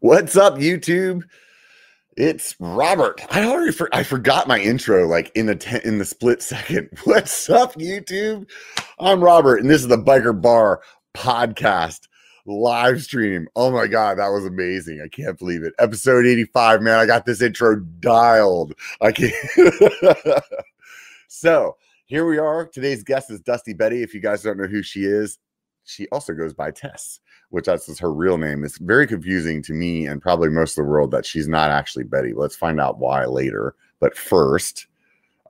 What's up, YouTube? It's Robert. I already for, I forgot my intro like in the te- in the split second. What's up, YouTube? I'm Robert, and this is the Biker Bar podcast live stream. Oh my god, that was amazing! I can't believe it. Episode 85, man. I got this intro dialed. I can't. so here we are. Today's guest is Dusty Betty. If you guys don't know who she is, she also goes by Tess which that's her real name, It's very confusing to me and probably most of the world that she's not actually Betty. Let's find out why later. But first,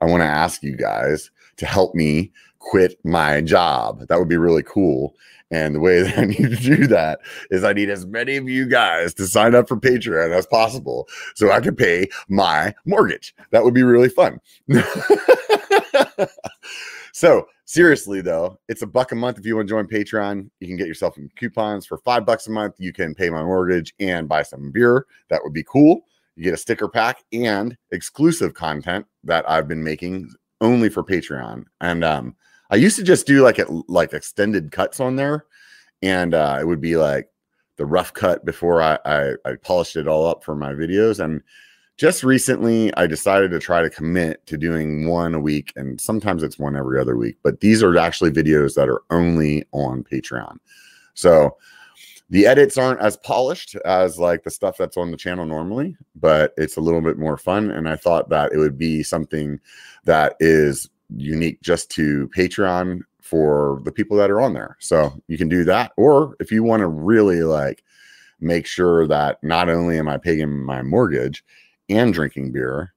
I want to ask you guys to help me quit my job. That would be really cool. And the way that I need to do that is I need as many of you guys to sign up for Patreon as possible so I can pay my mortgage. That would be really fun. so seriously though, it's a buck a month if you want to join Patreon. You can get yourself some coupons for five bucks a month. You can pay my mortgage and buy some beer. That would be cool. You get a sticker pack and exclusive content that I've been making only for Patreon. And um, I used to just do like it like extended cuts on there, and uh, it would be like the rough cut before I, I I polished it all up for my videos and just recently i decided to try to commit to doing one a week and sometimes it's one every other week but these are actually videos that are only on patreon. So the edits aren't as polished as like the stuff that's on the channel normally but it's a little bit more fun and i thought that it would be something that is unique just to patreon for the people that are on there. So you can do that or if you want to really like make sure that not only am i paying my mortgage and drinking beer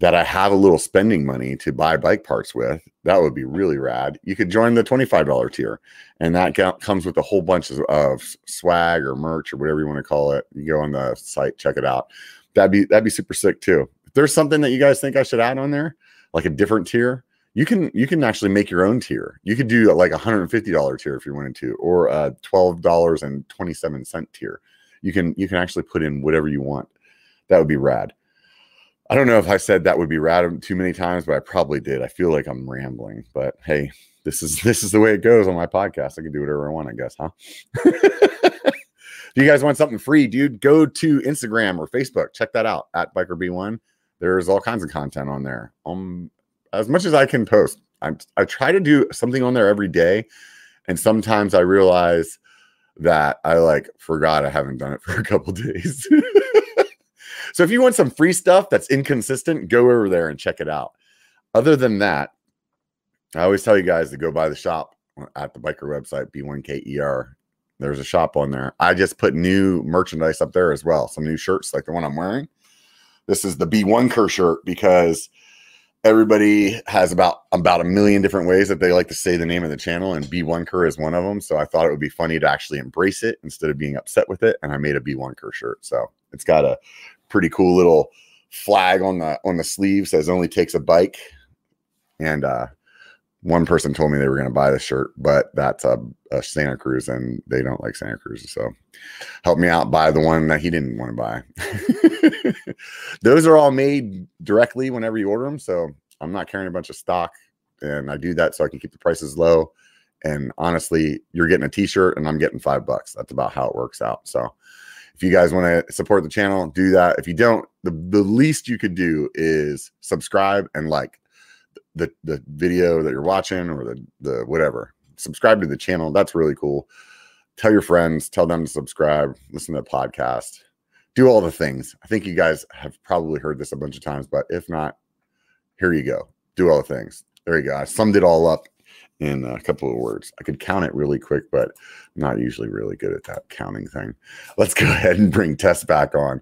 that I have a little spending money to buy bike parts with, that would be really rad. You could join the $25 tier, and that comes with a whole bunch of, swag or merch or whatever you want to call it. You go on the site, check it out. That'd be that'd be super sick too. If there's something that you guys think I should add on there, like a different tier, you can you can actually make your own tier. You could do like a $150 tier if you wanted to, or a $12.27 tier. You can you can actually put in whatever you want. That would be rad. I don't know if I said that would be rad too many times, but I probably did. I feel like I'm rambling, but hey, this is this is the way it goes on my podcast. I can do whatever I want, I guess, huh? Do you guys want something free, dude? Go to Instagram or Facebook. Check that out at Biker B1. There's all kinds of content on there. Um, as much as I can post, I I try to do something on there every day, and sometimes I realize that I like forgot I haven't done it for a couple days. So if you want some free stuff that's inconsistent, go over there and check it out. Other than that, I always tell you guys to go by the shop at the biker website, B1KER. There's a shop on there. I just put new merchandise up there as well. Some new shirts like the one I'm wearing. This is the B1 Kerr shirt because everybody has about about a million different ways that they like to say the name of the channel and b1 kerr is one of them so i thought it would be funny to actually embrace it instead of being upset with it and i made a b1 kerr shirt so it's got a pretty cool little flag on the on the sleeve says only takes a bike. And uh one person told me they were going to buy the shirt but that's a, a, santa cruz and they don't like santa cruz so help me out buy the one that he didn't want to buy. Those are all made directly whenever you order them so i'm not carrying a bunch of stock and i do that so i can keep the prices low. And honestly you're getting a t-shirt and i'm getting five bucks. That's about how it works out so if you guys want to support the channel, do that. If you don't, the, the least you could do is subscribe and like the the video that you're watching or the the whatever. Subscribe to the channel. That's really cool. Tell your friends, tell them to subscribe, listen to the podcast, do all the things. I think you guys have probably heard this a bunch of times, but if not, here you go. Do all the things. There you go. I summed it all up in a couple of words. I could count it really quick, but I'm not usually really good at that counting thing. Let's go ahead and bring Tess back on.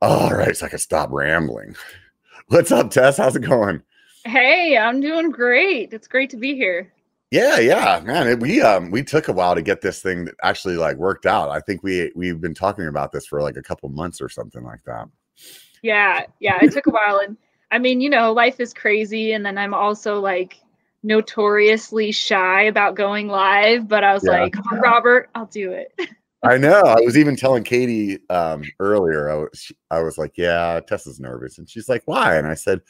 All right, so I can stop rambling. What's up, Tess? How's it going? Hey, I'm doing great. It's great to be here. Yeah, yeah, man. It, we um we took a while to get this thing actually like worked out. I think we we've been talking about this for like a couple months or something like that. Yeah, yeah. It took a while, and I mean, you know, life is crazy, and then I'm also like notoriously shy about going live, but I was yeah. like, Robert, I'll do it. I know. I was even telling Katie um, earlier. I was, I was like, "Yeah, Tessa's nervous," and she's like, "Why?" And I said,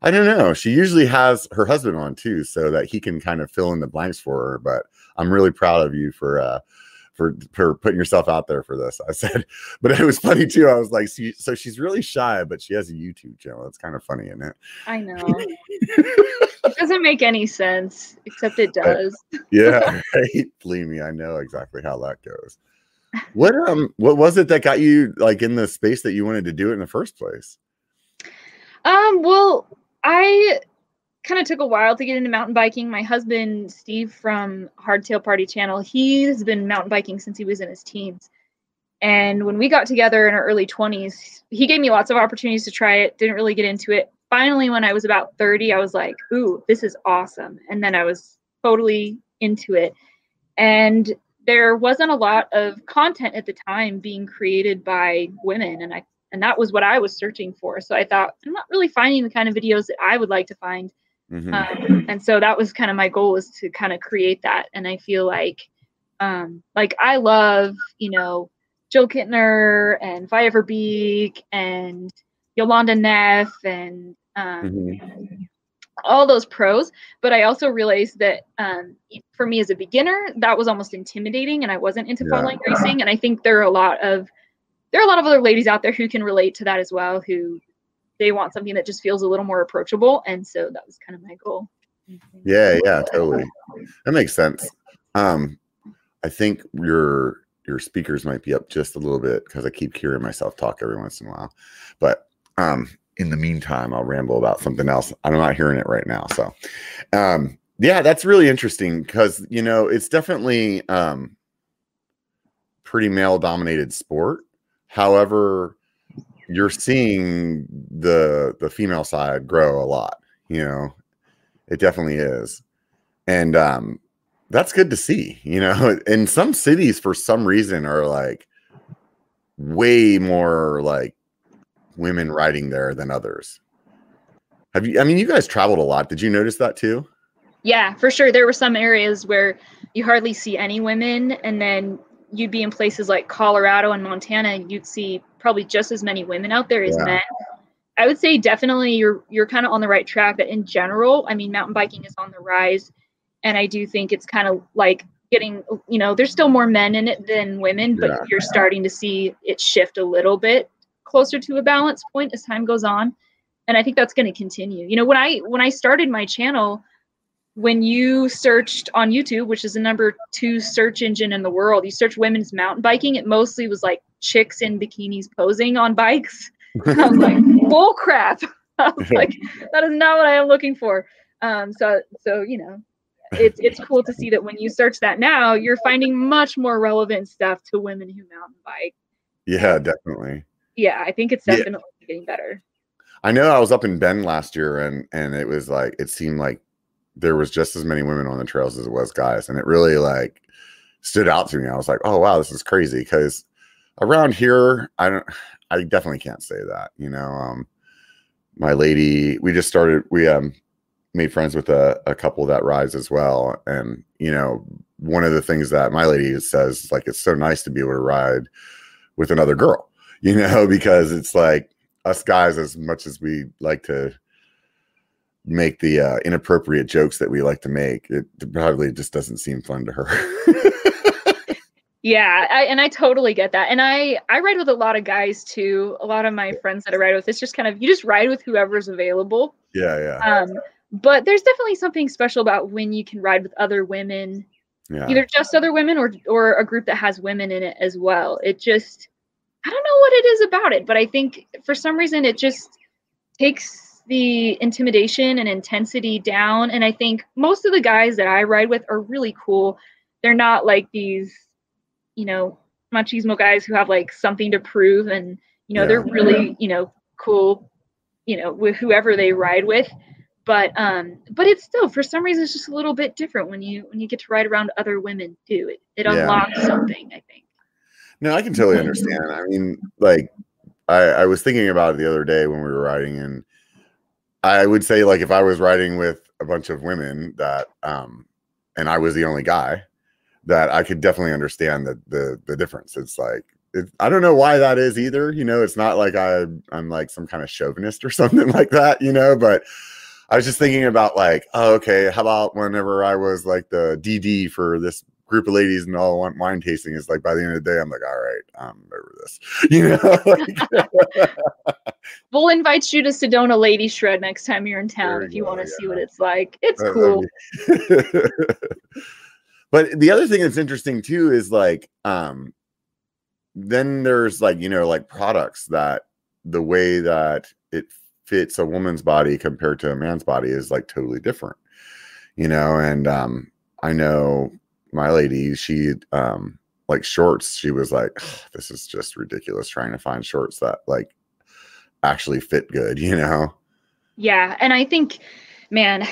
"I don't know. She usually has her husband on too, so that he can kind of fill in the blanks for her." But I'm really proud of you for uh, for for putting yourself out there for this. I said, but it was funny too. I was like, so she's really shy, but she has a YouTube channel. It's kind of funny, isn't it? I know. it doesn't make any sense, except it does. yeah, right. Believe me, I know exactly how that goes. What um what was it that got you like in the space that you wanted to do it in the first place? Um, well, I kind of took a while to get into mountain biking. My husband, Steve from Hardtail Party Channel, he's been mountain biking since he was in his teens. And when we got together in our early 20s, he gave me lots of opportunities to try it, didn't really get into it. Finally, when I was about 30, I was like, ooh, this is awesome. And then I was totally into it. And there wasn't a lot of content at the time being created by women. And I and that was what I was searching for. So I thought, I'm not really finding the kind of videos that I would like to find. Mm-hmm. Um, and so that was kind of my goal was to kind of create that. And I feel like, um, like I love, you know, Jill Kintner and Via Beek and Jolanda Neff and um, mm-hmm. all those pros. But I also realized that um, for me as a beginner, that was almost intimidating, and I wasn't into yeah. line racing. And I think there are a lot of there are a lot of other ladies out there who can relate to that as well, who they want something that just feels a little more approachable. And so that was kind of my goal. Yeah, yeah, totally. That makes sense. Um, I think your your speakers might be up just a little bit because I keep hearing myself talk every once in a while. But um, in the meantime, I'll ramble about something else. I'm not hearing it right now. So um, yeah, that's really interesting because you know it's definitely um pretty male dominated sport. However, you're seeing the the female side grow a lot you know? It definitely is. And um that's good to see you know? And some cities for some reason are like way more like women riding there than others. Have you i mean you guys traveled a lot. Did you notice that too? Yeah for sure. There were some areas where you hardly see any women and then you'd be in places like colorado and montana you'd see probably just as many women out there as yeah. men. I would say definitely you're you're kind of on the right track. That in general, I mean, mountain biking is on the rise, and I do think it's kind of like getting you know there's still more men in it than women, but yeah. you're starting to see it shift a little bit closer to a balance point as time goes on, and I think that's going to continue. You know, when I when I started my channel, when you searched on YouTube, which is the number two search engine in the world, you search women's mountain biking, it mostly was like chicks in bikinis posing on bikes. I was like, bull crap. I was like, that is not what I am looking for. Um, so so you know, it's it's cool to see that when you search that now, you're finding much more relevant stuff to women who mountain bike. Yeah, definitely. Yeah, I think it's definitely yeah. getting better. I know I was up in Bend last year and and it was like it seemed like there was just as many women on the trails as it was guys and it really like stood out to me. I was like oh wow this is crazy because around here i don't i definitely can't say that you know um my lady we just started we um made friends with a, a couple that rides as well and you know one of the things that my lady says like it's so nice to be able to ride with another girl you know because it's like us guys as much as we like to make the uh, inappropriate jokes that we like to make. It probably just doesn't seem fun to her. yeah, I, and I totally get that. And I I ride with a lot of guys too. A lot of my friends that I ride with, it's just kind of you just ride with whoever's available. Yeah, yeah. Um, but there's definitely something special about when you can ride with other women. Yeah. Either just other women or or a group that has women in it as well. It just I don't know what it is about it, but I think for some reason it just takes the intimidation and intensity down. And I think most of the guys that I ride with are really cool. They're not like these, you know, machismo guys who have like something to prove and, you know, yeah. they're really, you know, cool, you know, with whoever they ride with. But um, but it's still for some reason it's just a little bit different when you when you get to ride around other women too. It it yeah. unlocks something, I think. No, I can totally understand. I mean, like I, I was thinking about it the other day when we were riding and I would say like if I was riding with a bunch of women that um and I was the only guy that I could definitely understand the the the difference. It's like it, I don't know why that is either. You know, it's not like I I'm like some kind of chauvinist or something like that, you know, but I was just thinking about like, oh, okay, how about whenever I was like the DD for this group of ladies and all want wine tasting is like by the end of the day, I'm like, all right, I'm over this. You know, like, We'll invite you to Sedona Lady Shred next time you're in town There if you you want to yeah. see what it's like. It's Uh, cool. but the other thing that's interesting too is like um then there's like you know like products that the way that it fits a woman's body compared to a man's body is like totally different you know and um i know my lady she um like shorts she was like this is just ridiculous trying to find shorts that like actually fit good you know Yeah, and I think, man,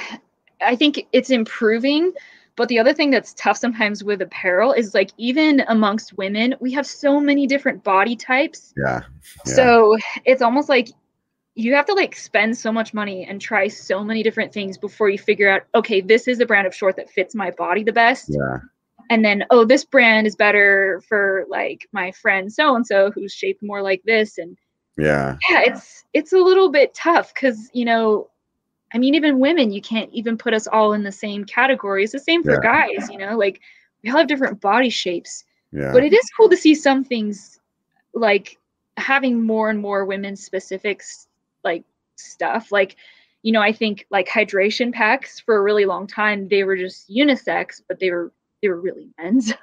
I think it's improving. But the other thing that's tough sometimes with apparel is like even amongst women, we have so many different body types. yeah yeah. So it's almost like you have to like spend so much money and try so many different things before you figure out, okay, this is the brand of short that fits my body the best. yeah And then, oh, this brand is better for like my friend so and so who's shaped more like this. And yeah yeah it's it's a little bit tough because you know i mean even women you can't even put us all in the same category it's the same for Yeah. guys you know like we all have different body shapes yeah but it is cool to see some things like having more and more women specifics like stuff. Like you know i think like hydration packs for a really long time they were just unisex but they were they were really men's.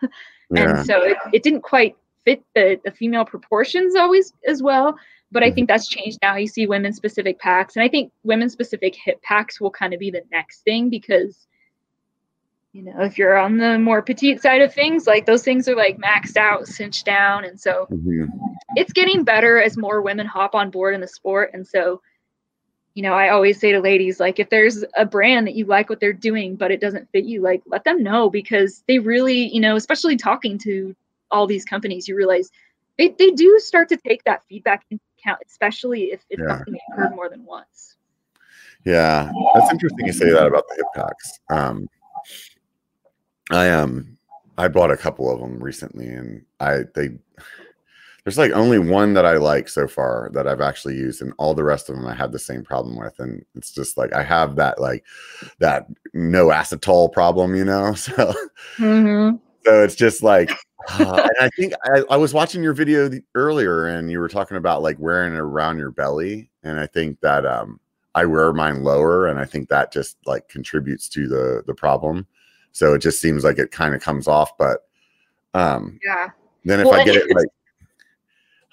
Yeah. and so it, it didn't quite fit the, the female proportions always as well but i Mhm. think that's changed now. You see women specific packs and i think women specific hip packs will kind of be the next thing because you know if you're on the more petite side of things like those things are like maxed out cinched down and so Mhm. it's getting better as more women hop on board in the sport and so you know i always say to ladies like if there's a brand that you like what they're doing but it doesn't fit you like let them know because they really you know especially talking to all these companies you realize they, they do start to take that feedback into account especially if it's Yeah. something you've heard more than once Yeah, that's interesting you say that about the hip packs. Um, I um, I bought a couple of them recently, and I they there's like only one that I like so far that I've actually used, and all the rest of them I had the same problem with, and it's just like I have that like that no acetol problem, you know. So mm-hmm. so it's just like uh, and i think I, I was watching your video the, earlier and you were talking about like wearing it around your belly and i think that um i wear mine lower and i think that just like contributes to the the problem so it just seems like it kind of comes off but um yeah. then if Well, i get it like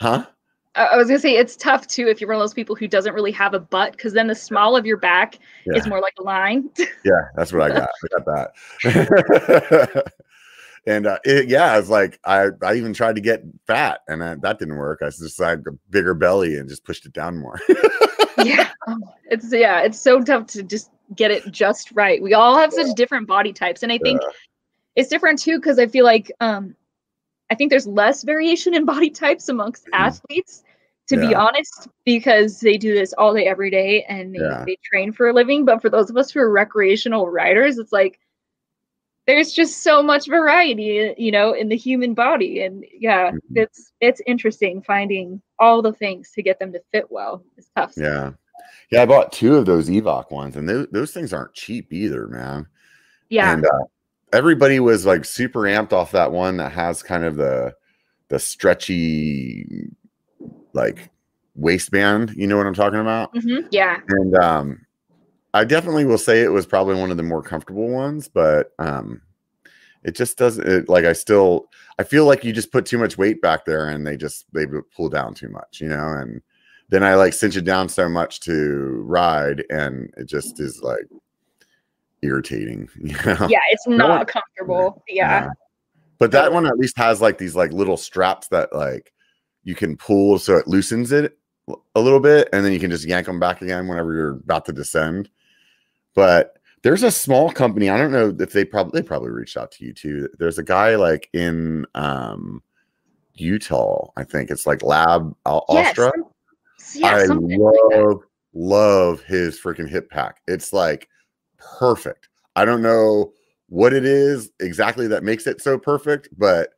huh? I was gonna say it's tough too if you're one of those people who doesn't really have a butt because then the small of your back yeah. is more like a line. yeah that's what i got. I got that. And uh, it, yeah it's like i i even tried to get fat and I, that didn't work. I just had a bigger belly and just pushed it down more. Yeah. Oh, it's yeah it's so tough to just get it just right we all have such different body types and i think it's different too because i feel like um i think there's less variation in body types amongst Mhm. athletes to be honest because they do this all day every day and they, Yeah. they train for a living but for those of us who are recreational riders it's like there's just so much variety you know in the human body and yeah Mhm. it's it's interesting finding all the things to get them to fit well it's tough Yeah. Yeah, I bought two of those Evoc ones, and those, those things aren't cheap either, man. yeah And uh, everybody was like super amped off that one that has kind of the the stretchy like waistband. You know what I'm talking about? Mhm, yeah And um I definitely will say it was probably one of the more comfortable ones, but um it just doesn't it, like I still I feel like you just put too much weight back there and they just they pull down too much, you know, and then I like cinch it down so much to ride and it just is like irritating, you know. yeah it's No not one- comfortable yeah Yeah. But that one at least has like these like little straps that like you can pull so it loosens it a little bit and then you can just yank them back again whenever you're about to descend. But there's a small company, I don't know if they probably they probably reached out to you too. There's a guy like in um Utah, I think it's like Lab Al- Yes. Astra. Yeah I something like love love his freaking hip pack. It's like perfect. I don't know what it is exactly that makes it so perfect, but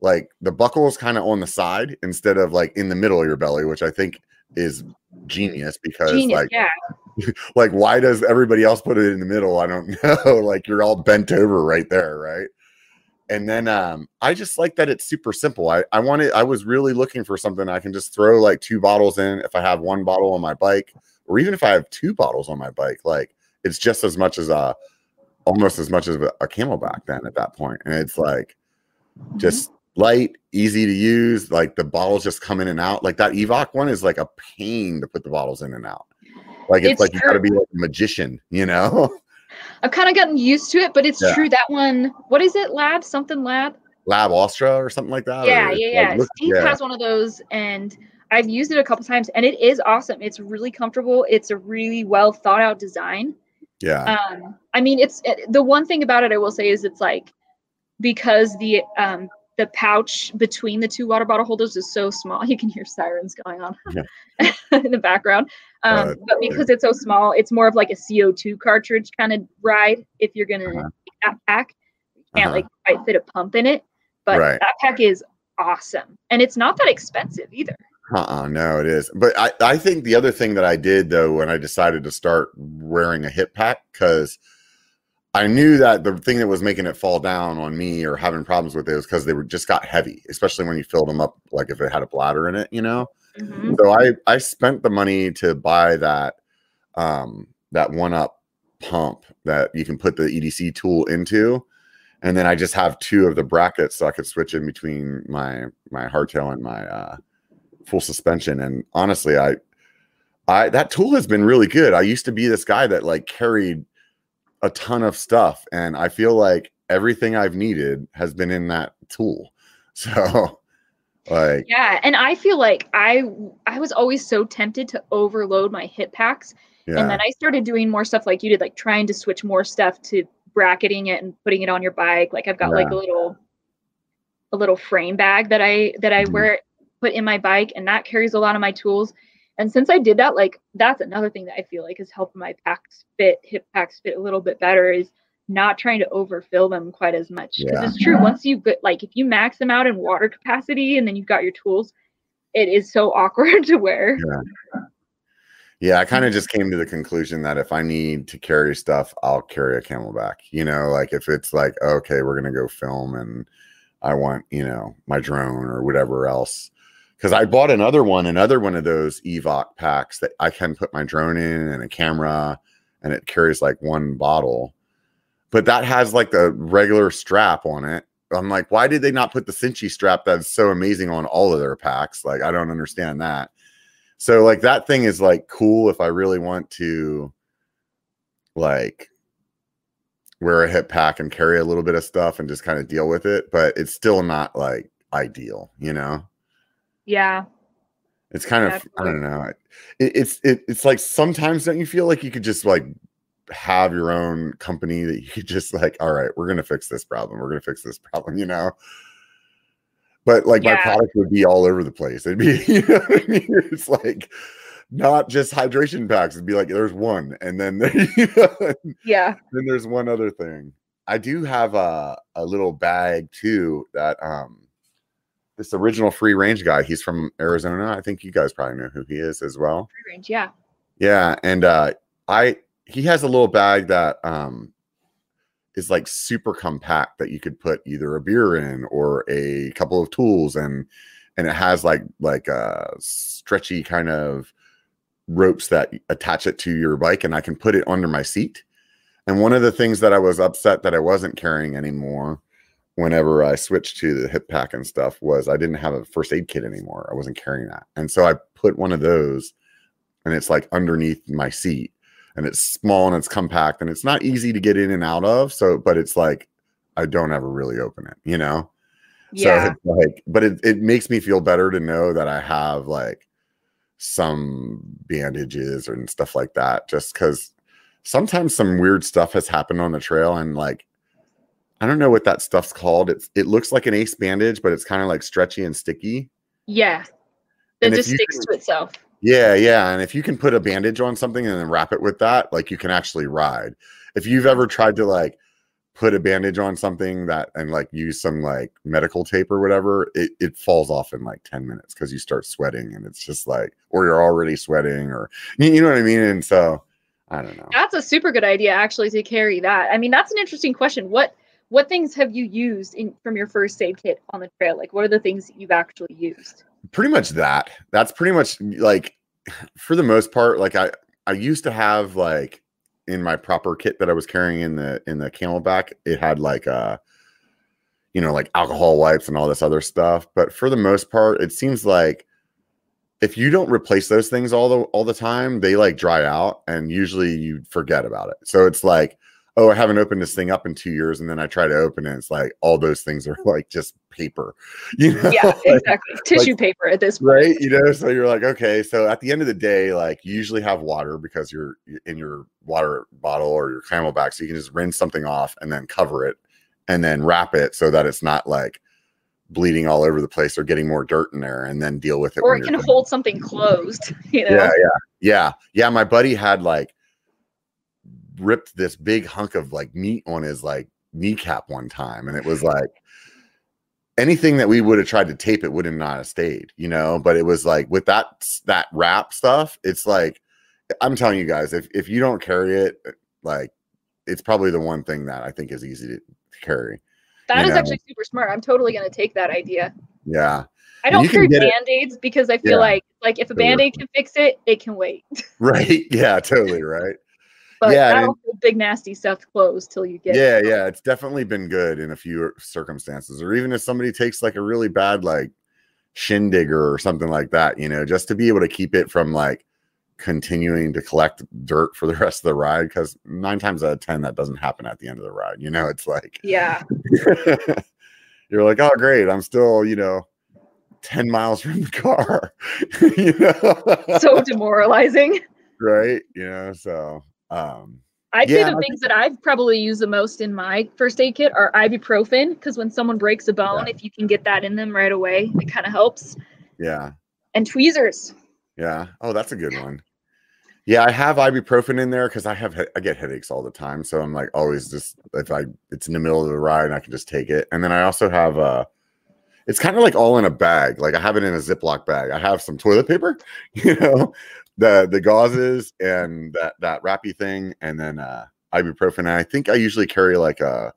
like the buckle is kind of on the side instead of like in the middle of your belly, which I think is genius because Genius, like yeah like why does everybody else put it in the middle? I don't know. like you're all bent over right there, right? And then um, I just like that it's super simple. I I wanted I was really looking for something I can just throw like two bottles in if I have one bottle on my bike, or even if I have two bottles on my bike. Like it's just as much as a almost as much as a, a CamelBak then at that point, and it's like just light, easy to use. Like the bottles just come in and out. Like that Evoc one is like a pain to put the bottles in and out. Like it's, It's like you got to be like a magician, you know. I've kind of gotten used to it, but it's Yeah. true that one. What is it? Lab something lab. Lab Ostra or something like that. Yeah, yeah, like, yeah. look- Steve yeah. has one of those, and I've used it a couple times, and it is awesome. It's really comfortable. It's a really well thought out design. yeah. Um, I mean, it's it, the one thing about it I will say is it's like because the um the pouch between the two water bottle holders is so small. You can hear sirens going on in the background. Um, Uh, but because it's so small, it's more of like a CO2 cartridge kind of ride. If you're gonna Uh-huh. that pack, you can't Uh-huh. like quite fit a pump in it. But Right. that pack is awesome, and it's not that expensive either. Uh-uh, no, it is. But I, I think the other thing that I did though when I decided to start wearing a hip pack, because I knew that the thing that was making it fall down on me or having problems with it was because they were just got heavy, especially when you filled them up, like if it had a bladder in it, you know. Mhm. So I I spent the money to buy that um that OneUp pump that you can put the EDC tool into. And then I just have two of the brackets so I could switch in between my my hardtail and my uh full suspension. And honestly, I I that tool has been really good. I used to be this guy that like carried a ton of stuff and I feel like everything I've needed has been in that tool. So like Yeah, and I feel like I I was always so tempted to overload my hip packs, yeah. and then I started doing more stuff like you did, like trying to switch more stuff to bracketing it and putting it on your bike. Like I've got like a little a little frame bag that I that I Mhm. wear put in my bike, and that carries a lot of my tools. And since I did that, like that's another thing that I feel like has helped my packs fit, hip packs fit a little bit better is not trying to overfill them quite as much. Because Yeah. it's true, once you get like if you max them out in water capacity and then you've got your tools, it is so awkward to wear. Yeah, I kind of just came to the conclusion that if I need to carry stuff, I'll carry a CamelBak. You know, like if it's like, okay, we're gonna go film and I want, you know, my drone or whatever else. Because I bought another one, another one of those Evoc packs that I can put my drone in and a camera, and it carries like one bottle. But that has like the regular strap on it. I'm like, why did they not put the Cinchi strap that's so amazing on all of their packs? Like, I don't understand that. So like that thing is like cool if I really want to like wear a hip pack and carry a little bit of stuff and just kind of deal with it, but it's still not like ideal, you know? Yeah. It's kind of I don't know. It, it's it, it's like sometimes don't you feel like you could just like have your own company that you could just like, all right, we're gonna fix this problem. We're gonna fix this problem, you know. But like my product would be all over the place. It'd be, you know what I mean? It's like not just hydration packs. It'd be like there's one, and then you know, Yeah. then there's one other thing. I do have a a little bag too that um this original free range guy, he's from Arizona. I think you guys probably know who he is as well. Free range. Yeah. Yeah, and uh I he has a little bag that um is like super compact that you could put either a beer in or a couple of tools and and it has like like a stretchy kind of ropes that attach it to your bike and I can put it under my seat. And one of the things that I was upset that I wasn't carrying anymore whenever I switched to the hip pack and stuff was I didn't have a first aid kit anymore. I wasn't carrying that. And so I put one of those and it's like underneath my seat and it's small and it's compact and it's not easy to get in and out of. So, but it's like I don't ever really open it, you know? Yeah. So it's like, but it, it makes me feel better to know that I have like some bandages and stuff like that, just because sometimes some weird stuff has happened on the trail and like I don't know what that stuff's called. It's it looks like an ace bandage, but it's kind of like stretchy and sticky. yeah. It And just sticks can- to itself. Yeah, yeah. And if you can put a bandage on something and then wrap it with that, like you can actually ride. If you've ever tried to like put a bandage on something that and like use some like medical tape or whatever, it, it falls off in like 10 minutes because you start sweating and it's just like, or you're already sweating or you you know what I mean? And so I don't know. That's a super good idea, actually, to carry that. I mean, that's an interesting question. What what things have you used in from your first aid kit on the trail? Like, what are the things that you've actually used? Pretty much that. That's pretty much like, for the most part, like I I used to have like in my proper kit that I was carrying in the in the CamelBak, it had like uh you know like alcohol wipes and all this other stuff. But for the most part, it seems like if you don't replace those things all the all the time, they like dry out and usually you forget about it. So it's like oh, I haven't opened this thing up in two years, and then I try to open it. It's like all those things are like just paper, you know? Yeah, exactly. Tissue like, paper at this point, right? You know, so you're like, okay. So at the end of the day, like you usually have water because you're in your water bottle or your CamelBak, so you can just rinse something off and then cover it, and then wrap it so that it's not like bleeding all over the place or getting more dirt in there, and then deal with it. Or it can hold something closed. You know? Yeah, yeah, yeah, yeah. My buddy had like ripped this big hunk of like meat on his like kneecap one time, and it was like anything that we would have tried to tape it would have not have stayed, you know. But it was like with that that wrap stuff, it's like I'm telling you guys, if if you don't carry it, uh, like it's probably the one thing that I think is easy to carry. That is know? actually super smart. I'm totally gonna take that idea. Yeah. I don't carry band-aids because I feel yeah. like like if a band-aid can fix it, it can wait. Right. Yeah, totally right. But yeah, and, big nasty stuff closed till you get. Yeah, it. yeah, it's definitely been good in a few er, circumstances, or even if somebody takes like a really bad like shindigger or something like that, you know, just to be able to keep it from like continuing to collect dirt for the rest of the ride because nine times out of ten that doesn't happen at the end of the ride you know it's like yeah you're like oh great i'm still you know 10 miles from the car you know so demoralizing right you know so um, I'd yeah, say the things that I've probably used the most in my first aid kit are ibuprofen because when someone breaks a bone, yeah. if you can get that in them right away, it kind of helps. Yeah. And tweezers. Yeah. Oh, that's a good one. Yeah, I have ibuprofen in there because I have I get headaches all the time, so I'm like always just if I it's in the middle of the ride, and I can just take it. And then I also have uh it's kind of like all in a bag. Like I have it in a Ziploc bag. I have some toilet paper, you know, the the gauzes and that that wrappy thing, and then uh, ibuprofen. And I think I usually carry like a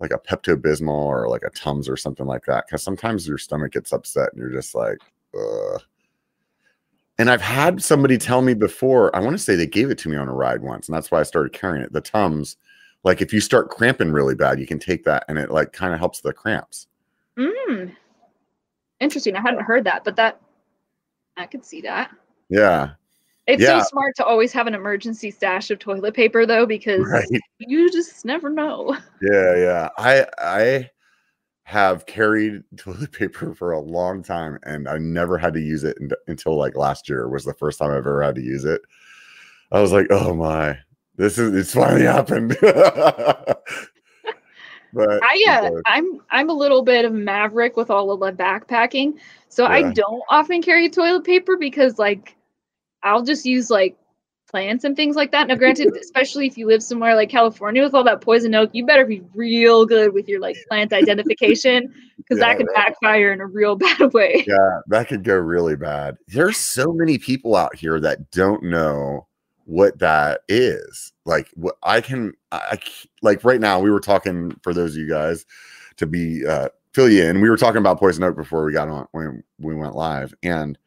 like a Pepto Bismol or like a Tums or something like that because sometimes your stomach gets upset and you're just like, Ugh. And I've had somebody tell me before. I want to say they gave it to me on a ride once, and that's why I started carrying it. The Tums, like if you start cramping really bad, you can take that, and it like kind of helps the cramps. Mm. Interesting. I hadn't heard that, but that I could see that. Yeah. It's yeah. so smart to always have an emergency stash of toilet paper though, because right. you just never know. Yeah, yeah. I I have carried toilet paper for a long time and I never had to use it until like last year was the first time I've ever had to use it. I was like, oh my, this is it's finally happened. but I uh, I'm I'm a little bit of maverick with all of the backpacking. So yeah. I don't often carry toilet paper because like I'll just use like plants and things like that. Now, granted, especially if you live somewhere like California with all that poison oak, you better be real good with your like plant identification because yeah, that could backfire in a real bad way. Yeah, that could go really bad. There's so many people out here that don't know what that is. Like, what I can, I like right now. We were talking for those of you guys to be uh, fill you in. We were talking about poison oak before we got on when we went live, and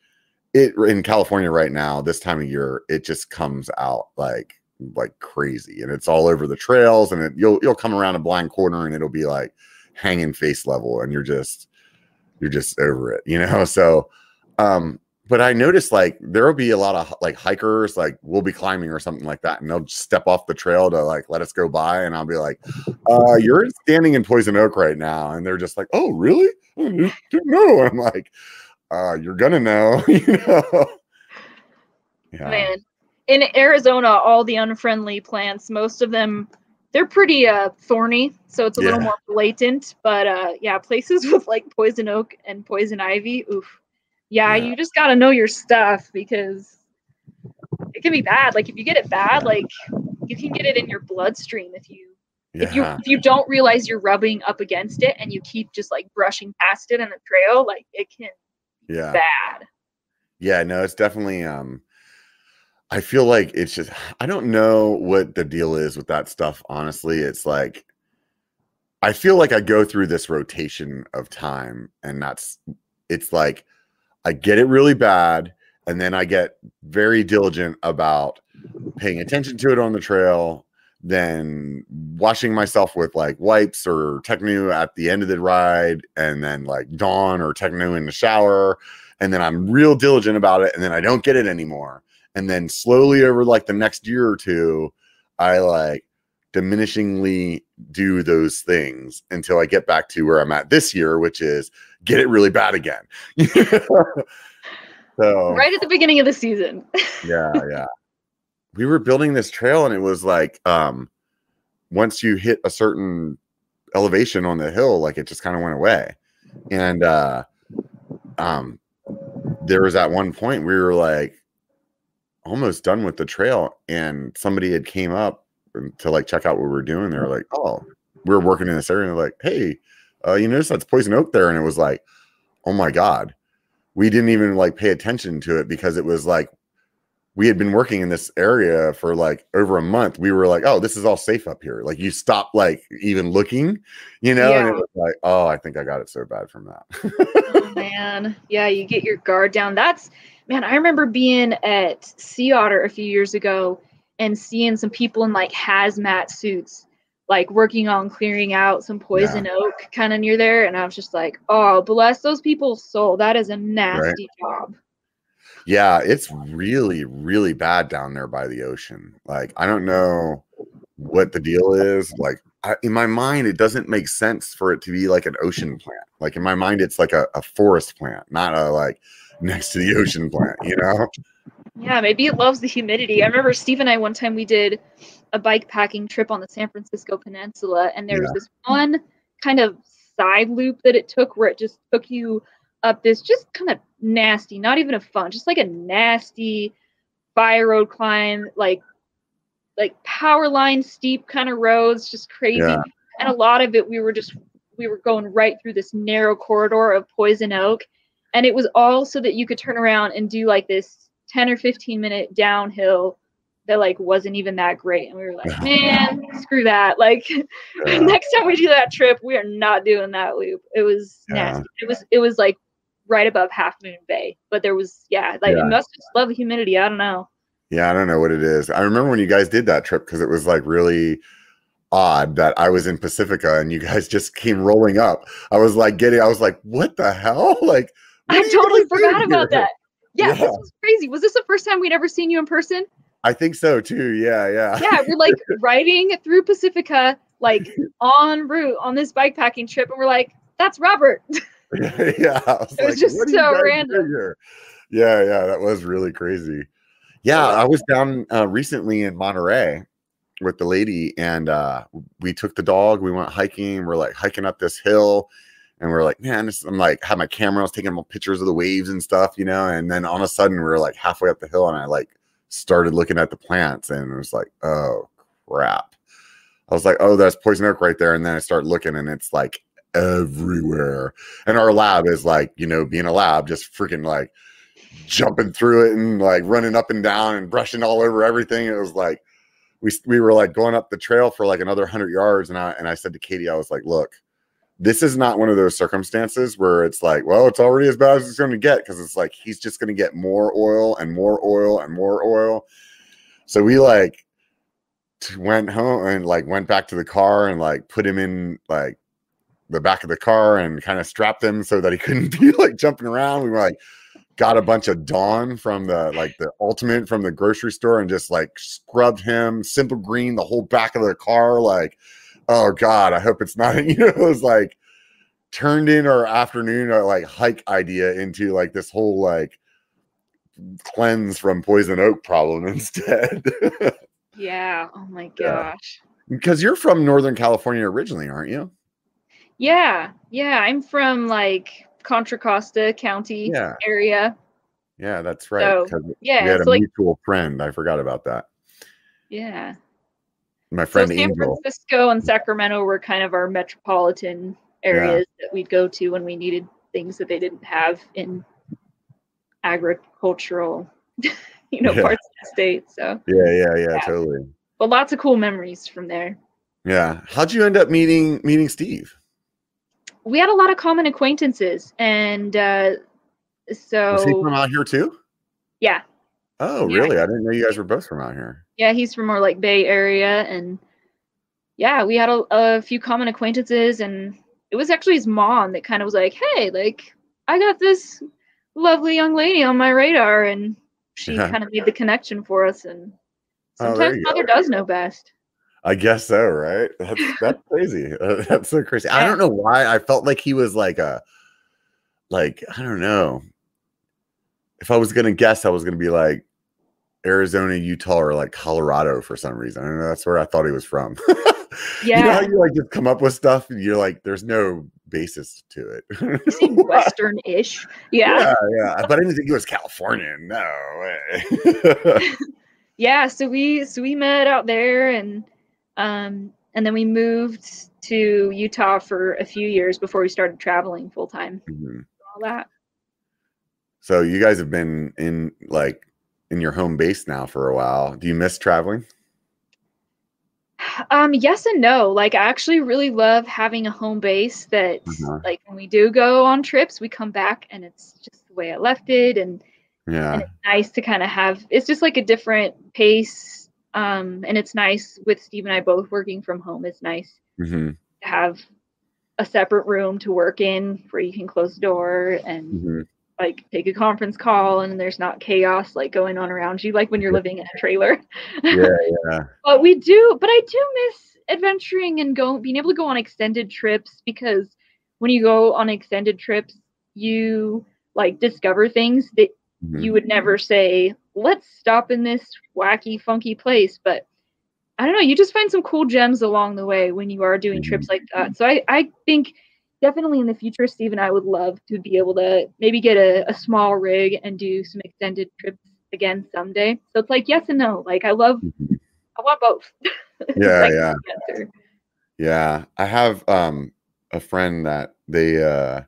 it in California right now, this time of year, it just comes out like like crazy, and it's all over the trails, and it, you'll you'll come around a blind corner, and it'll be like hanging face level, and you're just you're just over it, you know. So, um, but I noticed like there will be a lot of like hikers, like we'll be climbing or something like that, and they'll step off the trail to like let us go by, and I'll be like, uh, "You're standing in poison oak right now," and they're just like, "Oh, really? No,". I'm like, uh, you're gonna know, you know. Yeah. Man, in Arizona, all the unfriendly plants, most of them, they're pretty uh, thorny, so it's a yeah. little more blatant. But uh, yeah, places with like poison oak and poison ivy, oof. Yeah, yeah, you just gotta know your stuff because it can be bad. Like if you get it bad, like you can get it in your bloodstream if you if you if you don't realize you're rubbing up against it and you keep just like brushing past it in the trail, like it can yeah. bad. Yeah no it's definitely um i feel like it's just i don't know what the deal is with that stuff honestly it's like I feel like I go through this rotation of time, and that's it's like I get it really bad, and then I get very diligent about paying attention to it on the trail, then washing myself with like wipes or Tecnu at the end of the ride, and then like Dawn or Tecnu in the shower, and then I'm real diligent about it, and then I don't get it anymore, and then slowly over like the next year or two, I like diminishingly do those things until I get back to where I'm at this year, which is get it really bad again. so right at the beginning of the season. yeah, yeah. We were building this trail and it was like um once you hit a certain elevation on the hill, like it just kind of went away. And uh um there was at one point we were like almost done with the trail and somebody had came up to like check out what we were doing. They were like, "Oh, we are working in this area." And they're like, "Hey, uh, you notice that's poison oak there?" And it was like, "Oh my god." We didn't even like pay attention to it because it was like we had been working in this area for like over a month. We were like, "Oh, this is all safe up here." Like you stop like even looking, you know, yeah. and it was like, "Oh, I think I got it so bad from that." oh, man, yeah, you get your guard down. That's man. I remember being at Sea Otter a few years ago and seeing some people in like hazmat suits like working on clearing out some poison yeah. oak kind of near there and i was just like oh bless those people's soul that is a nasty right. job yeah it's really really bad down there by the ocean like i don't know what the deal is like I, in my mind it doesn't make sense for it to be like an ocean plant like in my mind it's like a, a forest plant not a like next to the ocean plant you know yeah, maybe it loves the humidity. I remember Steve and I one time we did a bike packing trip on the San Francisco Peninsula, and there yeah. was this one kind of side loop that it took where it just took you up this just kind of nasty, not even a fun, just like a nasty fire road climb, like like power line steep kind of roads, just crazy. Yeah. And a lot of it we were just we were going right through this narrow corridor of poison oak. And it was all so that you could turn around and do like this 10 or 15 minute downhill that like wasn't even that great and we were like man screw that like yeah. next time we do that trip we are not doing that loop it was yeah. nasty it was it was like right above half moon bay but there was yeah like yeah. it must just love the humidity i don't know yeah i don't know what it is i remember when you guys did that trip because it was like really odd that i was in pacifica and you guys just came rolling up i was like getting i was like what the hell like i totally forgot about that yeah, yeah, this was crazy. Was this the first time we'd ever seen you in person? I think so too. Yeah, yeah. Yeah, we're like riding through Pacifica, like en route on this bike packing trip, and we're like, "That's Robert." yeah, was it was like, just so random. Yeah, yeah, that was really crazy. Yeah, I was down uh, recently in Monterey with the lady, and uh, we took the dog. We went hiking. We're like hiking up this hill, and we are like, man, this, I'm like, had my camera, I was taking pictures of the waves and stuff, you know. And then all of a sudden, we were like halfway up the hill, and I like started looking at the plants, and it was like, oh crap. I was like, oh, that's poison oak right there. And then I start looking, and it's like everywhere. And our lab is like, you know, being a lab, just freaking like jumping through it and like running up and down and brushing all over everything. It was like we we were like going up the trail for like another hundred yards, and I and I said to Katie, I was like, look this is not one of those circumstances where it's like, well, it's already as bad as it's going to get because it's like he's just going to get more oil and more oil and more oil. So we like went home and like went back to the car and like put him in like the back of the car and kind of strapped him so that he couldn't be like jumping around. We were like, got a bunch of Dawn from the like the ultimate from the grocery store and just like scrubbed him simple green the whole back of the car like oh god i hope it's not you know it was like turned in our afternoon or like hike idea into like this whole like cleanse from poison oak problem instead. Yeah. Oh my gosh. Yeah. because you're from northern california originally aren't you yeah yeah i'm from like contra costa county yeah. area yeah that's right so, yeah we had a like, mutual friend i forgot about that yeah my friend so San Angel. Francisco and Sacramento were kind of our metropolitan areas yeah. that we'd go to when we needed things that they didn't have in agricultural, you know, yeah. parts of the state. So yeah, yeah, yeah, yeah, totally. But lots of cool memories from there. Yeah. How'd you end up meeting meeting Steve? We had a lot of common acquaintances, and uh, so Was he from out here too? yeah, Oh, Yeah. really? I didn't know you guys were both from out here. yeah, he's from more like Bay Area, and yeah, we had a, a few common acquaintances, and it was actually his mom that kind of was like, "Hey, like, I got this lovely young lady on my radar," and she Yeah. kind of made the connection for us, and Oh, sometimes you mother go. does know best. I guess so, right? That's that's crazy. Uh, that's so crazy. I don't know why I felt like he was like a like I don't know. If I was gonna guess, I was gonna be like Arizona, Utah, or like Colorado for some reason. I don't know. That's where I thought he was from. yeah. You know how you like just come up with stuff and you're like, there's no basis to it. He seemed Western-ish. Yeah. yeah, yeah. But I didn't think he was Californian. No way. yeah so we so we met out there and um and then we moved to utah for a few years before we started traveling full time Mhm. all that So you guys have been in like in your home base now for a while. Do you miss traveling? um yes and no like i actually really love having a home base that Uh-huh. like when we do go on trips we come back and it's just the way i left it and, and Yeah. it's nice to kind of have it's just like a different pace um and it's nice with steve and i both working from home it's nice hmm to have a separate room to work in where you can close the door and hmm like take a conference call and there's not chaos like going on around you like when you're living in a trailer. Yeah, yeah. but we do but i do miss adventuring and go being able to go on extended trips because when you go on extended trips you like discover things that Mhm. you would never say let's stop in this wacky funky place but i don't know you just find some cool gems along the way when you are doing Mhm. trips like that so i i think definitely in the future steve and i would love to be able to maybe get a, a small rig and do some extended trips again someday so it's like yes and no like i love Mhm. i want both Yeah, Like, yeah. Yeah, I have um a friend that they uh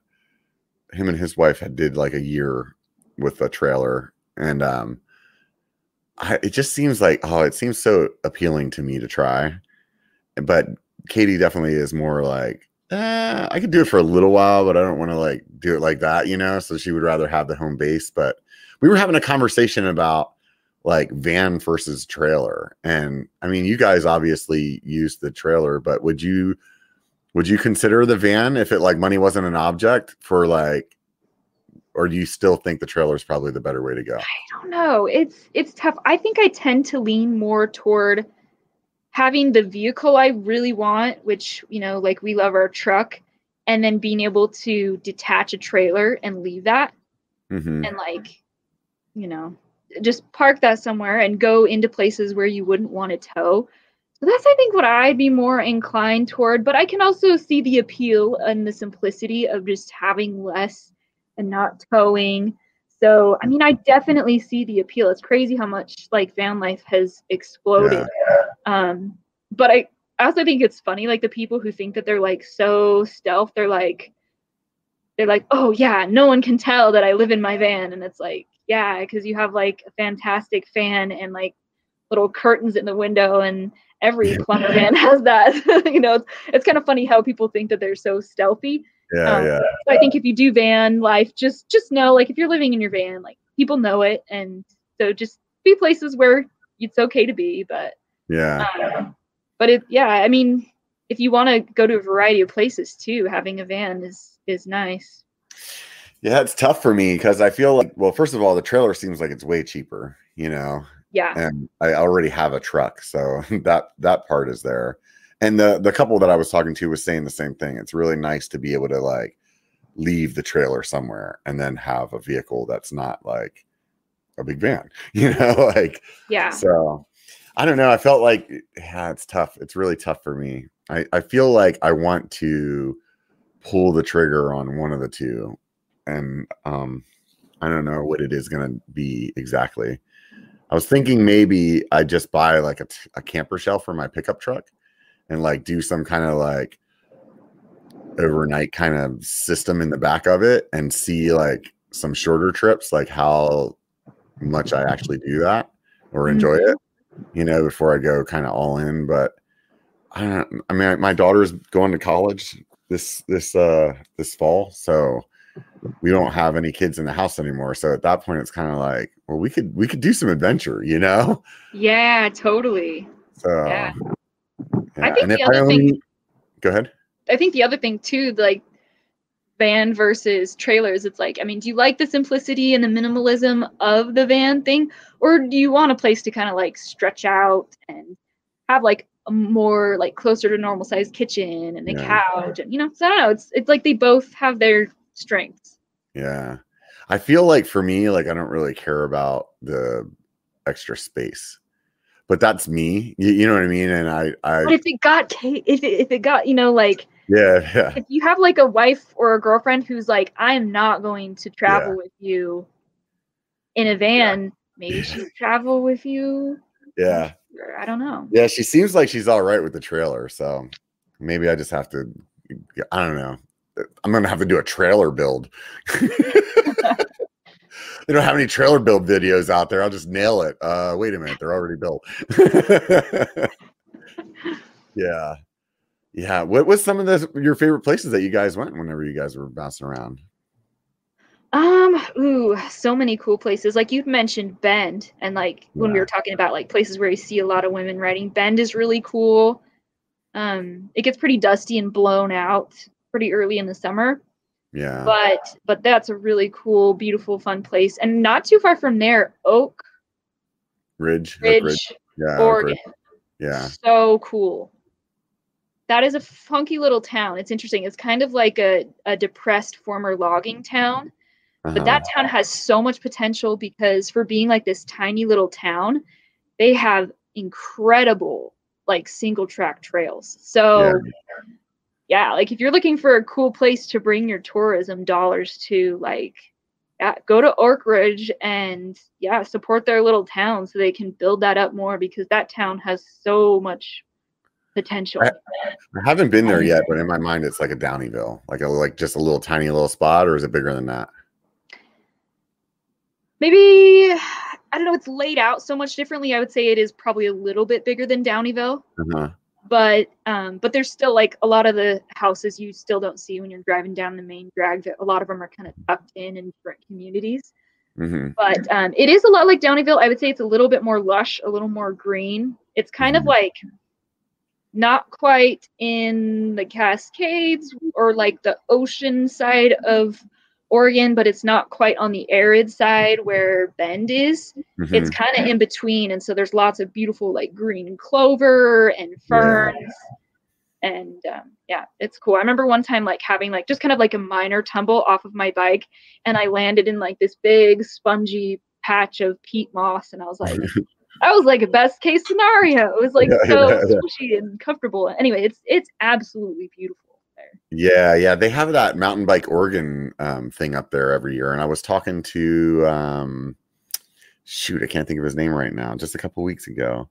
him and his wife had did like a year with a trailer and um I, it just seems like oh it seems so appealing to me to try but Katie definitely is more like uh, I could do it for a little while but I don't want to like do it like that you know? So she would rather have the home base but we were having a conversation about like van versus trailer and i mean you guys obviously use the trailer but would you would you consider the van if it like money wasn't an object for like or do you still think the trailer is probably the better way to go I don't know. It's it's tough. I think I tend to lean more toward having the vehicle I really want, which, you know, like we love our truck, and then being able to detach a trailer and leave that hmm and like, you know, just park that somewhere and go into places where you wouldn't want to tow. So that's I think what I'd be more inclined toward, but I can also see the appeal and the simplicity of just having less and not towing. So, I mean, I definitely see the appeal. It's crazy how much like van life has exploded. Um, but I, I also think it's funny, like the people who think that they're like so stealth, they're like, they're like, oh yeah, no one can tell that I live in my van, and it's like, yeah, because you have like a fantastic fan and like little curtains in the window, and every plumber van has that. you know, it's, it's kind of funny how people think that they're so stealthy. Yeah Um, yeah So I think if you do van life, just just know like if you're living in your van, like people know it, and so just be places where it's okay to be. But yeah um, but it yeah, I mean, if you want to go to a variety of places too, having a van is is nice. yeah it's tough for me because i feel like well first of all the trailer seems like it's way cheaper you know Yeah, and I already have a truck, so that that part is there. And the the couple that I was talking to was saying the same thing. It's really nice to be able to like leave the trailer somewhere and then have a vehicle that's not like a big van, you know, like yeah, so. I don't know. I felt like yeah, it's tough. It's really tough for me. I I feel like I want to pull the trigger on one of the two, and um, I don't know what it is going to be exactly. I was thinking maybe I just buy like a, t- a camper shell for my pickup truck and like do some kind of like overnight kind of system in the back of it and see like some shorter trips, like how much I actually do that or enjoy it, you know, before I go kind of all in. But I don't. I mean, my daughter's going to college this this uh this fall, so we don't have any kids in the house anymore. So at that point, it's kind of like, well, we could we could do some adventure, you know? Yeah, totally. So Yeah. Yeah. I think And the other thing- go ahead. I think the other thing too, like van versus trailers, it's like, I mean, do you like the simplicity and the minimalism of the van thing, or do you want a place to kind of like stretch out and have like a more like closer to normal size kitchen and a Yeah. couch and you know, so I don't know. It's it's like they both have their strengths. Yeah. I feel like for me, like I don't really care about the extra space. But that's me. You, you know what I mean? And I But if it got if it, if it got you know like yeah, yeah. if you have like a wife or a girlfriend who's like I'm not going to travel with you in a van, maybe she'll travel with you. Yeah. I don't know. Yeah, she seems like she's all right with the trailer, so maybe I just have to I don't know. I'm going to have to do a trailer build. they don't have any trailer build videos out there. I'll just nail it. Uh wait a minute, they're already built. yeah. Yeah. What was some of the your favorite places that you guys went whenever you guys were bouncing around? Um, ooh, so many cool places. Like you'd mentioned Bend, and like when we were talking about like places where you see a lot of women riding, Bend is really cool. Um, it gets pretty dusty and blown out pretty early in the summer, Yeah. but but that's a really cool, beautiful, fun place. And not too far from there, Oak Ridge. Ridge, Ridge. Yeah. Oregon. Ridge. Yeah. So cool. That is a funky little town. It's interesting. It's kind of like a, a depressed former logging town. But Uh-huh. that town has so much potential because for being like this tiny little town, they have incredible like single track trails. So yeah, like if you're looking for a cool place to bring your tourism dollars to, like yeah, go to Oakridge and yeah, support their little town so they can build that up more because that town has so much potential. I- I haven't been there yet, but in my mind, it's like a Downieville, like a like just a little tiny little spot, or is it bigger than that? Maybe I don't know, it's laid out so much differently. I would say it is probably a little bit bigger than Downieville. Uh-huh. But um but there's still like a lot of the houses you still don't see when you're driving down the main drag that a lot of them are kind of tucked in in different communities. Hmm but um it is a lot like downieville. I would say it's a little bit more lush a little more green. It's kind of Mhm. like not quite in the cascades or like the ocean side of oregon but it's not quite on the arid side where bend is. Mm-hmm. it's kind of in between and so there's lots of beautiful like green clover and ferns. And um, yeah it's cool. I remember one time like having like just kind of like a minor tumble off of my bike and i landed in like this big spongy patch of peat moss and i was like that was like a best case scenario. It was like Yeah, so yeah, yeah. squishy and comfortable. Anyway it's it's absolutely beautiful Yeah, yeah, they have that mountain bike Oregon um, thing up there every year, and I was talking to um, shoot, I can't think of his name right now. Just a couple weeks ago,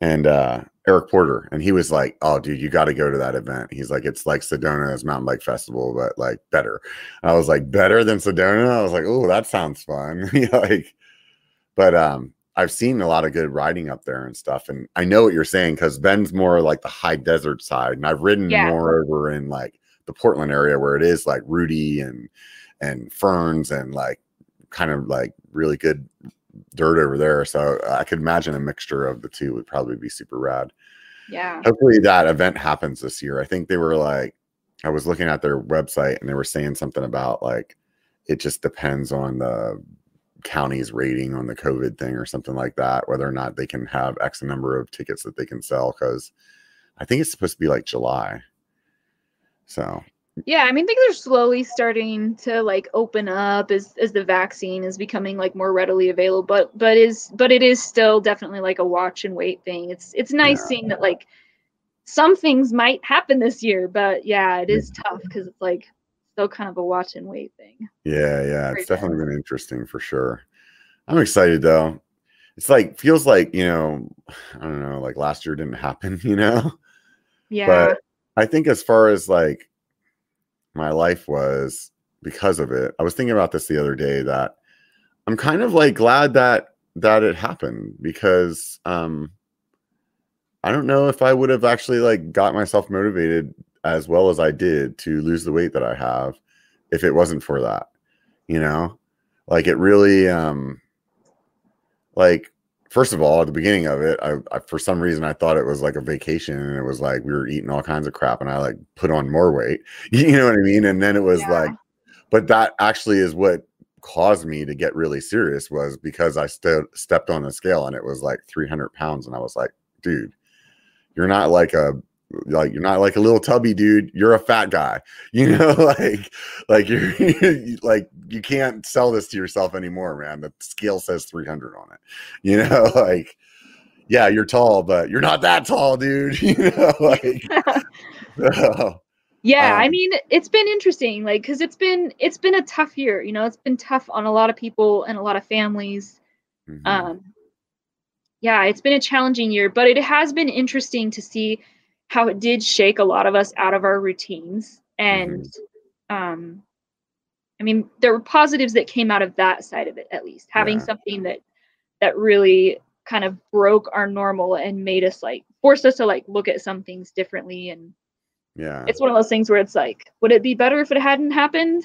and uh, Eric Porter, and he was like, "Oh, dude, you got to go to that event." He's like, "It's like Sedona's mountain bike festival, but like better." I was like, "Better than Sedona?" I was like, "Oh, that sounds fun." like, but um, I've seen a lot of good riding up there and stuff, and I know what you're saying because Bend's more like the high desert side, and I've ridden Yeah. more over in like the Portland area where it is like Rudy and and ferns and like kind of like really good dirt over there. So I could imagine a mixture of the two would probably be super rad. yeah Hopefully that event happens this year. I think they were like, I was looking at their website and they were saying something about like it just depends on the county's rating on the COVID thing or something like that, whether or not they can have X number of tickets that they can sell. Cause I think it's supposed to be like July. So Yeah, I mean things are slowly starting to like open up as as the vaccine is becoming like more readily available, but but is but it is still definitely like a watch and wait thing. It's it's nice Yeah. seeing that like some things might happen this year, but yeah, it is tough because it's like still kind of a watch and wait thing. Yeah, yeah, it's definitely been interesting for sure. I'm excited though. It's like feels like, you know, I don't know, like last year didn't happen, you know? Yeah. But I think as far as like my life was because of it, I was thinking about this the other day that I'm kind of like glad that that it happened because um I don't know if I would have actually like got myself motivated as well as I did to lose the weight that I have if it wasn't for that. You know? Like it really um like first of all, at the beginning of it, I, I, for some reason I thought it was like a vacation and it was like we were eating all kinds of crap and I like put on more weight. You know what I mean? And then it was yeah. like but that actually is what caused me to get really serious was because I st- stepped on the scale and it was like 300 pounds and I was like, dude, you're not like a like you're not like a little tubby dude you're a fat guy you know like like you're like you can't sell this to yourself anymore man the scale says 300 on it you know like yeah you're tall but you're not that tall dude you know like so, yeah um, i mean it's been interesting like because it's been it's been a tough year you know it's been tough on a lot of people and a lot of families mm-hmm. um yeah it's been a challenging year but it has been interesting to see how it did shake a lot of us out of our routines. And mm-hmm. um i mean there were positives that came out of that side of it at least. Having yeah. something that that really kind of broke our normal and made us like forced us to like look at some things differently. And yeah. it's one of those things where it's like would it be better if it hadn't happened?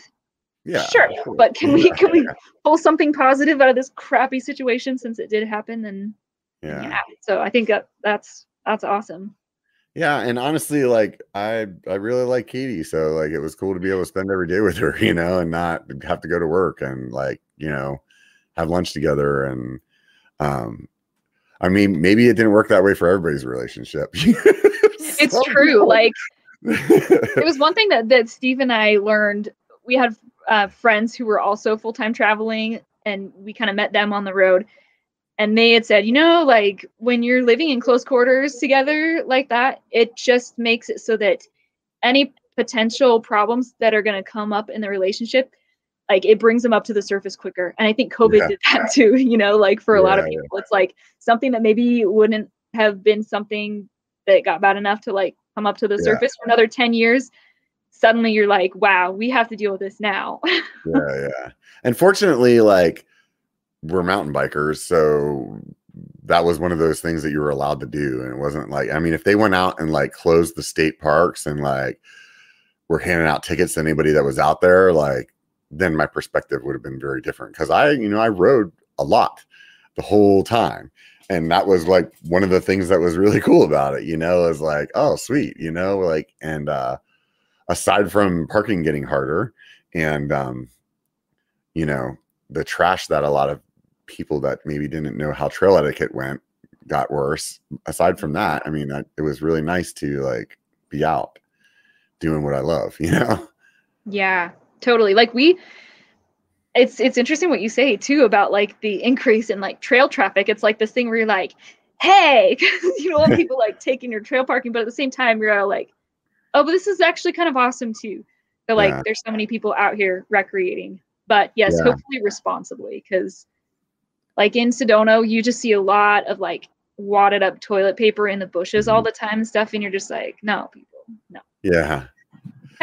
Yeah sure but can we can we pull something positive out of this crappy situation since it did happen? And yeah, yeah. so i think that that's that's awesome yeah, and honestly, like I I really like Katie, so like it was cool to be able to spend every day with her, you know, and not have to go to work and like you know have lunch together and um I mean maybe it didn't work that way for everybody's relationship. it's true. Like it was one thing that that Steve and I learned. We had uh, friends who were also full time traveling, and we kind of met them on the road and they had said, you know, like when you're living in close quarters together like that, it just makes it so that any potential problems that are going to come up in the relationship, like it brings them up to the surface quicker. And I think COVID yeah. did that too, you know, like for a yeah, lot of people, yeah. it's like something that maybe wouldn't have been something that got bad enough to like come up to the surface for another 10 years. Suddenly you're like, wow, we have to deal with this now. yeah, yeah. And fortunately, like, we're mountain bikers, so that was one of those things that you were allowed to do. And it wasn't like, I mean, if they went out and like closed the state parks and like were handing out tickets to anybody that was out there, like then my perspective would have been very different. Cause I, you know, I rode a lot the whole time. And that was like one of the things that was really cool about it, you know, is like, oh, sweet, you know, like, and uh aside from parking getting harder and um, you know, the trash that a lot of people that maybe didn't know how trail etiquette went got worse. Aside from that, I mean, I, it was really nice to like be out doing what I love, you know? Yeah, totally. Like we, it's it's interesting what you say too about like the increase in like trail traffic. It's like this thing where you're like, hey, you don't want people like taking your trail parking, but at the same time you're all like, oh, but this is actually kind of awesome too. But like, yeah. there's so many people out here recreating. But yes, yeah. hopefully responsibly because like in Sedona, you just see a lot of like wadded up toilet paper in the bushes all mm-hmm. the time and stuff, and you're just like, no, people, no. Yeah.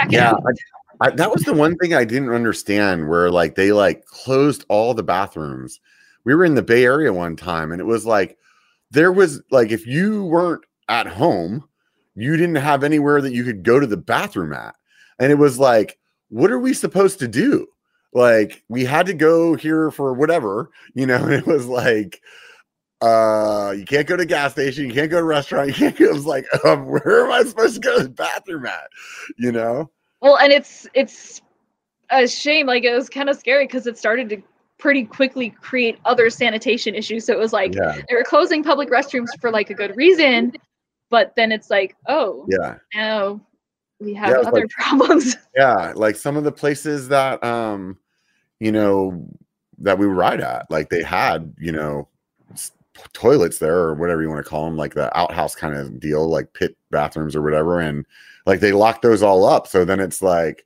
yeah. I, I, that was the one thing I didn't understand where like they like closed all the bathrooms. We were in the Bay Area one time and it was like there was like if you weren't at home, you didn't have anywhere that you could go to the bathroom at. And it was like, what are we supposed to do? Like we had to go here for whatever, you know, and it was like uh you can't go to gas station, you can't go to restaurant, you can't go. It was like, um, where am I supposed to go to the bathroom at? You know? Well, and it's it's a shame, like it was kind of scary because it started to pretty quickly create other sanitation issues. So it was like yeah. they were closing public restrooms for like a good reason, but then it's like, oh yeah, now we have yeah, other like, problems. Yeah, like some of the places that um you know, that we ride at. Like they had, you know, toilets there or whatever you want to call them, like the outhouse kind of deal, like pit bathrooms or whatever. And like they locked those all up. So then it's like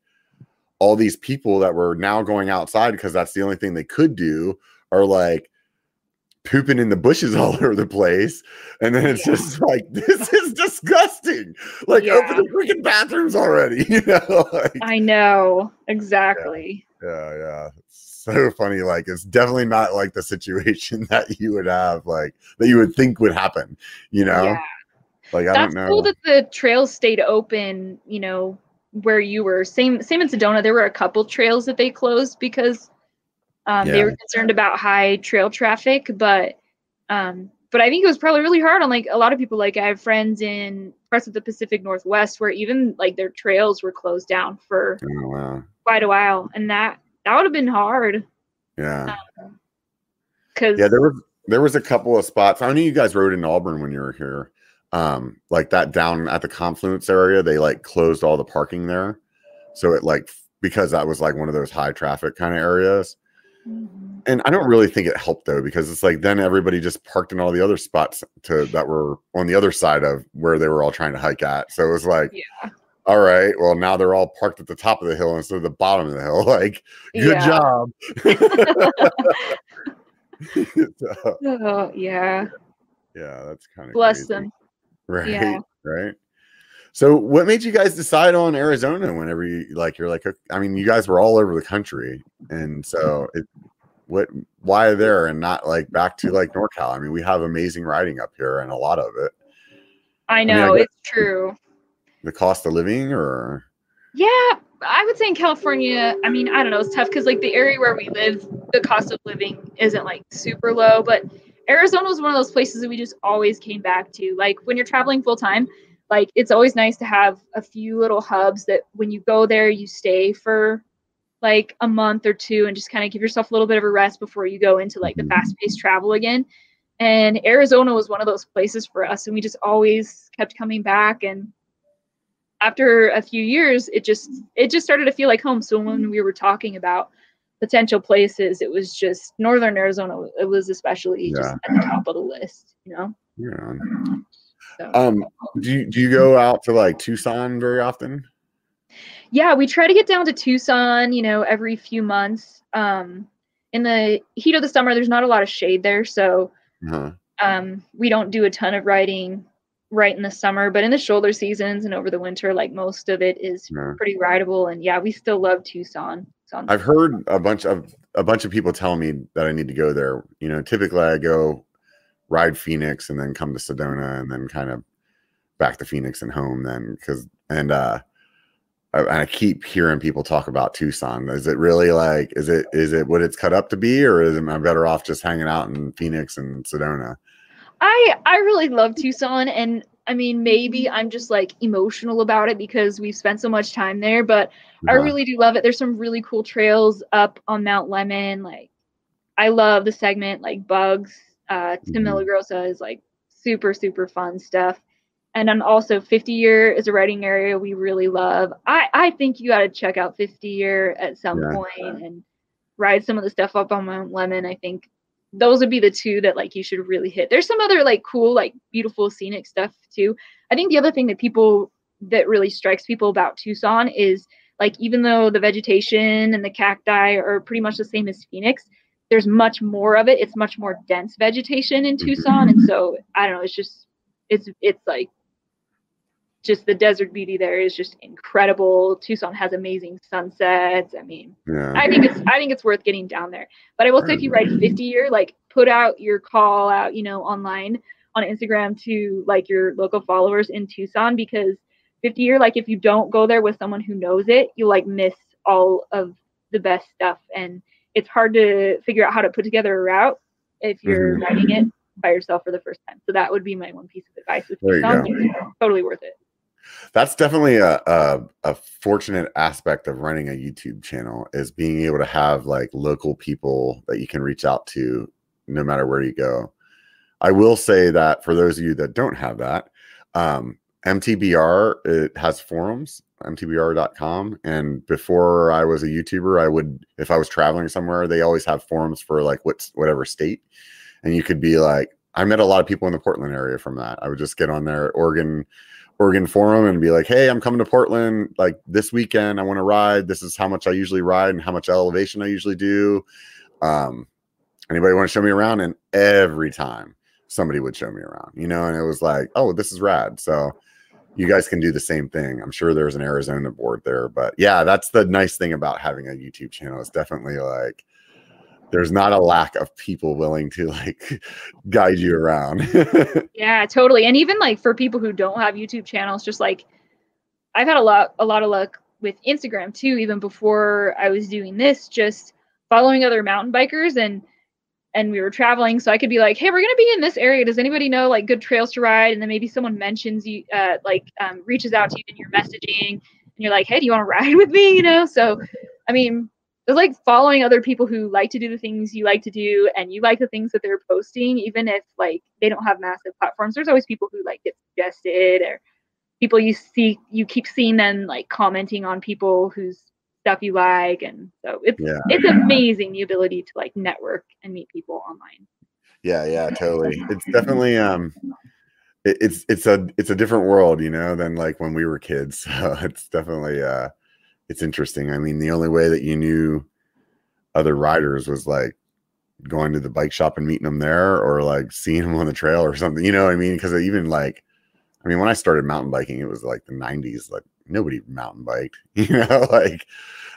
all these people that were now going outside because that's the only thing they could do are like pooping in the bushes all over the place. And then it's yeah. just like, this is disgusting. Like, yeah. open the freaking bathrooms already. You know, like, I know exactly. Yeah, yeah. yeah so funny. Like it's definitely not like the situation that you would have, like that you would think would happen, you know? Yeah. Like I That's don't know. cool that the trails stayed open. You know where you were. Same same in Sedona. There were a couple trails that they closed because um, they were concerned about high trail traffic. But um, but I think it was probably really hard on like a lot of people. Like I have friends in parts of the Pacific Northwest where even like their trails were closed down for Oh, wow. quite a while, and that that would have been hard Yeah. because Yeah, there was there was a couple of spots. I know you guys rode in Auburn when you were here. Um, like that down at the confluence area, they like closed all the parking there. So it like because that was like one of those high traffic kind of areas. Mhm. And I don't really think it helped though, because it's like then everybody just parked in all the other spots to that were on the other side of where they were all trying to hike at. So it was like, Yeah. all right, well now they're all parked at the top of the hill instead of the bottom of the hill. Like, good Yeah. job. So, Oh, yeah. yeah, that's kind of Bless them. Right. Yeah. Right. So what made you guys decide on Arizona whenever you like you're like I mean you guys were all over the country and so it what why there and not like back to like NorCal? I mean we have amazing riding up here and a lot of it. I mean, I know guess- it's true. The cost of living or Yeah, I would say in California, I mean, I don't know, it's tough because like the area where we live, the cost of living isn't like super low, but Arizona was one of those places that we just always came back to. Like when you're traveling full time, like it's always nice to have a few little hubs that when you go there, you stay for like a month or two and just kind of give yourself a little bit of a rest before you go into like the Mhm. fast paced travel again. And Arizona was one of those places for us, and we just always kept coming back and after a few years it just it just started to feel like home so when we were talking about potential places it was just northern arizona it was especially just at the top of the list you know yeah. So. Um do you do you go out to like Tucson very often? yeah we try to get down to tucson you know every few months um in the heat of the summer there's not a lot of shade there so Uh-huh. um we don't do a ton of riding right in the summer but in the shoulder seasons and over the winter like most of it is Yeah. pretty rideable and yeah we still love tucson I've heard a bunch of a bunch of people tell me that I need to go there. You know, typically I go ride Phoenix and then come to Sedona and then kind of back to Phoenix and home then because and uh I, and I keep hearing people talk about Tucson. Is it really like is it is it what it's cut up to be or is it, am I better off just hanging out in Phoenix and Sedona? I I really love Tucson and I mean maybe I'm just like emotional about it because we've spent so much time there, but I Uh-huh. really do love it. There's some really cool trails up on Mount Lemmon. Like I love the segment like bugs. Uh to Mhm. Milagrosa is like super, super fun stuff. And then also 50 year is a riding area we really love. I, I think you gotta check out 50 year at some Yeah. point and ride some of the stuff up on Mount Lemmon. I think those would be the two that like you should really hit. There's some other like cool, like beautiful scenic stuff too. I think the other thing that people that really strikes people about Tucson is like even though the vegetation and the cacti are pretty much the same as Phoenix, there's much more of it. It's much more dense vegetation in Mhm. Tucson, and so I don't know. It's just it's it's like just the desert beauty there is just incredible. Tucson has amazing sunsets. I mean, Yeah. I think it's I think it's worth getting down there. But I will say if you ride 50 year, like put out your call out, you know, online on Instagram to like your local followers in Tucson because 50 year, like if you don't go there with someone who knows it, you'll like miss all of the best stuff. And it's hard to figure out how to put together a route if you're Mhm. riding it by yourself for the first time. So that would be my one piece of advice There you Tucson. Totally worth it. That's definitely a, a a fortunate aspect of running a YouTube channel is being able to have like local people that you can reach out to no matter where you go. I will say that for those of you that don't have that, um, MTBR it has forums, mtbr.com. And before I was a YouTuber, I would if I was traveling somewhere, they always have forums for like what's whatever state. And you could be like, I met a lot of people in the Portland area from that. I would just get on there, Oregon Oregon forum and be like, hey, I'm coming to Portland like this weekend. I want to ride. This is how much I usually ride and how much elevation I usually do. Um, anybody want to show me around? And every time somebody would show me around, you know, and it was like, oh, this is rad. So you guys can do the same thing. I'm sure there's an Arizona board there, but yeah, that's the nice thing about having a YouTube channel. It's definitely like there's not a lack of people willing to like guide you around. yeah, totally. And even like for people who don't have YouTube channels, just like I've had a lot a lot of luck with Instagram too, even before I was doing this, just following other mountain bikers and and we were traveling so i could be like hey we're going to be in this area. Does anybody know like good trails to ride? And then maybe someone mentions you uh, like um, reaches out to you in your messaging and you're like hey do you want to ride with me? You know? So i mean it's like following other people who like to do the things you like to do and you like the things that they're posting even if like they don't have massive platforms. There's always people who like get suggested or people you see you keep seeing them like commenting on people whose stuff you like and so it's yeah. it's amazing the ability to like network and meet people online. Yeah yeah totally. It's definitely um it, it's it's a it's a different world you know than like when we were kids. So it's definitely uh it's interesting. I mean the only way that you knew other riders was like going to the bike shop and meeting them there or like seeing them on the trail or something you know what i mean? Because even like i mean when i started mountain biking it was like the 90s like nobody mountain biked, you know, like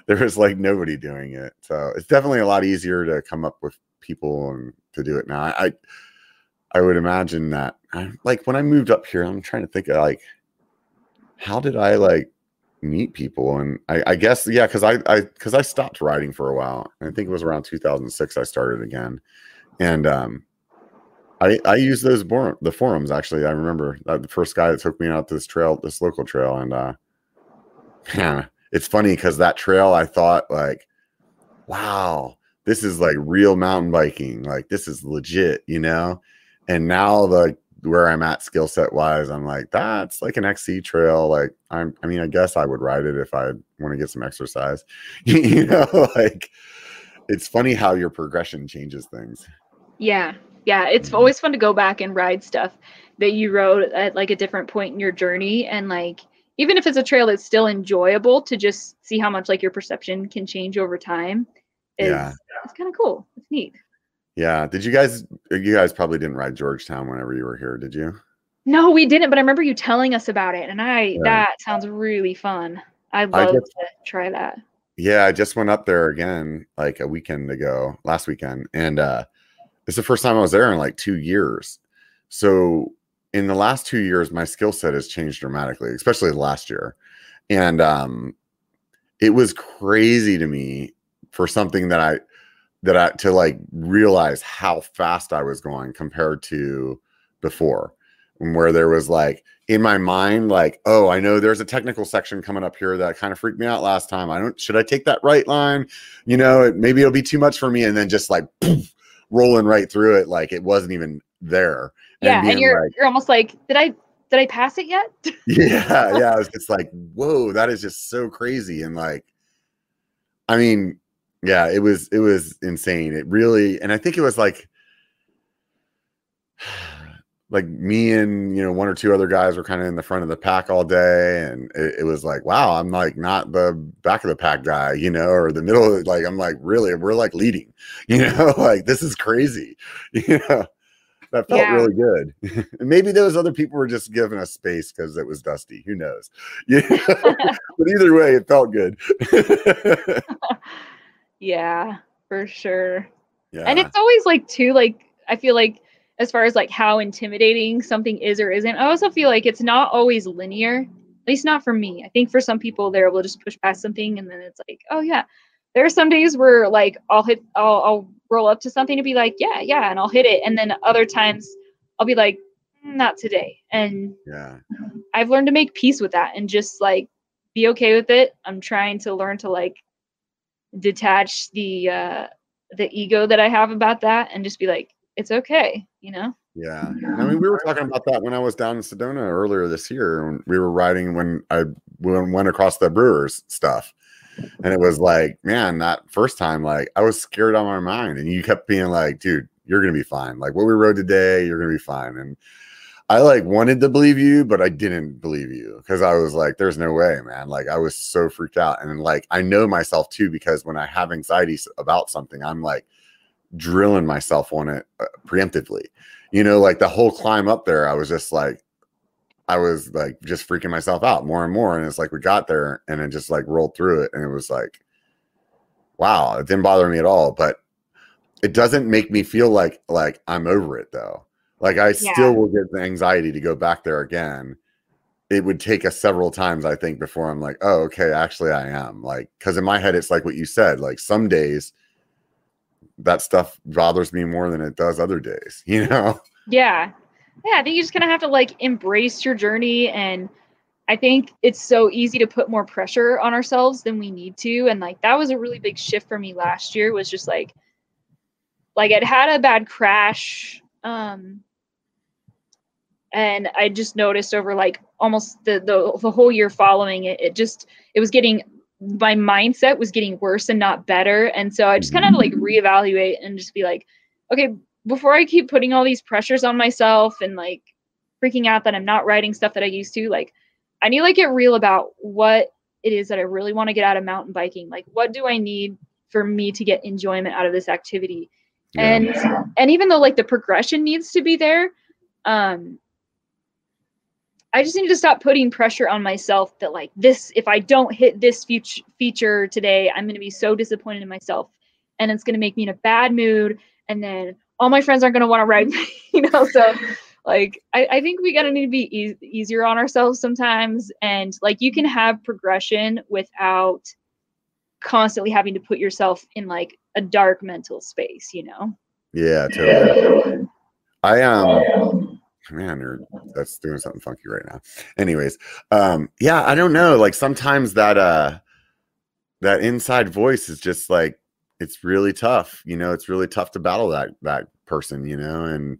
there was like nobody doing it. So it's definitely a lot easier to come up with people and to do it now. I, I would imagine that I, like when I moved up here, I'm trying to think of like, how did I like meet people? And I, I guess, yeah, cause I, I, cause I stopped riding for a while. I think it was around 2006. I started again. And, um, I, I use those the forums actually. I remember uh, the first guy that took me out this trail, this local trail, and uh, it's funny because that trail I thought like, wow, this is like real mountain biking. Like this is legit, you know? And now the where I'm at skill set wise, I'm like, that's like an XC trail. Like I'm I mean, I guess I would ride it if I want to get some exercise. you know, like it's funny how your progression changes things. Yeah. Yeah. It's always fun to go back and ride stuff that you rode at like a different point in your journey and like even if it's a trail that's still enjoyable to just see how much like your perception can change over time is yeah. it's kind of cool. It's neat. Yeah. Did you guys you guys probably didn't ride Georgetown whenever you were here, did you? No, we didn't, but I remember you telling us about it and I yeah. that sounds really fun. I'd love just, to try that. Yeah, I just went up there again like a weekend ago, last weekend, and uh it's the first time I was there in like two years. So in the last two years, my skill set has changed dramatically, especially last year. And um, it was crazy to me for something that I that I to like realize how fast I was going compared to before, where there was like in my mind, like, oh, I know there's a technical section coming up here that kind of freaked me out last time. I don't should I take that right line? You know, it, maybe it'll be too much for me, and then just like poof, rolling right through it, like it wasn't even there yeah, and, and you're like, you're almost like, did I did I pass it yet? yeah, yeah. It's just like, whoa, that is just so crazy. And like, I mean, yeah, it was it was insane. It really, and I think it was like like me and you know one or two other guys were kind of in the front of the pack all day and it, it, was like wow i'm like not the back of the pack guy you know or the middle of like i'm like really we're like leading you know like this is crazy you know that felt yeah. really good. Maybe those other people were just giving us space because it was dusty. Who knows? Yeah. but either way, it felt good. yeah, for sure. Yeah. And it's always like too like I feel like as far as like how intimidating something is or isn't, I also feel like it's not always linear. At least not for me. I think for some people they're able to just push past something and then it's like, oh yeah. There are some days where like I'll hit I'll, I'll roll up to something to be like, yeah, yeah, and I'll hit it. And then other times I'll be like, mm, not today. And yeah, I've learned to make peace with that and just like be okay with it. I'm trying to learn to like detach the uh the ego that I have about that and just be like, it's okay, you know? Yeah. I mean, we were talking about that when I was down in Sedona earlier this year. We were riding when I went across the Brewers stuff and it was like, man, that first time, like I was scared on my mind, and you kept being like, dude, you're gonna be fine. Like what we rode today, you're gonna be fine. And I like wanted to believe you, but I didn't believe you because I was like, there's no way, man. Like I was so freaked out, and like I know myself too because when I have anxiety about something, I'm like drilling myself on it uh, preemptively. You know, like the whole climb up there, I was just like, I was like just freaking myself out more and more. And it's like we got there and it just like rolled through it. And it was like, wow, it didn't bother me at all. But it doesn't make me feel like like I'm over it though. Like I Yeah. still will get the anxiety to go back there again. It would take us several times, I think, before I'm like, oh, okay, actually I am. Like, because in my head, it's like what you said. Like some days that stuff bothers me more than it does other days, you know? Yeah. Yeah, I think you just kind of have to like embrace your journey and I think it's so easy to put more pressure on ourselves than we need to and like that was a really big shift for me last year was just like like I'd had a bad crash um and I just noticed over like almost the the, the whole year following it it just it was getting my mindset was getting worse and not better and so I just kind of like reevaluate and just be like okay before I keep putting all these pressures on myself and like freaking out that I'm not writing stuff that I used to, like I need to like get real about what it is that I really want to get out of mountain biking. Like what do I need for me to get enjoyment out of this activity? And and even though like the progression needs to be there, um I just need to stop putting pressure on myself that like this if I don't hit this feature feature today, I'm going to be so disappointed in myself and it's going to make me in a bad mood and then all my friends aren't going to want to ride me, you know. So, like, I, I think we gotta need to be e- easier on ourselves sometimes, and like, you can have progression without constantly having to put yourself in like a dark mental space, you know. yeah, totally. I um man, you're that's doing something funky right now. Anyways, um, yeah, I don't know. Like sometimes that uh that inside voice is just like it's really tough. You know, it's really tough to battle that that person, you know, and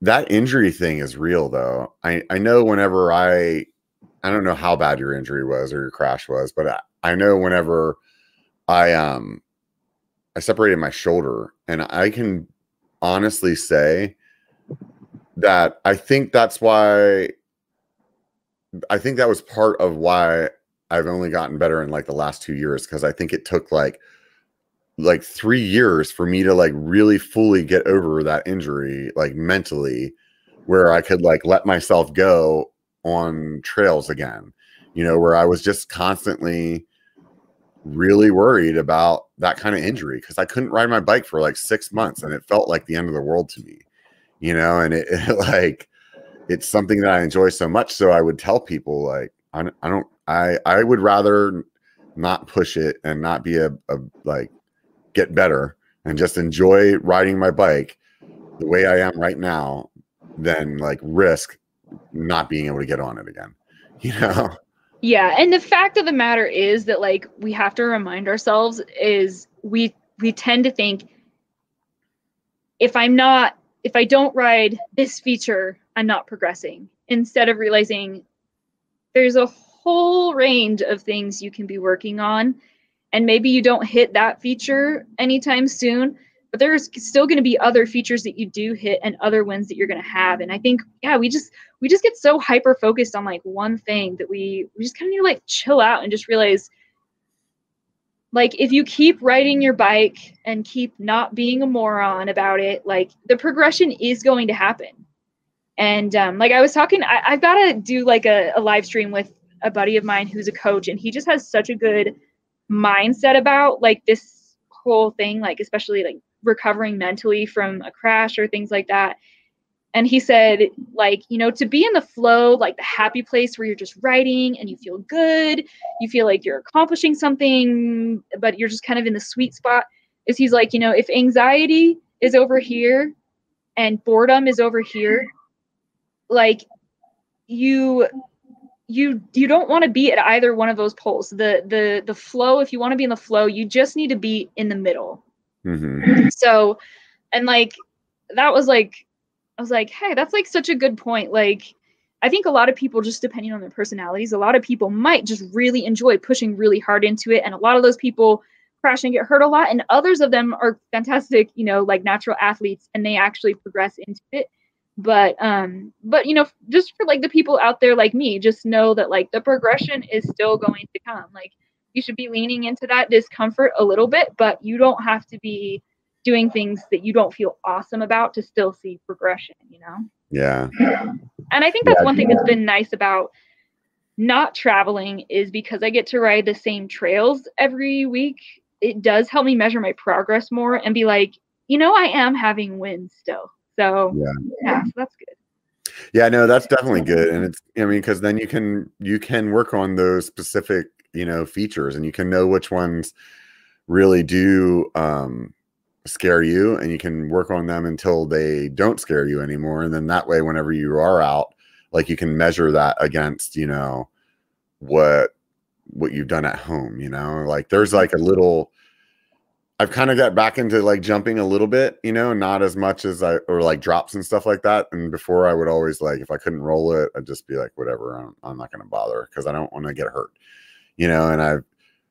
that injury thing is real though. I I know whenever I I don't know how bad your injury was or your crash was, but I, I know whenever I um I separated my shoulder and I can honestly say that I think that's why I think that was part of why I've only gotten better in like the last 2 years because I think it took like like 3 years for me to like really fully get over that injury like mentally where I could like let myself go on trails again. You know, where I was just constantly really worried about that kind of injury because I couldn't ride my bike for like 6 months and it felt like the end of the world to me you know and it, it, like it's something that i enjoy so much so i would tell people like i, don't- I don't i i would rather not push it and not be a, a like get better and just enjoy riding my bike the way i am right now than like risk not being able to get on it again you know Yeah, and the fact of the matter is that like we have to remind ourselves is we we tend to think if I'm not if I don't ride this feature, I'm not progressing. Instead of realizing there's a whole range of things you can be working on and maybe you don't hit that feature anytime soon, but there's still going to be other features that you do hit and other wins that you're going to have. And I think yeah, we just we just get so hyper focused on like one thing that we we just kind of need to like chill out and just realize like if you keep riding your bike and keep not being a moron about it like the progression is going to happen and um, like i was talking I, i've got to do like a, a live stream with a buddy of mine who's a coach and he just has such a good mindset about like this whole thing like especially like recovering mentally from a crash or things like that. And he said like you know to be in the flow like the happy place where you're just writing and you feel good you feel like you're accomplishing something but you're just kind of in the sweet spot is he's like you know if anxiety is over here and boredom is over here like you you you don't want to be at either one of those poles. The the the flow if you want to be in the flow you just need to be in the middle. Hmm so and like that was like i was like hey that's like such a good point. Like i think a lot of people just depending on their personalities a lot of people might just really enjoy pushing really hard into it. And a lot of those people crash and get hurt a lot. And others of them are fantastic you know like natural athletes and they actually progress into it but um but you know just for like the people out there like me just know that like the progression is still going to come like you should be leaning into that discomfort a little bit but you don't have to be doing things that you don't feel awesome about to still see progression you know yeah and i think that's Yeah. one thing that's been nice about not traveling is because i get to ride the same trails every week it does help me measure my progress more and be like you know, I am having wins still. So Yeah. yeah, so that's good. Yeah, no, that's definitely good, and it's I mean because then you can you can work on those specific you know features, and you can know which ones really do um, scare you, and you can work on them until they don't scare you anymore, and then that way, whenever you are out, like you can measure that against you know what what you've done at home. You know, like there's like a little I've kind of got back into like jumping a little bit, you know, not as much as I or like drops and stuff like that. And before I would always like if I couldn't roll it, I'd just be like, whatever, I'm, I'm not going to bother because I don't want to get hurt, you know. And I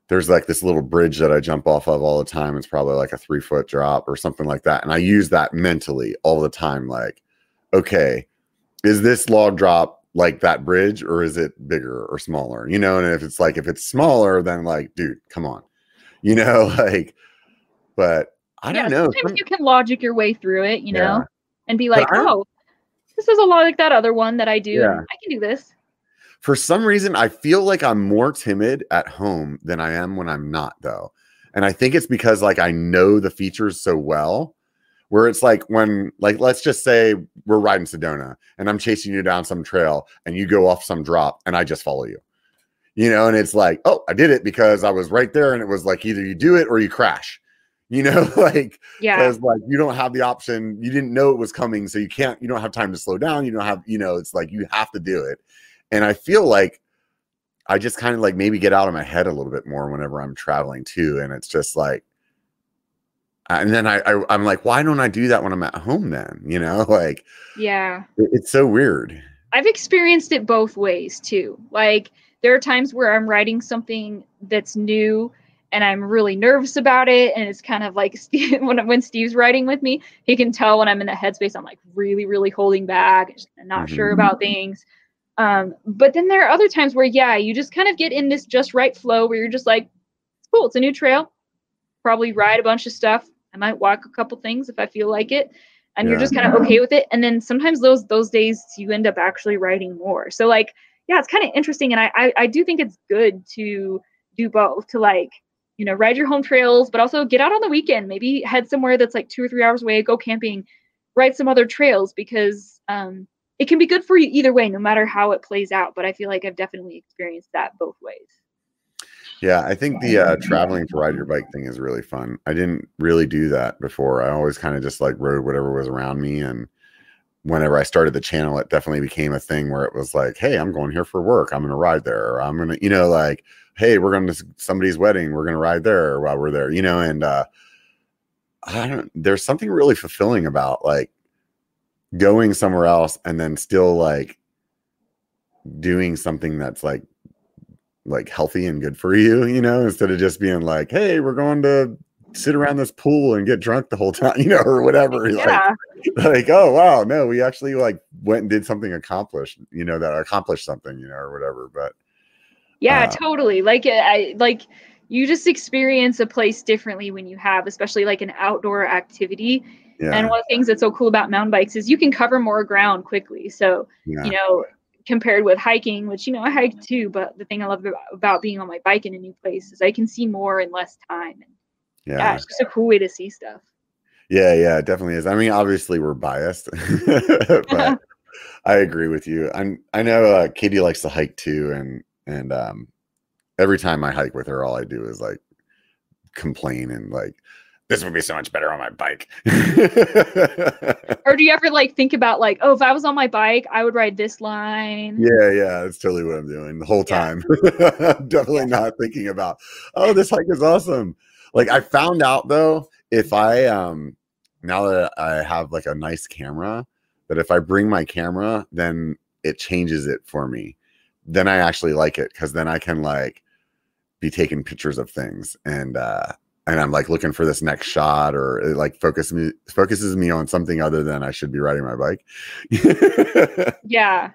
there's like this little bridge that I jump off of all the time. It's probably like a three foot drop or something like that, and I use that mentally all the time. Like, okay, is this log drop like that bridge or is it bigger or smaller? You know, and if it's like if it's smaller, then like, dude, come on, you know, like but I yeah, don't know. Sometimes Some- you can logic your way through it, you know, Yeah. and be like, oh, this is a lot like that other one that I do. Yeah. I can do this. for some reason, I feel like I'm more timid at home than I am when I'm not, though. And I think it's because like I know the features so well. Where it's like when, like, let's just say we're riding Sedona and I'm chasing you down some trail and you go off some drop and I just follow you, you know, and it's like, oh, I did it because I was right there and it was like either you do it or you crash, you know, like Yeah. because like you don't have the option you didn't know it was coming so you can't you don't have time to slow down you don't have you know it's like you have to do it and i feel like i just kind of like maybe get out of my head a little bit more whenever i'm traveling too and it's just like and then I, I i'm like why don't i do that when i'm at home then you know like Yeah. it- it's so weird I've experienced it both ways too. Like there are times where I'm writing something that's new and I'm really nervous about it and it's kind of like Steve, when when Steve's writing with me, he can tell when I'm in that headspace I'm like really really holding back and not sure Mhm. about things. Um, but then there are other times where yeah, you just kind of get in this just right flow where you're just like it's cool, it's a new trail. Probably ride a bunch of stuff. I might walk a couple things if I feel like it and you're just kind of okay with it and then sometimes those those days you end up actually writing more so like yeah it's kind of interesting and I, I i do think it's good to do both to like you know ride your home trails but also get out on the weekend maybe head somewhere that's like two or three hours away go camping ride some other trails because um it can be good for you either way no matter how it plays out but i feel like i've definitely experienced that both ways Yeah, I think the uh, traveling to ride your bike thing is really fun. I didn't really do that before. I always kind of just like rode whatever was around me. And whenever I started the channel, it definitely became a thing where it was like, hey, I'm going here for work. I'm going to ride there. Or I'm going to, you know, like, hey, we're going to somebody's wedding. We're going to ride there while we're there, you know. And uh, I don't, there's something really fulfilling about like going somewhere else and then still like doing something that's like like healthy and good for you, you know, instead of just being like, hey, we're going to sit around this pool and get drunk the whole time, you know, or whatever. yeah Like, like, oh wow, no, we actually like went and did something accomplished, you know, that accomplished something, you know, or whatever. But Yeah, Uh, totally. Like uh, I like you just experience a place differently when you have especially like an outdoor activity. yeah, And one of the things that's so cool about mountain bikes is you can cover more ground quickly. So, yeah, you know, compared with hiking, which you know I hike too, but the thing I love about, about being on my bike in a new place is I can see more in less time. Yeah, yeah, it's just a cool way to see stuff. yeah, yeah, it definitely is. I mean, obviously we're biased, but I agree with you. I'm, I know uh, Katie likes to hike too, and and um, every time I hike with her, all I do is like complain and like this would be so much better on my bike. Or do you ever like think about like, oh, if I was on my bike, I would ride this line. Yeah, yeah, that's totally what I'm doing the whole Yeah. time. I'm definitely not thinking about, oh, this hike is awesome. Like I found out though, if I um now that I have like a nice camera, that if I bring my camera, then it changes it for me. Then I actually like it because then I can like be taking pictures of things and uh and I'm like looking for this next shot or it like focus me focuses me on something other than I should be riding my bike. Yeah,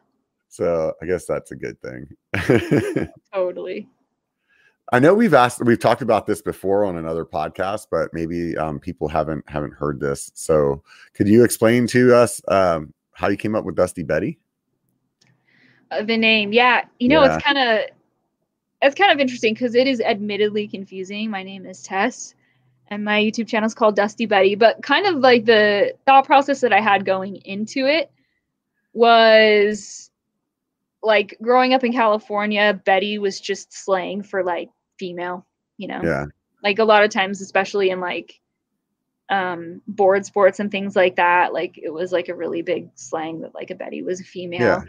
So I guess that's a good thing. totally. I know we've asked, we've talked about this before on another podcast, but maybe um, people haven't haven't heard this. So could you explain to us um, how you came up with Dusty Betty? Uh, the name, yeah. You know, Yeah. it's kind of it's kind of interesting because it is admittedly confusing. My name is Tess, and my YouTube channel is called Dusty Betty. But kind of like the thought process that I had going into it was like growing up in California, Betty was just slang for like female, you know? Yeah. Like a lot of times, especially in like um board sports and things like that, like it was like a really big slang that like a Betty was a female. Yeah.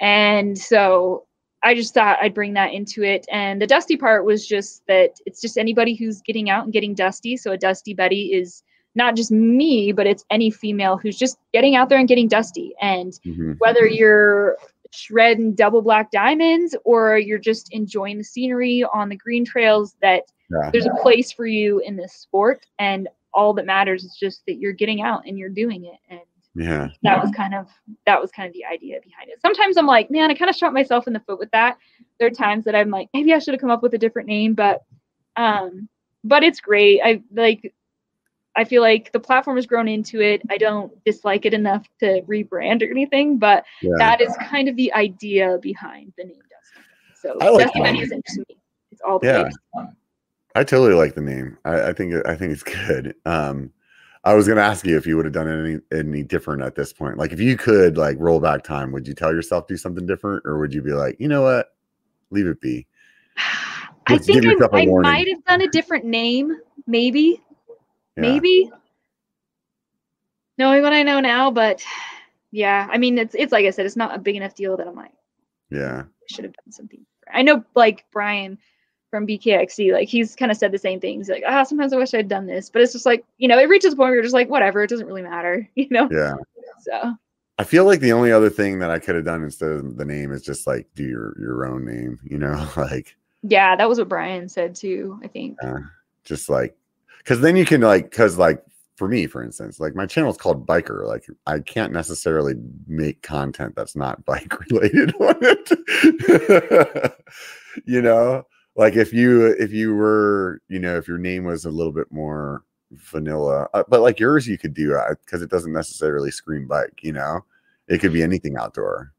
And so I just thought I'd bring that into it. And the dusty part was just that it's just anybody who's getting out and getting dusty. So a dusty Betty is not just me, but it's any female who's just getting out there and getting dusty. And Mhm. whether you're shredding double black diamonds or you're just enjoying the scenery on the green trails, that Yeah. there's a place for you in this sport. And all that matters is just that you're getting out and you're doing it. And Yeah. that was kind of that was kind of the idea behind it. Sometimes I'm like, man, I kind of shot myself in the foot with that. There are times that I'm like, maybe I should have come up with a different name, but um, but it's great. I like. I feel like the platform has grown into it. I don't dislike it enough to rebrand or anything, but Yeah. that is kind of the idea behind the name Dusty. So I like Dusty that. Betty isn't just me; it's all the Yeah. I totally like the name. I, I think I think it's good. Um, I was gonna ask you if you would have done any any different at this point. Like if you could like roll back time, would you tell yourself do something different, or would you be like, you know what, leave it be? I Just give think I, I, I might have done a different name, maybe. Yeah. maybe knowing what i know now but yeah i mean it's it's like i said it's not a big enough deal that i'm like Yeah. I should have done something i know like brian from bkxc like he's kind of said the same things like ah sometimes i wish i'd done this but it's just like you know it reaches a point where you're just like whatever it doesn't really matter you know? Yeah. so. I feel like the only other thing that I could have done instead of the name is just like do your your own name, you know, like yeah that was what brian said too i think. Uh, just like because then you can like because like for me for instance like my channel is called biker like i can't necessarily make content that's not bike related on it. You know like if you if you were you know if your name was a little bit more vanilla uh, but like yours you could do because it doesn't necessarily scream bike you know it could be anything outdoor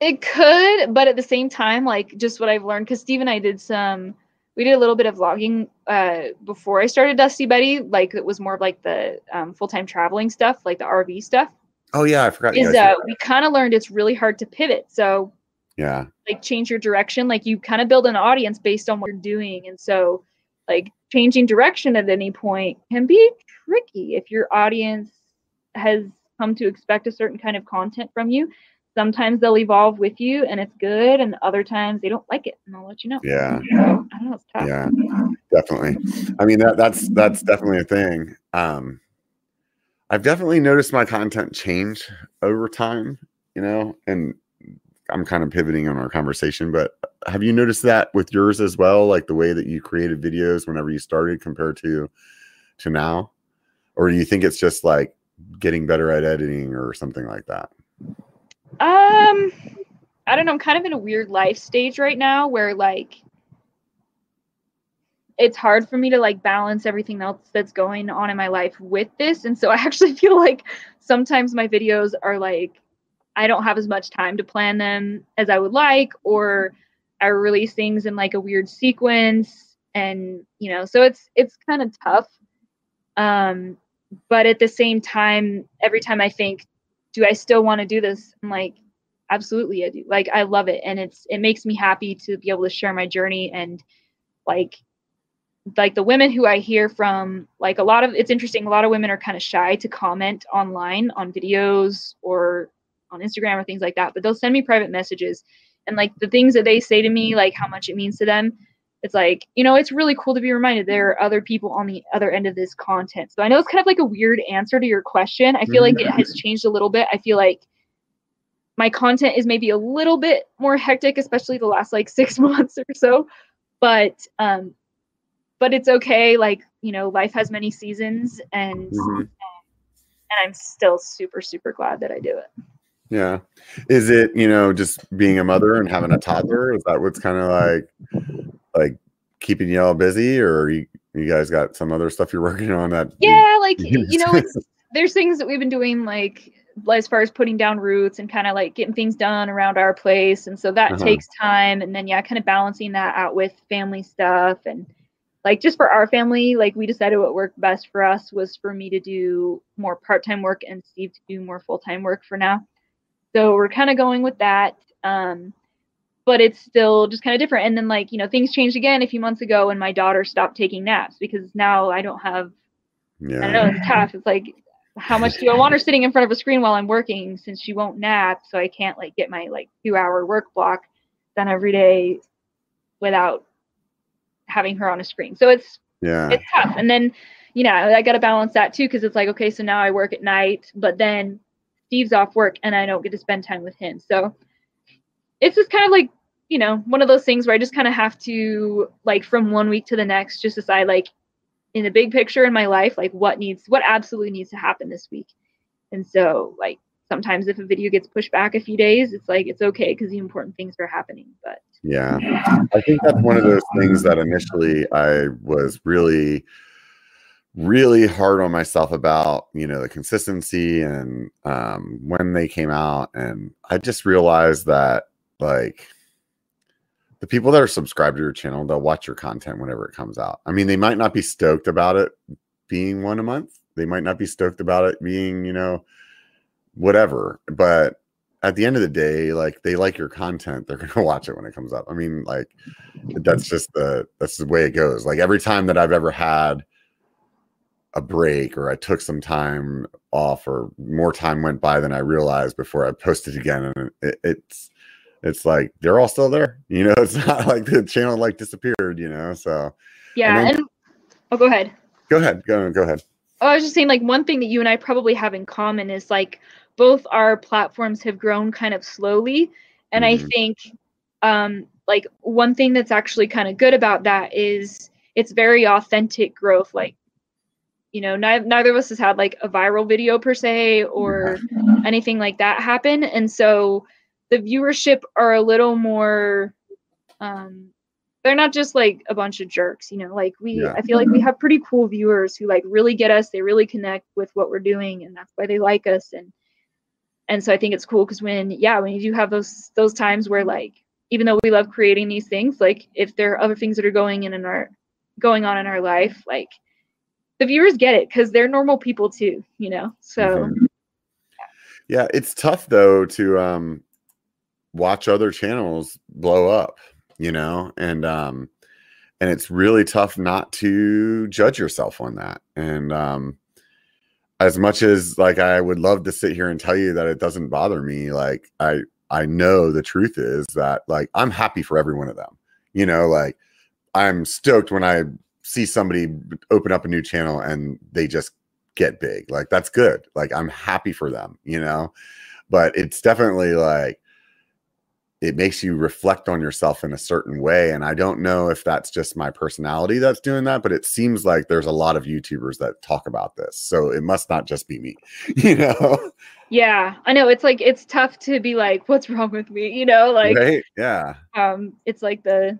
It could, but at the same time, like just what I've learned, because Steve and I did some, we did a little bit of vlogging uh, before I started Dusty Betty. Like it was more of like the um, full time traveling stuff, like the RV stuff. oh yeah i forgot Is uh, we kind of learned it's really hard to pivot. So. Yeah like change your direction. Like you kind of build an audience based on what you're doing, and so like changing direction at any point can be tricky if your audience has come to expect a certain kind of content from you. Sometimes they'll evolve with you and it's good, and other times they don't like it, and I'll let you know. yeah So, I don't know. It's tough. yeah definitely i mean that that's that's definitely a thing um i've definitely noticed my content change over time you know and i'm kind of pivoting on our conversation but have you noticed that with yours as well like the way that you created videos whenever you started compared to to now or do you think it's just like getting better at editing or something like that Um, I don't know. I'm kind of in a weird life stage right now where like it's hard for me to like balance everything else that's going on in my life with this. And so I actually feel like sometimes my videos are like I don't have as much time to plan them as I would like, or I release things in like a weird sequence. And you know, so it's it's kind of tough. Um, but at the same time, every time I think, do I still want to do this? I'm like, absolutely I do. Like I love it and it's it makes me happy to be able to share my journey and like like the women who I hear from like a lot of it's interesting a lot of women are kind of shy to comment online on videos or on Instagram or things like that but they'll send me private messages. And like the things that they say to me like how much it means to them it's like you know it's really cool to be reminded there are other people on the other end of this content. So i know it's kind of like a weird answer to your question. I feel like it has changed a little bit. I feel like my content is maybe a little bit more hectic especially the last like six months or so but um but it's okay. Like you know life has many seasons and Mhm. and i'm still super super glad that i do it Yeah. Is it, you know, just being a mother and having a toddler? Is that what's kind of like like keeping y'all busy or you, you guys got some other stuff you're working on that yeah like you know there's things that we've been doing like as far as putting down roots and kind of like getting things done around our place and so that Uh-huh. takes time and then yeah kind of balancing that out with family stuff and like just for our family, like we decided what worked best for us was for me to do more part-time work and Steve to do more full-time work for now. So we're kind of going with that. Um, but it's still just kind of different. And then like, you know, things changed again a few months ago when my daughter stopped taking naps because now I don't have yeah. I don't know, it's tough. It's like how much do I want her sitting in front of a screen while I'm working since she won't nap, so I can't like get my like two hour work block done every day without having her on a screen. So it's yeah, it's tough. And then you know I got to balance that too because it's like okay, so now I work at night, but then Steve's off work and I don't get to spend time with him. So it's just kind of like you know one of those things where I just kind of have to like from one week to the next just decide like in the big picture in my life like what needs what absolutely needs to happen this week. And so like sometimes if a video gets pushed back a few days, it's like it's okay because the important things are happening. But yeah, I think that's one of those things that initially I was really, really hard on myself about, you know, the consistency and um, when they came out. And I just realized that, like, the people that are subscribed to your channel, they'll watch your content whenever it comes out. I mean, they might not be stoked about it being one a month. They might not be stoked about it being, you know, whatever. But at the end of the day, like they like your content, they're gonna watch it when it comes up. I mean, like that's just the that's the way it goes. Like every time that I've ever had a break or I took some time off or more time went by than I realized before I posted again, and it, it's it's like they're all still there. You know, it's not like the channel like disappeared. You know, so yeah. And, then, and oh, go ahead. Go ahead. Go go ahead. Oh, I was just saying, like one thing that you and I probably have in common is like both our platforms have grown kind of slowly. And mm-hmm. I think um, like one thing that's actually kind of good about that is it's very authentic growth. Like, you know, neither, neither of us has had like a viral video per se or anything like that happen. And so the viewership are a little more um, they're not just like a bunch of jerks, you know. Like we, yeah. I feel like we have pretty cool viewers who like really get us. They really connect with what we're doing, and that's why they like us. And and so I think it's cool because when yeah, when you do have those those times where like even though we love creating these things, like if there are other things that are going in in our going on in our life, like the viewers get it because they're normal people too, you know. So. Mm-hmm. Yeah, it's tough though to um watch other channels blow up you know, and um, and it's really tough not to judge yourself on that. And um, as much as like I would love to sit here and tell you that it doesn't bother me, like I I know the truth is that like I'm happy for every one of them. You know, like I'm stoked when I see somebody open up a new channel and they just get big. Like that's good. Like I'm happy for them, you know. But it's definitely like it makes you reflect on yourself in a certain way. And I don't know if that's just my personality that's doing that, but it seems like there's a lot of YouTubers that talk about this. So it must not just be me, you know? Yeah, I know. It's like, it's tough to be like, what's wrong with me? You know, like, right? yeah. Um, it's like the,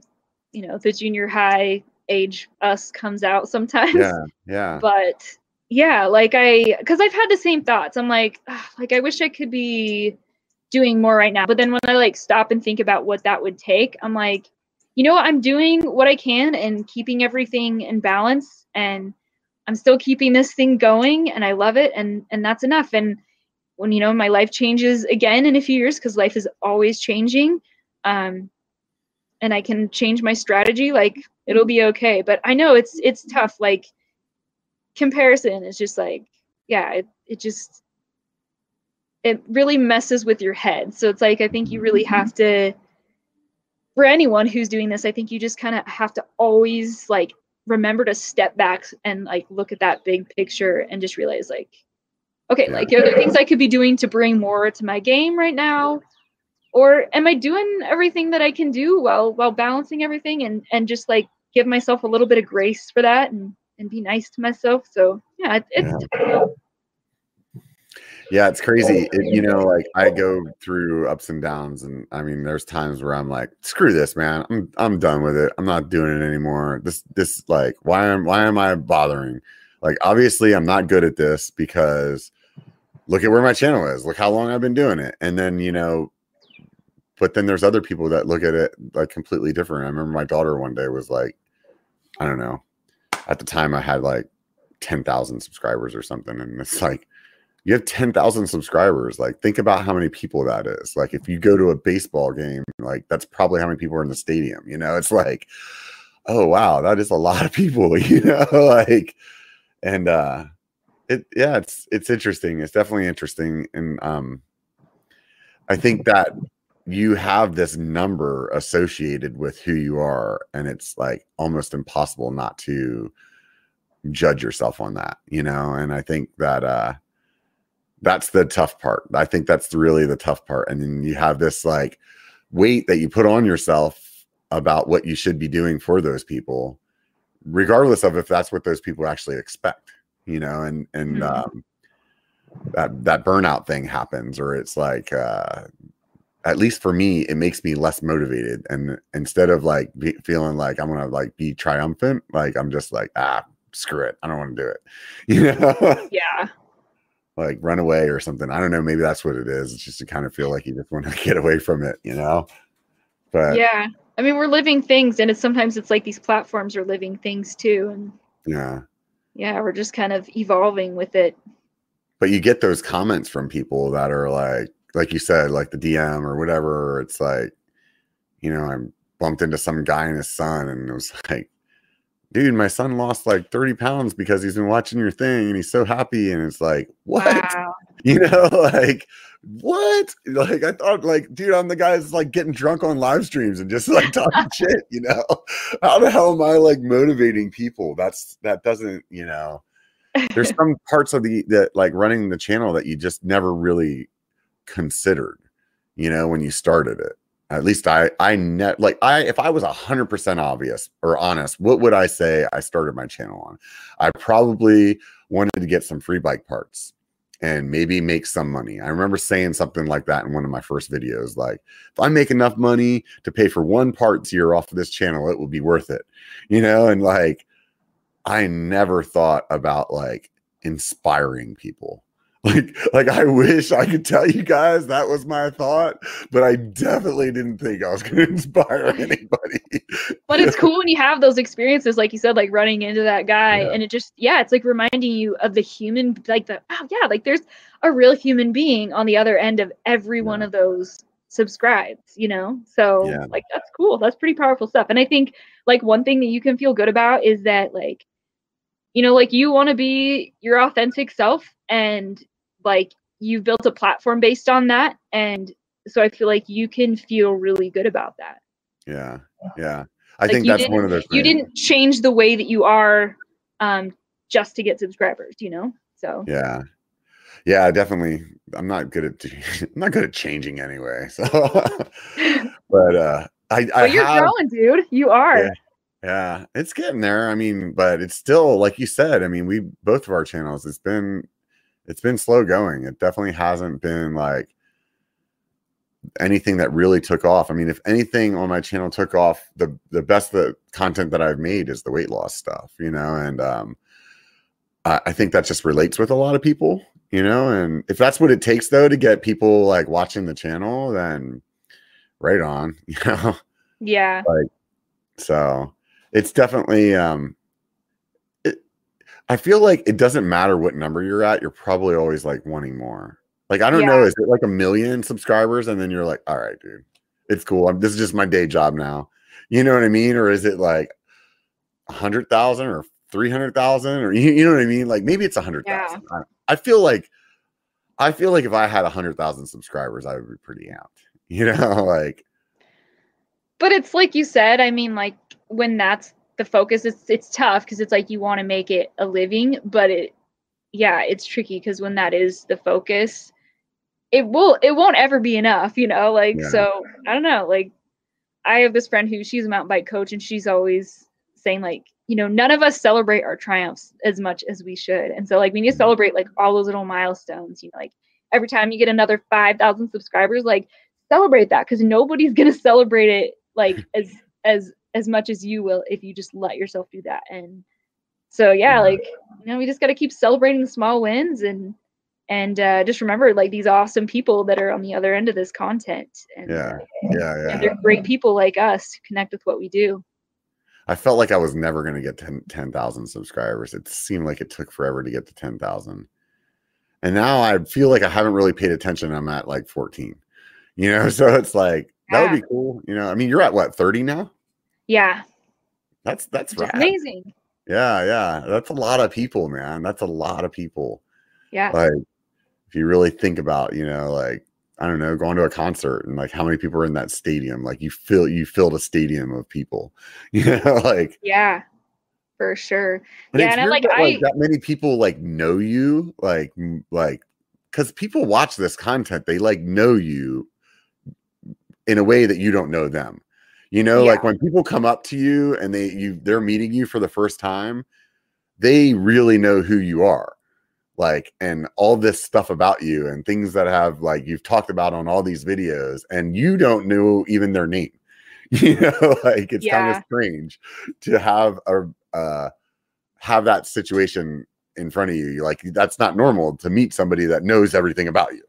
you know, the junior high age us comes out sometimes. Yeah. Yeah. But yeah, like I, cause I've had the same thoughts. I'm like, like, I wish I could be, doing more right now. But then when I like stop and think about what that would take, I'm like, you know, I'm doing what I can and keeping everything in balance and I'm still keeping this thing going and I love it and and that's enough. And when you know my life changes again in a few years because life is always changing, um, and I can change my strategy, like it'll be okay. But I know it's it's tough. Like comparison is just like, yeah, it it just it really messes with your head. So it's like I think you really have to for anyone who's doing this, I think you just kind of have to always like remember to step back and like look at that big picture and just realize like okay, like are there things I could be doing to bring more to my game right now? Or am I doing everything that I can do while while balancing everything and and just like give myself a little bit of grace for that and and be nice to myself. So yeah, it, it's yeah. Yeah, it's crazy. It, you know, like I go through ups and downs, and I mean, there's times where I'm like, "Screw this, man! I'm I'm done with it. I'm not doing it anymore. This this like why am why am I bothering? Like, obviously, I'm not good at this because look at where my channel is. Look how long I've been doing it. And then you know, but then there's other people that look at it like completely different. I remember my daughter one day was like, I don't know, at the time I had like 10,000 subscribers or something. And it's like, you have 10,000 subscribers. Like, think about how many people that is. Like, if you go to a baseball game, like, that's probably how many people are in the stadium. You know, it's like, oh, wow, that is a lot of people, you know, like, and, uh, it, yeah, it's, it's interesting. It's definitely interesting. And, um, I think that you have this number associated with who you are, and it's like almost impossible not to, judge yourself on that, you know? And I think that uh that's the tough part. I think that's really the tough part. And then you have this like weight that you put on yourself about what you should be doing for those people, regardless of if that's what those people actually expect, you know, and and mm-hmm. um that that burnout thing happens, or it's like uh at least for me, it makes me less motivated. And instead of like be, feeling like I'm gonna like be triumphant, like I'm just like, ah, screw it. I don't want to do it. You know? Yeah. like run away or something. I don't know. Maybe that's what it is. It's just to kind of feel like you just want to get away from it, you know? But yeah. I mean, we're living things and it's sometimes it's like these platforms are living things too. And yeah. Yeah, we're just kind of evolving with it. But you get those comments from people that are like, like you said, like the DM or whatever. It's like, you know, I bumped into some guy and his son and it was like, dude, my son lost like 30 pounds because he's been watching your thing and he's so happy. And it's like, what? Wow. You know, like, what? Like, I thought, like, dude, I'm the guy that's like getting drunk on live streams and just like talking shit, you know? How the hell am I like motivating people? That's that doesn't, you know, there's some parts of the that like running the channel that you just never really considered, you know, when you started it at least I I net like I if I was a hundred percent obvious or honest, what would I say I started my channel on? I probably wanted to get some free bike parts and maybe make some money. I remember saying something like that in one of my first videos. Like, if I make enough money to pay for one parts here off of this channel, it will be worth it. You know, and like I never thought about like inspiring people like like i wish i could tell you guys that was my thought but i definitely didn't think i was going to inspire anybody but it's cool when you have those experiences like you said like running into that guy yeah. and it just yeah it's like reminding you of the human like the oh yeah like there's a real human being on the other end of every yeah. one of those subscribes you know so yeah. like that's cool that's pretty powerful stuff and i think like one thing that you can feel good about is that like you know like you want to be your authentic self and like you've built a platform based on that and so i feel like you can feel really good about that. Yeah yeah. I like think that's one of those you didn't change the way that you are um just to get subscribers you know? So yeah. Yeah definitely. I'm not good at i'm not good at changing anyway so but uh i, I but you're have, growing dude. You are. Yeah, yeah. It's getting there. I mean but it's still like you said i mean we both of our channels it's been it's been slow going. It definitely hasn't been like anything that really took off. I mean, if anything on my channel took off, the the best the content that I've made is the weight loss stuff, you know, and um I, I think that just relates with a lot of people, you know, and if that's what it takes though to get people like watching the channel, then right on, you know. Yeah. Like so it's definitely um I feel like it doesn't matter what number you're at, you're probably always like wanting more. Like, I don't yeah. know, is it like a million subscribers? And then you're like, all right, dude, it's cool. I'm, this is just my day job now. You know what I mean? Or is it like a hundred thousand or 300,000 or you, you, know what I mean? Like maybe it's a hundred thousand. Yeah. I, I feel like, I feel like if I had a hundred thousand subscribers, I would be pretty amped, you know, like, but it's like you said, I mean, like when that's the focus it's it's tough because it's like you want to make it a living but it yeah it's tricky because when that is the focus it will it won't ever be enough you know like yeah. so i don't know like i have this friend who she's a mountain bike coach and she's always saying like you know none of us celebrate our triumphs as much as we should and so like we need to mm-hmm. celebrate like all those little milestones you know like every time you get another 5000 subscribers like celebrate that because nobody's gonna celebrate it like as as as much as you will if you just let yourself do that. And so yeah, like you know, we just got to keep celebrating the small wins and and uh, just remember like these awesome people that are on the other end of this content. And, yeah, yeah, yeah. And they're great people like us to connect with what we do. I felt like I was never going to get 10,000 subscribers. It seemed like it took forever to get to 10,000. And now I feel like I haven't really paid attention. I'm at like 14, you know? So it's like, that would be cool. You know, I mean, you're at what, 30 now? Yeah. That's, that's amazing. Yeah. Yeah. That's a lot of people, man. That's a lot of people. Yeah. Like, if you really think about, you know, like, I don't know, going to a concert and like how many people are in that stadium, like you fill, you filled a stadium of people, you know, like, Yeah. For sure. And Yeah, and I'm like, that, I- that many people like know you, like like because people watch this content, they like know you in a way that you don't know them. You know, like when people come up to you and they you they're meeting you for the first time, they really know who you are. Like and all this stuff about you and things that have like you've talked about on all these videos and you don't know even their name. You know, like it's kind of strange to have a uh have that situation in front of you. You're Like that's not normal to meet somebody that knows everything about you.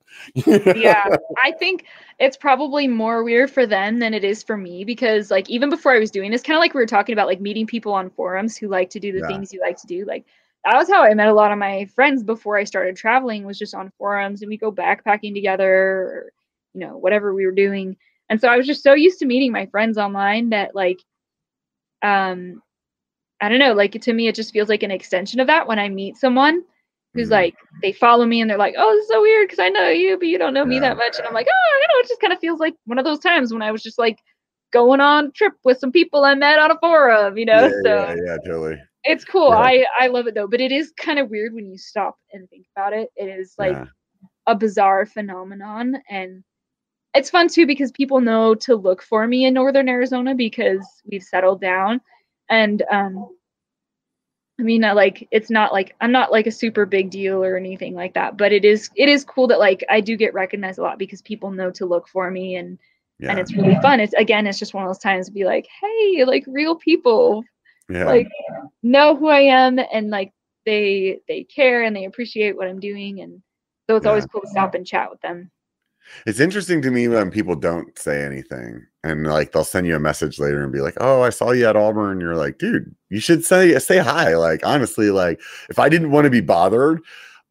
Yeah. I think it's probably more weird for them than it is for me because like even before i was doing this kind of like we were talking about like meeting people on forums who like to do the Yeah. things you like to do like that was how i met a lot of my friends before i started traveling was just on forums and we go backpacking together or you know whatever we were doing. And so i was just so used to meeting my friends online that like um i don't know like to me it just feels like an extension of that when i meet someone who's Mhm. like they follow me and they're like, "Oh, this is so weird because I know you, but you don't know me that much." And I'm like, "Oh, you know, it just kind of feels like one of those times when I was just like going on a trip with some people I met on a forum, you know." yeah, so yeah, yeah, totally. it's cool. Yeah. I I love it though, but it is kind of weird when you stop and think about it. It is like yeah. a bizarre phenomenon and it's fun too because people know to look for me in northern Arizona because we've settled down and um I mean I like it's not like I'm not like a super big deal or anything like that but it is it is cool that like I do get recognized a lot because people know to look for me and yeah. and it's really fun it's again it's just one of those times to be like hey like real people yeah. like know who I am and like they they care and they appreciate what I'm doing and so it's always cool to stop and chat with them. It's interesting to me when people don't say anything and like they'll send you a message later and be like, "Oh, I saw you at Auburn." You're like, "Dude, you should say say hi." Like honestly, like if I didn't want to be bothered,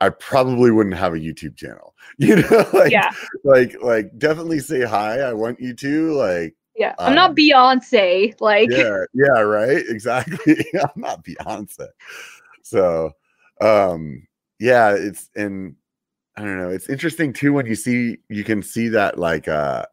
I probably wouldn't have a YouTube channel. You know, like yeah, like like definitely say hi. I want you to like yeah. I'm not um, Beyonce, like yeah, yeah, right. Exactly. I'm not Beyonce. So um yeah, it's and I don't know, it's interesting too when you see you can see that like uh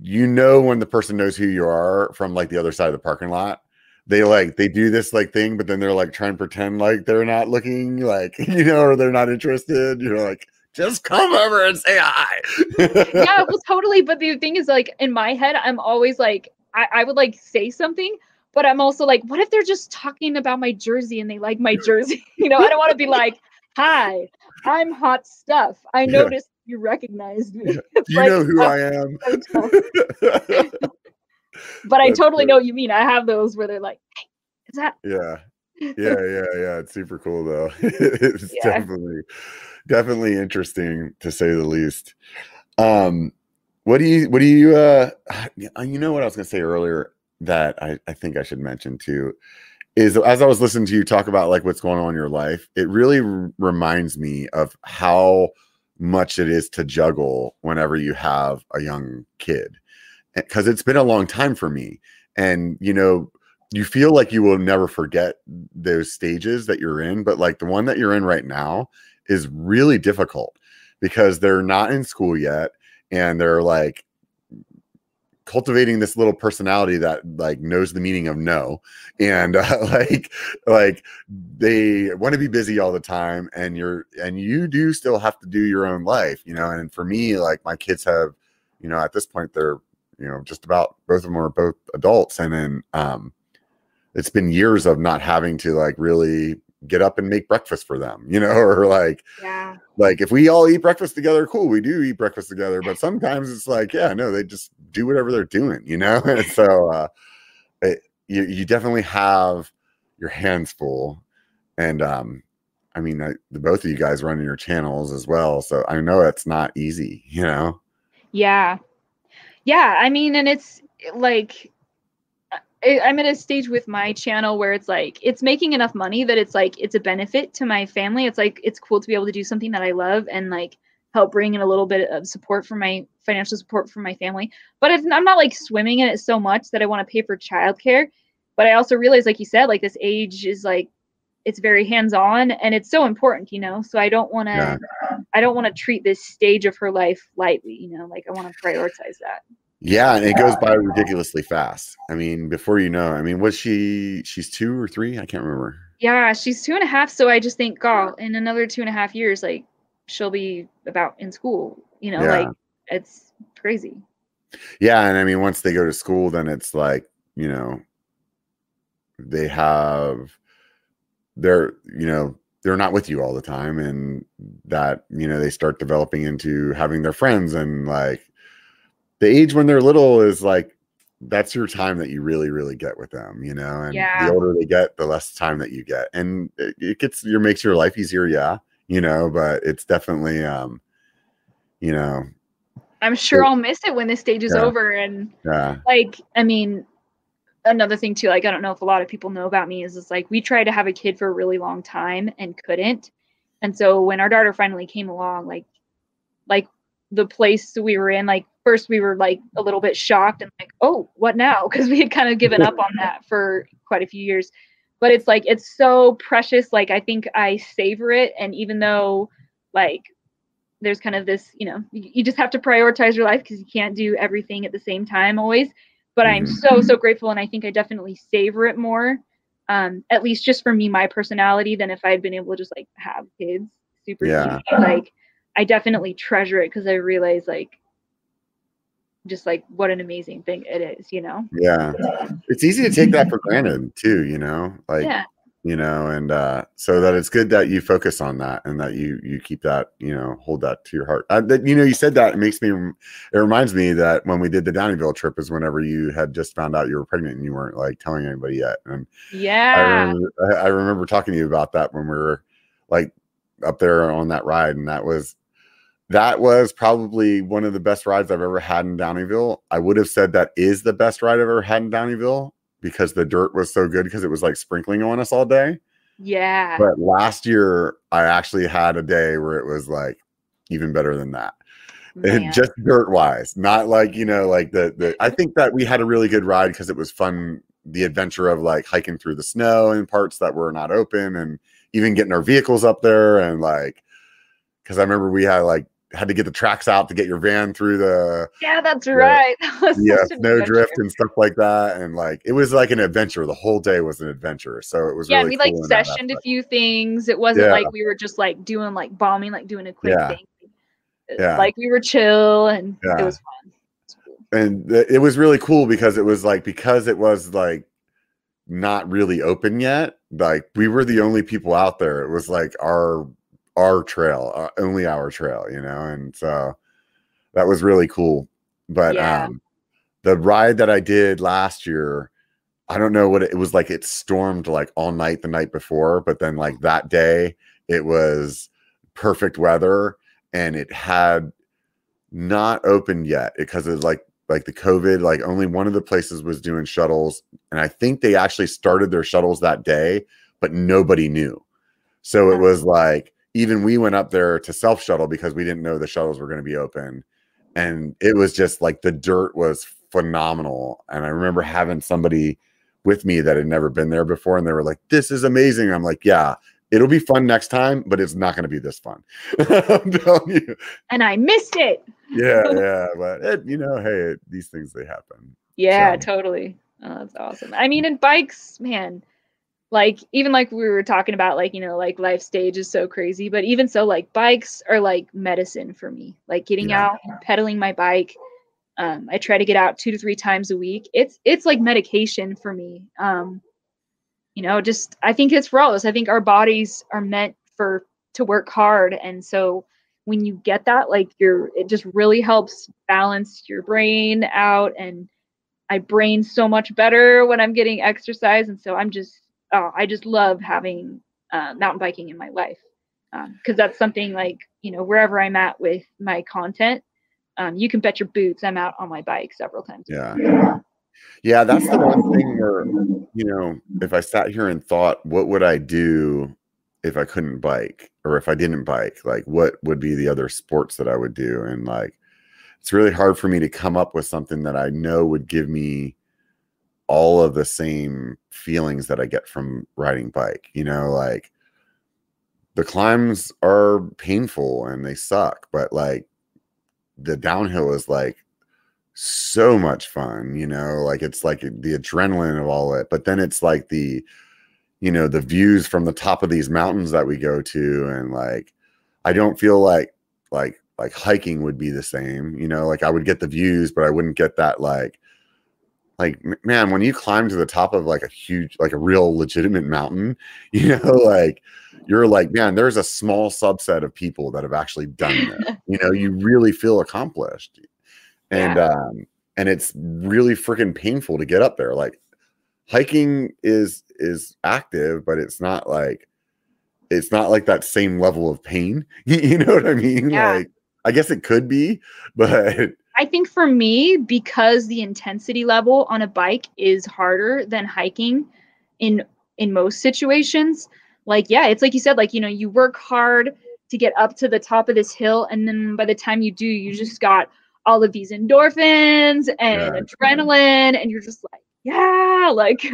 you know when the person knows who you are from like the other side of the parking lot. They like they do this like thing, but then they're like trying to pretend like they're not looking like you know, or they're not interested. You're like, just come over and say hi. yeah, well, totally. But the thing is, like, in my head, I'm always like, I, I would like say something, but I'm also like, what if they're just talking about my jersey and they like my jersey? you know, I don't want to be like, hi, I'm hot stuff. I Yeah. noticed you recognized me. You like, know who uh, I am. but I That's totally know what you mean. I have those where they're like, hey, is that? Yeah. Yeah, yeah, yeah. It's super cool though. it's Yeah. definitely definitely interesting to say the least. Um what do you what do you uh you know what I was gonna say earlier that I, I think I should mention too is as I was listening to you talk about like what's going on in your life, it really r- reminds me of how much it is to juggle whenever you have a young kid. Eh, because it's been a long time for me. And you know, you feel like you will never forget those stages that you're in, but like the one that you're in right now is really difficult because they're not in school yet and they're like cultivating this little personality that like knows the meaning of no. And uh, like like they want to be busy all the time and you're and you do still have to do your own life you know? And for me like my kids have you know at this point they're you know just about both of them are both adults and then um it's been years of not having to like really get up and make breakfast for them you know? Or like Yeah. like if we all eat breakfast together cool we do eat breakfast together but sometimes it's like yeah no they just do whatever they're doing you know and so uh it, you, you definitely have your hands full and um i mean I, the both of you guys running your channels as well so i know it's not easy you know Yeah. Yeah. I mean, and it's like, I'm at a stage with my channel where it's like it's making enough money that it's like it's a benefit to my family. It's like it's cool to be able to do something that I love and like help bring in a little bit of support for my financial support from my family. But it's, I'm not like swimming in it so much that I want to pay for childcare. But I also realize, like you said, like this age is like it's very hands on and it's so important, you know. So I don't want to Yeah. I don't want to treat this stage of her life lightly, you know. Like I want to prioritize that. Yeah, and it goes by ridiculously fast. I mean, before you know, I mean, was she? She's two or three? I can't remember. Yeah, she's two and a half. So I just think, God, in another two and a half years, like she'll be about in school. You know, Yeah. like it's crazy. Yeah, and I mean, once they go to school, then it's like you know, they have they're you know they're not with you all the time, and that you know they start developing into having their friends, and like the age when they're little is like that's your time that you really really get with them, you know, and Yeah. the older they get, the less time that you get, and it, it gets your makes your life easier, yeah, you know, but it's definitely um, you know, I'm sure I'll miss it when this stage is Yeah. over. And yeah, like, I mean, another thing too, like I don't know if a lot of people know about me is it's like we tried to have a kid for a really long time and couldn't. And so when our daughter finally came along, like like the place we were in, like first we were like a little bit shocked and like, oh, what now? Because we had kind of given up on that for quite a few years. But it's like it's so precious. Like I think I savor it. And even though like there's kind of this, you know, you, you just have to prioritize your life because you can't do everything at the same time always. But I'm Mhm. so, so grateful. And I think I definitely savor it more, um, at least just for me, my personality, than if I had been able to just like have kids super Yeah. easy. Like, I definitely treasure it because I realize, like, just like what an amazing thing it is, you know? yeah. It's easy to take that for granted too, you know, like yeah. You know, and uh, so that it's good that you focus on that and that you you keep that, you know, hold that to your heart. Uh, that you know, you said that it makes me, it reminds me that when we did the Downieville trip is whenever you had just found out you were pregnant and you weren't like telling anybody yet, and I Yeah. remember, I I remember talking to you about that when we were like up there on that ride, and that was that was probably one of the best rides I've ever had in Downieville. I would have said that is the best ride I've ever had in Downieville because the dirt was so good because it was like sprinkling on us all day. Yeah. But last year, I actually had a day where it was like even better than that. Just dirt wise, not like you know, like the the. I think that we had a really good ride because it was fun. The adventure of like hiking through the snow in parts that were not open, and even getting our vehicles up there, and like because I remember we had like had to get the tracks out to get your van through the yeah, that's right. That yeah snow drift and stuff like that, and like it was like an adventure. The whole day was an adventure, so it was yeah, really we like cool that sessioned a few things. It wasn't Yeah. like we were just like doing like bombing, like doing a quick Yeah. thing. Yeah. Like we were chill and Yeah. it was fun. Cool. and it was really cool because it was like because it was like not really open yet like we were the only people out there it was like our our trail uh, only our trail you know and so that was really cool but Yeah. um the ride that i did last year i don't know what it, it was like it stormed like all night the night before but then like that day it was perfect weather and it had not opened yet because it's like like the covid like only one of the places was doing shuttles and i think they actually started their shuttles that day but nobody knew. So it was like even we went up there to self shuttle because we didn't know the shuttles were going to be open and it was just like the dirt was phenomenal and i remember having somebody with me that had never been there before and they were like this is amazing i'm like yeah it'll be fun next time but it's not going to be this fun i'm telling you And I missed it. yeah yeah but it, you know hey these things they happen Yeah, So- totally. Oh, that's awesome. I mean, and bikes, man, like even like we were talking about, like, you know, like life stage is so crazy, but even so, like bikes are like medicine for me. Like getting Yeah. out, pedaling my bike. Um, I try to get out two to three times a week. It's it's like medication for me. Um, you know, just I think it's for all of us. I think our bodies are meant for to work hard. And so when you get that, like you're it just really helps balance your brain out and I brain so much better when I'm getting exercise. And so I'm just oh, I just love having uh, mountain biking in my life. because that's something like you know wherever I'm at with my content, um, you can bet your boots I'm out on my bike several times. a Yeah. Yeah, that's the one thing where, you know, if I sat here and thought, what would I do if I couldn't bike or if I didn't bike? Like, what would be the other sports that I would do? And like, it's really hard for me to come up with something that I know would give me all of the same feelings that I get from riding bike. You know, like the climbs are painful and they suck, but like the downhill is like so much fun, you know, like it's like the adrenaline of all it, but then it's like the, you know, the views from the top of these mountains that we go to. And like, I don't feel like, like, like hiking would be the same, you know, like I would get the views, but I wouldn't get that like, like man, when you climb to the top of like a huge, like a real legitimate mountain, you know, like you're like, man, there's a small subset of people that have actually done this. you know, you really feel accomplished and yeah. um and it's really freaking painful to get up there like hiking is is active but it's not like it's not like that same level of pain you know what i mean yeah. like i guess it could be but i think for me because the intensity level on a bike is harder than hiking in in most situations like yeah it's like you said like you know you work hard to get up to the top of this hill and then by the time you do you just got all of these endorphins and yeah. adrenaline and you're just like yeah like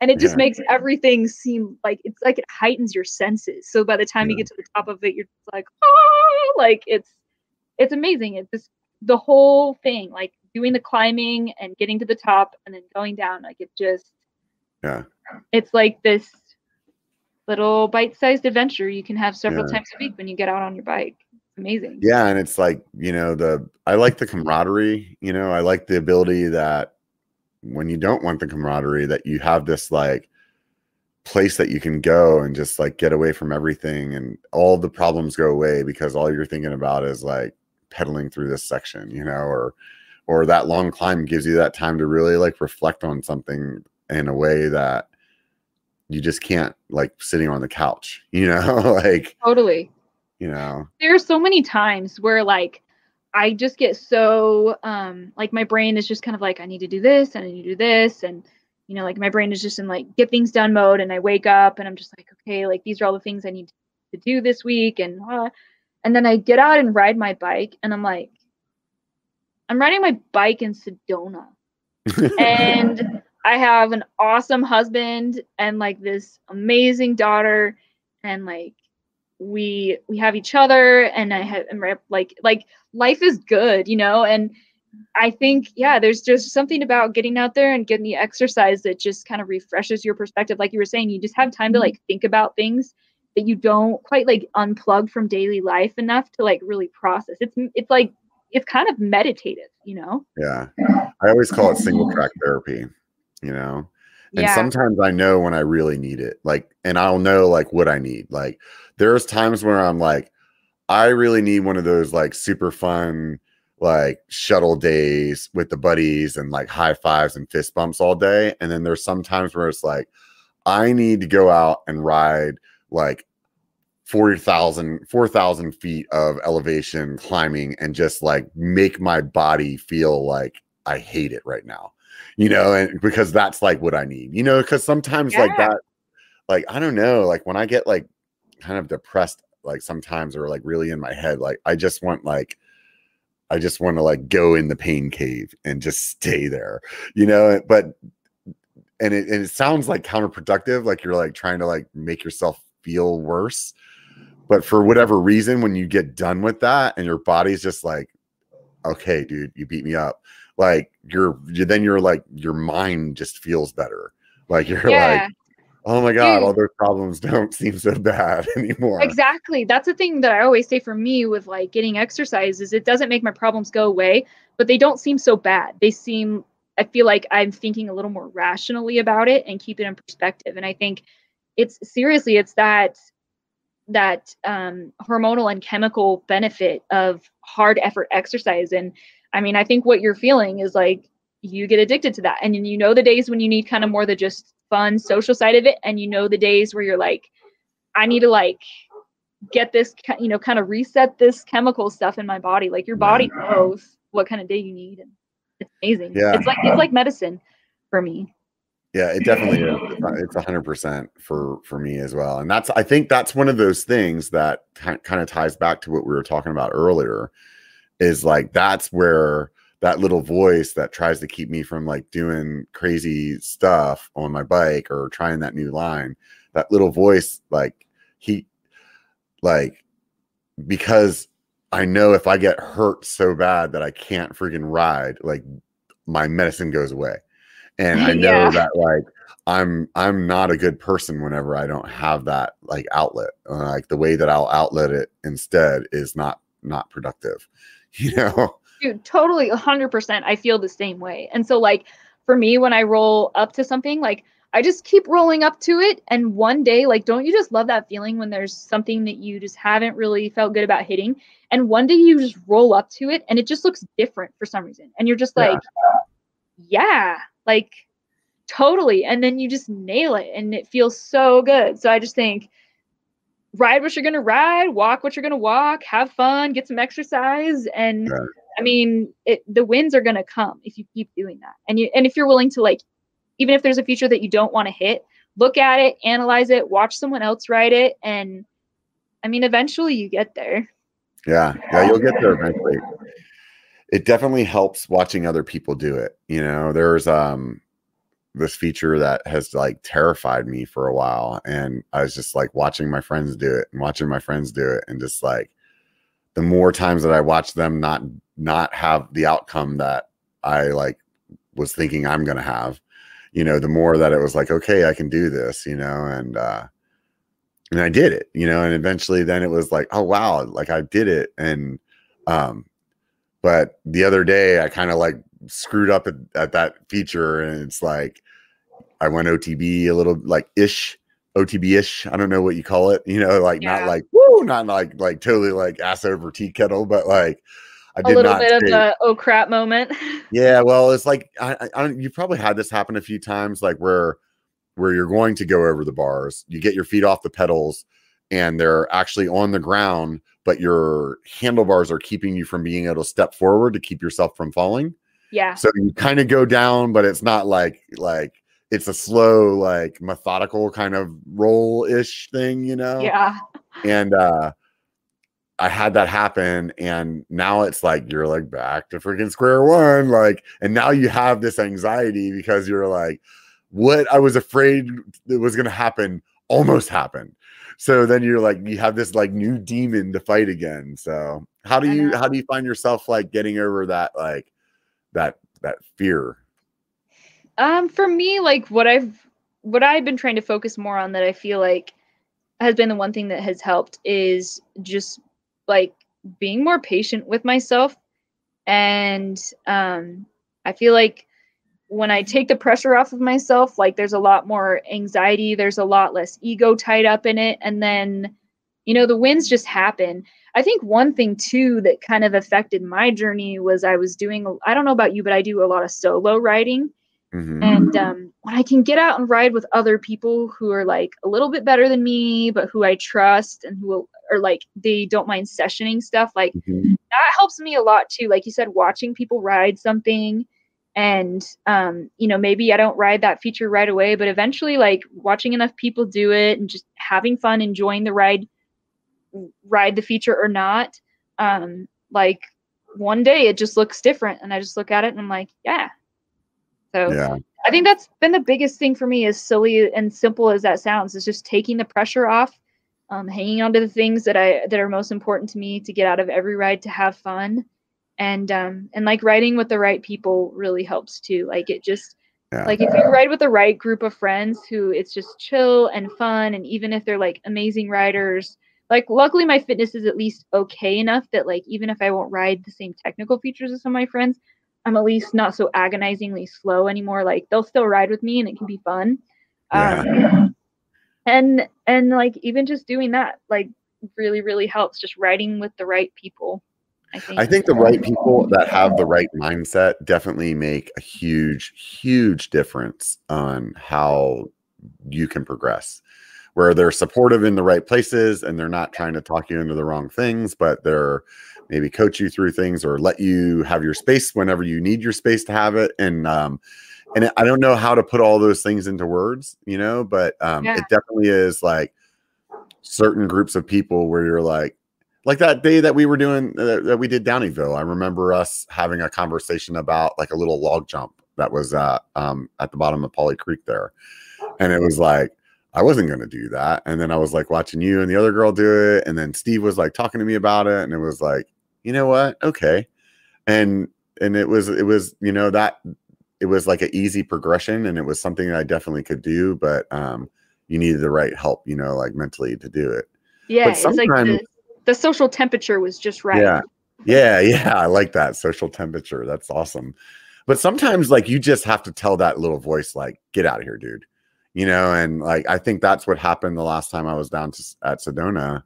and it just yeah. makes everything seem like it's like it heightens your senses so by the time yeah. you get to the top of it you're like oh like it's it's amazing it's just the whole thing like doing the climbing and getting to the top and then going down like it just yeah it's like this little bite-sized adventure you can have several times a week when you get out on your bike amazing. Yeah, and it's like you know the I like the camaraderie. You know, I like the ability that when you don't want the camaraderie, that you have this like place that you can go and just like get away from everything and all the problems go away because all you're thinking about is like pedaling through this section, you know, or or that long climb gives you that time to really like reflect on something in a way that you just can't like sitting on the couch, you know, like totally. you know. There are so many times where like i just get so um like my brain is just kind of like i need to do this and i need to do this and you know like my brain is just in like get things done mode and i wake up and i'm just like okay like these are all the things i need to do this week and uh, and then i get out and ride my bike and i'm like i'm riding my bike in sedona. And i have an awesome husband and like this amazing daughter. And like we we have each other and i have like like life is good you know? And i think yeah there's just something about getting out there and getting the exercise that just kind of refreshes your perspective. Like you were saying you just have time to mm-hmm. like think about things that you don't quite like unplug from daily life enough to like really process it's it's like it's kind of meditative you know yeah i always call it single track therapy you know and yeah. sometimes I know when I really need it. Like, and I'll know like what I need. Like, there's times where I'm like, I really need one of those like super fun, like shuttle days with the buddies and like high fives and fist bumps all day. And then there's some times where it's like, I need to go out and ride like 40,000, 4,000 feet of elevation climbing and just like make my body feel like I hate it right now you know, and because that's like what I need, you know, because sometimes yeah. like that, like I don't know, like when I get like kind of depressed, like sometimes or like really in my head, like I just want like I just want to like go in the pain cave and just stay there, you know, but and it, and it sounds like counterproductive, like you're like trying to like make yourself feel worse. But for whatever reason, when you get done with that and your body's just like, okay, dude, you beat me up like you're then you're like your mind just feels better like you're yeah. like oh my god Dude. all those problems don't seem so bad anymore exactly that's the thing that i always say for me with like getting exercise is it doesn't make my problems go away but they don't seem so bad they seem i feel like i'm thinking a little more rationally about it and keep it in perspective and i think it's seriously it's that that um, hormonal and chemical benefit of hard effort exercise and I mean, I think what you're feeling is like you get addicted to that. And you know the days when you need kind of more the just fun social side of it. And you know the days where you're like, I need to like get this, you know, kind of reset this chemical stuff in my body. Like your body knows what kind of day you need. And it's amazing. Yeah. It's like, it's like medicine. for me. Yeah, it definitely is. It's hundred percent for for me as well, and that's I think that's one of those things that kind of ties back to what we were talking about earlier. Is like that's where that little voice that tries to keep me from like doing crazy stuff on my bike or trying that new line. That little voice, like he, like because I know if I get hurt so bad that I can't freaking ride, like my medicine goes away and i know yeah. that like i'm i'm not a good person whenever i don't have that like outlet. Uh, like the way that i'll outlet it instead is not not productive you know? Dude totally 100% i feel the same way. And so like for me when i roll up to something like i just keep rolling up to it and one day like don't you just love that feeling when there's something that you just haven't really felt good about hitting? And one day you just roll up to it and it just looks different for some reason. And you're just like yeah, yeah like totally. And then you just nail it and it feels so good. So I just think ride what you're going to ride, walk what you're going to walk, have fun, get some exercise. And. I mean, it, the wins are going to come if you keep doing that. And you, and if you're willing to like, even if there's a feature that you don't want to hit, look at it, analyze it, watch someone else ride it. And I mean, eventually you get there. Yeah. Yeah. You'll get there eventually it definitely helps watching other people do it. You know, there's um this feature that has like terrified me for a while and I was just like watching my friends do it and watching my friends do it and just like the more times that I watch them not not have the outcome that I like was thinking I'm going to have, you know, the more that it was like okay, I can do this, you know, and uh and I did it, you know, and eventually then it was like, oh wow, like I did it and um but the other day, I kind of like screwed up at, at, that feature, and it's like I went OTB a little like ish, OTB ish. I don't know what you call it. You know, like yeah. not like woo, not like like totally like ass over tea kettle, but like I did not a little bit of the oh crap moment. yeah, well, it's like I, I, you probably had this happen a few times, like where where you're going to go over the bars, you get your feet off the pedals, and they're actually on the ground but your handlebars are keeping you from being able to step forward to keep yourself from falling. Yeah. So you kind of go down, but it's not like like it's a slow, like methodical kind of roll ish thing, you know? Yeah. And uh I had that happen, and now it's like you're like back to freaking square one, like, and now you have this anxiety because you're like, what I was afraid that was going to happen almost happened so then you're like you have this like new demon to fight again so how do you how do you find yourself like getting over that like that that fear? Um for me like what i've what i've been trying to focus more on that i feel like has been the one thing that has helped is just like being more patient with myself and um i feel like when I take the pressure off of myself, like there's a lot more anxiety, there's a lot less ego tied up in it. And then, you know, the wins just happen. I think one thing too that kind of affected my journey was I was doing, I don't know about you, but I do a lot of solo riding. Mm-hmm. And um, when I can get out and ride with other people who are like a little bit better than me, but who I trust and who are like, they don't mind sessioning stuff, like mm-hmm. that helps me a lot too. Like you said, watching people ride something and um, you know maybe i don't ride that feature right away but eventually like watching enough people do it and just having fun enjoying the ride ride the feature or not um, like one day it just looks different and i just look at it and i'm like yeah so yeah. i think that's been the biggest thing for me as silly and simple as that sounds is just taking the pressure off um, hanging on to the things that i that are most important to me to get out of every ride to have fun and um and like riding with the right people really helps too like it just yeah. like if you ride with the right group of friends who it's just chill and fun and even if they're like amazing riders like luckily my fitness is at least okay enough that like even if i won't ride the same technical features as some of my friends i'm at least not so agonizingly slow anymore like they'll still ride with me and it can be fun yeah. um and and like even just doing that like really really helps just riding with the right people I think. I think the right people that have the right mindset definitely make a huge, huge difference on how you can progress. Where they're supportive in the right places and they're not trying to talk you into the wrong things, but they're maybe coach you through things or let you have your space whenever you need your space to have it. And um, and I don't know how to put all those things into words, you know, but um, Yeah. it definitely is like certain groups of people where you're like, like that day that we were doing uh, that we did Downieville. I remember us having a conversation about like a little log jump that was uh, um, at the bottom of Pauley Creek there, and it was like I wasn't going to do that, and then I was like watching you and the other girl do it, and then Steve was like talking to me about it, and it was like, you know what, okay, and and it was it was you know that it was like an easy progression and it was something that I definitely could do, but um, you needed the right help, you know, like mentally to do it. Yeah, But it's like sometimes- the, the social temperature was just right. Yeah. Yeah, yeah, I like that social temperature. That's awesome. But sometimes like you just have to tell that little voice like get out of here, dude. You know, and like I think that's what happened the last time I was down to, at Sedona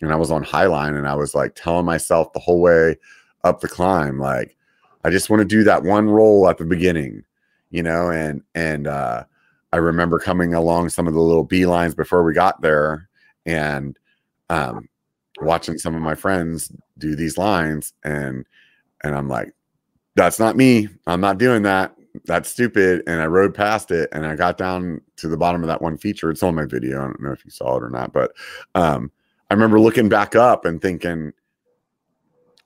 and I was on Highline and I was like telling myself the whole way up the climb like I just want to do that one roll at the beginning, you know, and and uh I remember coming along some of the little beelines before we got there and um watching some of my friends do these lines and and I'm like that's not me. I'm not doing that. That's stupid. And I rode past it and I got down to the bottom of that one feature. It's on my video. I don't know if you saw it or not but um I remember looking back up and thinking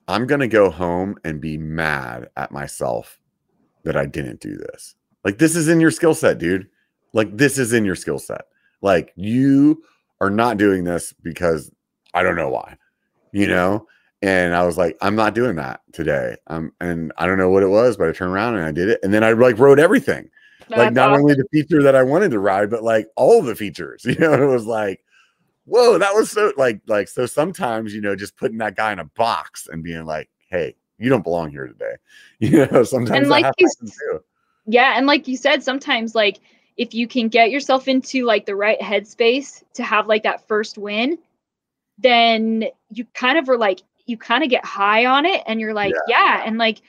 I'm going to go home and be mad at myself that I didn't do this. Like this is in your skill set dude. Like this is in your skill set. Like you are not doing this because I don't know why, you know? And I was like, I'm not doing that today. Um, and I don't know what it was, but I turned around and I did it. And then I like wrote everything, like not awesome. only the feature that I wanted to ride, but like all the features, you know, it was like, whoa, that was so like, like, so sometimes, you know, just putting that guy in a box and being like, Hey, you don't belong here today. You know, sometimes And like you too. Yeah, and like you said, sometimes like if you can get yourself into like the right headspace to have like that first win, then you kind of are like you kind of get high on it and you're like, yeah, and like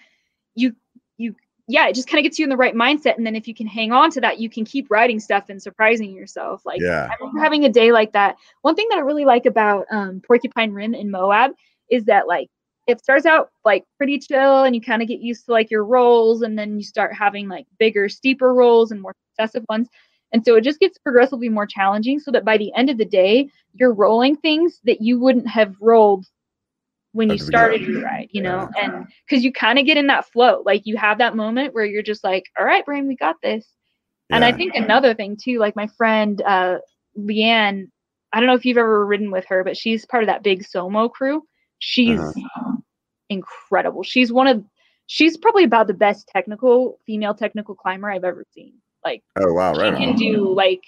you you yeah, it just kind of gets you in the right mindset and then if you can hang on to that, you can keep writing stuff and surprising yourself. Like Yeah. I remember having a day like that. One thing that I really like about um, Porcupine Rim in Moab is that like it starts out like pretty chill and you kind of get used to like your rolls and then you start having like bigger, steeper rolls and more successive ones. And so it just gets progressively more challenging so that by the end of the day, you're rolling things that you wouldn't have rolled when you started your ride, you know, and because you kind of get in that flow, like you have that moment where you're just like, all right, brain, we got this. And I think another thing too, like my friend uh, Leanne, I don't know if you've ever ridden with her, but she's part of that big Somo crew. She's Uh-huh. incredible. She's one of, she's probably about the best technical female technical climber I've ever seen. Like Oh, wow. right. she can on. do like,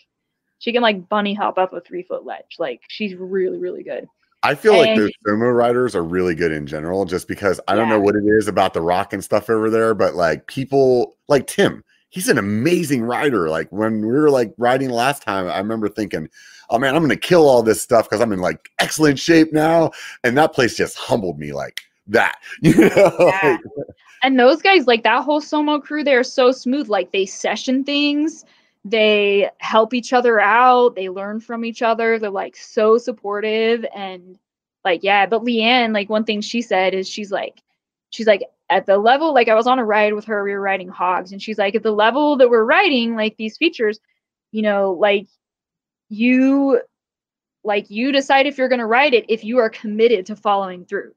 she can like bunny hop up a three foot ledge. Like she's really, really good. I feel like the those sumo riders are really good in general, just because I don't know what it is about the rock and stuff over there, but like people like Tim, he's an amazing rider. Like when we were like riding last time, I remember thinking, oh man, I'm gonna kill all this stuff because I'm in like excellent shape now. And that place just humbled me like that. You know? Yeah. And those guys, like that whole Somo crew, they're so smooth. Like they session things, they help each other out, they learn from each other. They're like so supportive and like, yeah. But Leanne, like one thing she said is she's like, she's like, at the level, like I was on a ride with her, we were riding hogs, and she's like, at the level that we're riding, like these features, you know, like you like you decide if you're going to write it if you are committed to following through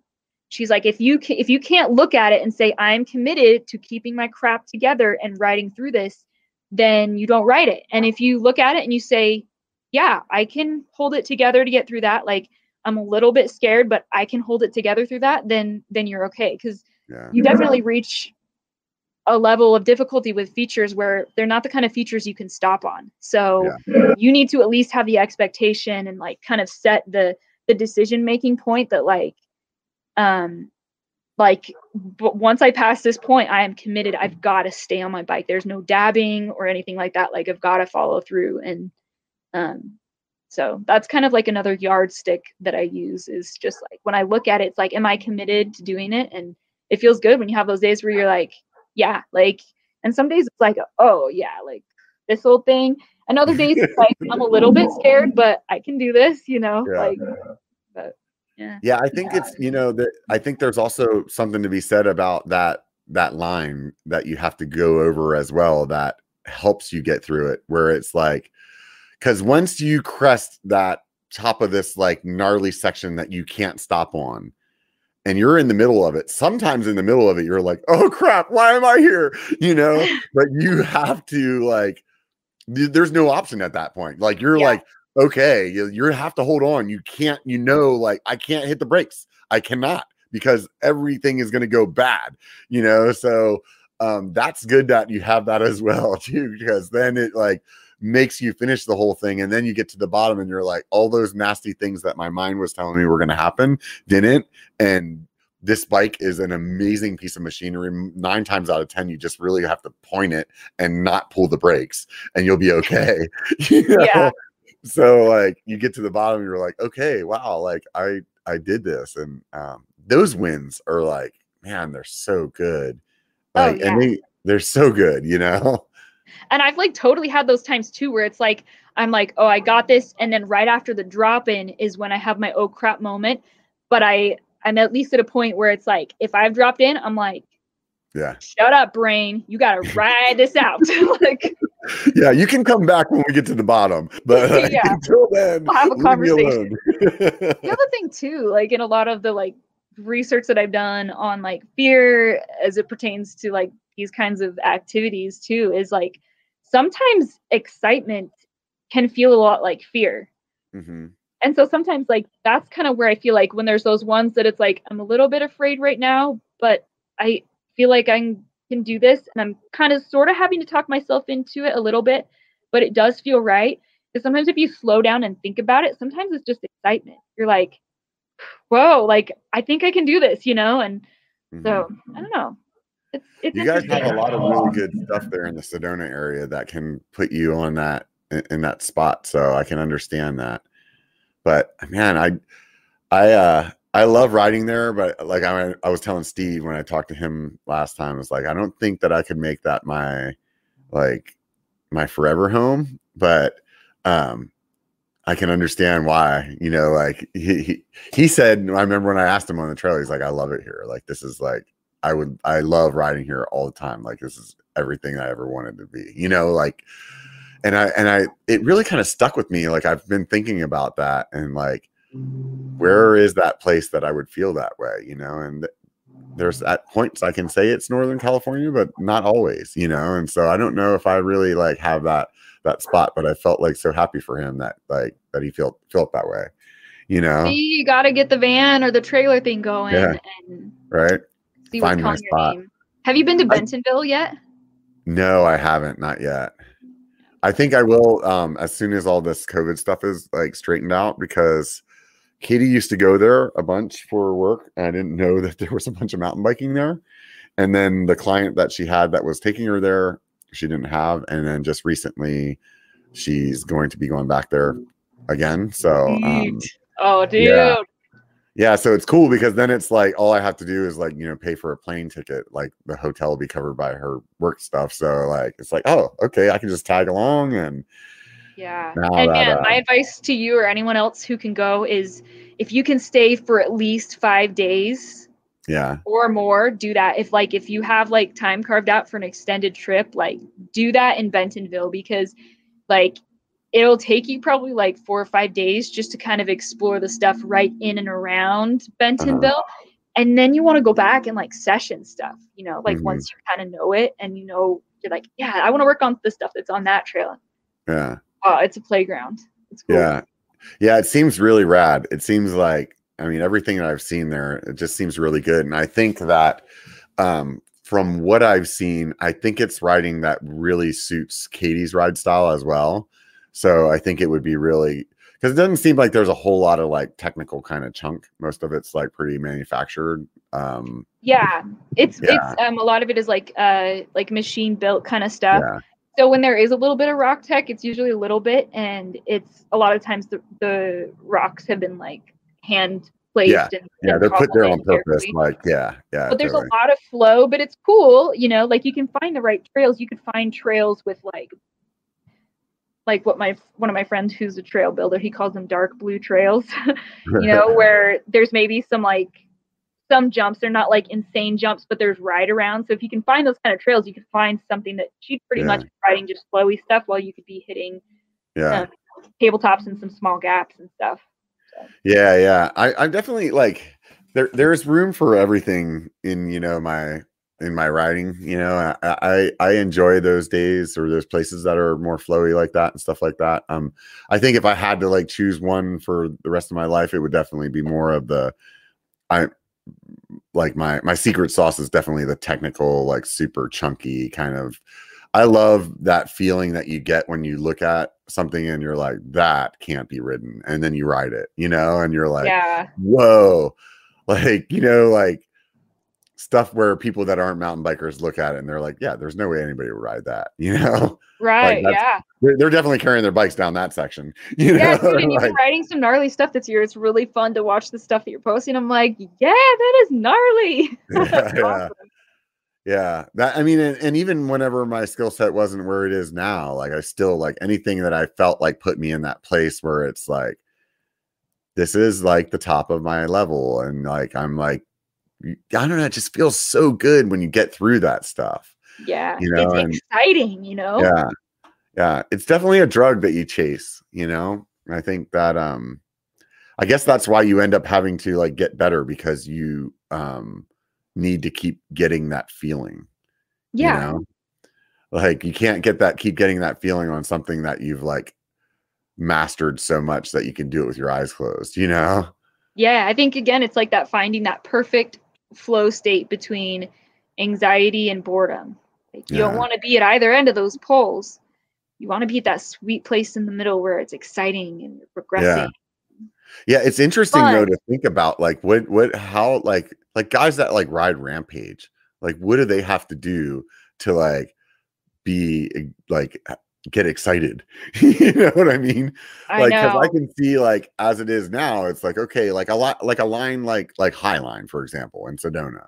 she's like if you ca- if you can't look at it and say i'm committed to keeping my crap together and writing through this then you don't write it and if you look at it and you say yeah i can hold it together to get through that like i'm a little bit scared but i can hold it together through that then then you're okay because yeah. you definitely reach a level of difficulty with features where they're not the kind of features you can stop on. So you need to at least have the expectation and like kind of set the the decision making point that like um like but once I pass this point, I am committed. I've got to stay on my bike. There's no dabbing or anything like that. Like I've got to follow through and um so that's kind of like another yardstick that I use is just like when I look at it, it's like, am I committed to doing it? And it feels good when you have those days where you're like, yeah, like, and some days it's like, oh yeah, like this whole thing. And other days it's like I'm a little bit scared, but I can do this, you know, Yeah. like, yeah, Yeah, I think it's you know that I think there's also something to be said about that that line that you have to go over as well. That helps you get through it where it's like because once you crest that top of this like gnarly section that you can't stop on and you're in the middle of it sometimes in the middle of it you're like oh crap why am i here you know but you have to like there's no option at that point like you're yeah. like okay you, you have to hold on you can't you know like i can't hit the brakes i cannot because everything is going to go bad you know so um that's good that you have that as well too because then it like makes you finish the whole thing and then you get to the bottom and you're like all those nasty things that my mind was telling me were going to happen didn't and this bike is an amazing piece of machinery nine times out of ten you just really have to point it and not pull the brakes and you'll be okay you know? yeah so like you get to the bottom you're like okay wow like i i did this and um those wins are like man they're so good oh, like oh, yeah. and they they're so good you know and I've like totally had those times too where it's like I'm like, oh, I got this, and then right after the drop in is when I have my oh crap moment. But I I'm at least at a point where it's like if I've dropped in, I'm like, yeah, shut up, brain. You gotta ride this out. like yeah, you can come back when we get to the bottom, but uh, yeah. until then, we'll have a conversation. the other thing too, like in a lot of the like research that I've done on like fear as it pertains to like these kinds of activities too, is like sometimes excitement can feel a lot like fear. Mm-hmm. And so sometimes, like, that's kind of where I feel like when there's those ones that it's like, I'm a little bit afraid right now, but I feel like I can do this. And I'm kind of sort of having to talk myself into it a little bit, but it does feel right. Because sometimes if you slow down and think about it, sometimes it's just excitement. You're like, whoa, like, I think I can do this, you know? And mm-hmm. so I don't know. It's, it's you guys have a lot of really good stuff there in the Sedona area that can put you on that in, that spot. So I can understand that. But man, I I uh I love riding there, but like I, I was telling Steve when I talked to him last time, it's like I don't think that I could make that my like my forever home, but um I can understand why, you know, like he, he he said I remember when I asked him on the trail, he's like, I love it here. Like this is like I would I love riding here all the time. Like this is everything I ever wanted to be. You know, like and I and I it really kind of stuck with me. Like I've been thinking about that and like where is that place that I would feel that way, you know? And there's at points I can say it's Northern California, but not always, you know. And so I don't know if I really like have that that spot, but I felt like so happy for him that like that he felt felt that way, you know. See, you got to get the van or the trailer thing going, yeah. right Find calling your name. Have you been to Bentonville I, yet? No, I haven't. Not yet. I think I will um, as soon as all this COVID stuff is like straightened out because Katie used to go there a bunch for work. And I didn't know that there was a bunch of mountain biking there. And then the client that she had that was taking her there, she didn't have. And then just recently, she's going to be going back there again. So, um, oh, dude. Yeah yeah so it's cool because then it's like all i have to do is like you know pay for a plane ticket like the hotel will be covered by her work stuff so like it's like oh okay i can just tag along and yeah and man uh, my advice to you or anyone else who can go is if you can stay for at least five days yeah or more do that if like if you have like time carved out for an extended trip like do that in bentonville because like it'll take you probably like four or five days just to kind of explore the stuff right in and around Bentonville. Uh-huh. And then you want to go back and like session stuff, you know, like mm-hmm. once you kind of know it and you know, you're like, yeah, I want to work on the stuff that's on that trail. Yeah. Oh, it's a playground. It's cool. Yeah. Yeah. It seems really rad. It seems like, I mean, everything that I've seen there, it just seems really good. And I think that, um, from what I've seen, I think it's riding that really suits Katie's ride style as well. So I think it would be really because it doesn't seem like there's a whole lot of like technical kind of chunk. Most of it's like pretty manufactured. Um, yeah, it's yeah. it's um, a lot of it is like uh like machine built kind of stuff. Yeah. So when there is a little bit of rock tech, it's usually a little bit, and it's a lot of times the, the rocks have been like hand placed. Yeah, and, yeah, and they're put there on purpose. Carefully. Like, yeah, yeah. But there's totally. a lot of flow, but it's cool. You know, like you can find the right trails. You could find trails with like like what my one of my friends who's a trail builder he calls them dark blue trails you know where there's maybe some like some jumps. They're not like insane jumps, but there's ride around. So if you can find those kind of trails, you could find something that she's pretty Yeah. much riding just flowy stuff while you could be hitting Yeah. um, tabletops and some small gaps and stuff. Yeah, yeah. I, I'm definitely like there. There's room for everything in you know my in my riding. You know, I, I I enjoy those days or those places that are more flowy like that and stuff like that. Um, I think if I had to like choose one for the rest of my life, it would definitely be more of the I like my my secret sauce is definitely the technical like super chunky kind of I love that feeling that you get when you look at something and you're like, that can't be ridden. And then you ride it, you know, and you're like, yeah, whoa. Like, you know, like stuff where people that aren't mountain bikers look at it and they're like, yeah, there's no way anybody would ride that, you know? right, that's- yeah, They're, they're definitely carrying their bikes down that section, you know? yeah. Dude, and you've Like, been writing some gnarly stuff this year. It's really fun to watch the stuff that you're posting. I'm like, yeah, that is gnarly. Yeah, yeah. Awesome. yeah that i mean and, and even whenever my skill set wasn't where it is now like i still like anything that i felt like put me in that place where it's like this is like the top of my level and like i'm like i don't know it just feels so good when you get through that stuff Yeah, You know, it's and- exciting. You know. yeah yeah it's definitely a drug that you chase you know i think that um i guess that's why you end up having to like get better because you um need to keep getting that feeling Yeah. you know? like you can't get that keep getting that feeling on something that you've like mastered so much that you can do it with your eyes closed you know Yeah, I think again, it's like that finding that perfect flow state between anxiety and boredom. Like you don't want to be at either end of those poles. You want to be at that sweet place in the middle where it's exciting and progressing. yeah yeah it's interesting though to think about like what what how like like guys that like ride rampage like what do they have to do to like be like get excited you know what i mean I like because I can see like as it is now, it's like okay, like a lot like a line like like High Line, for example, in Sedona.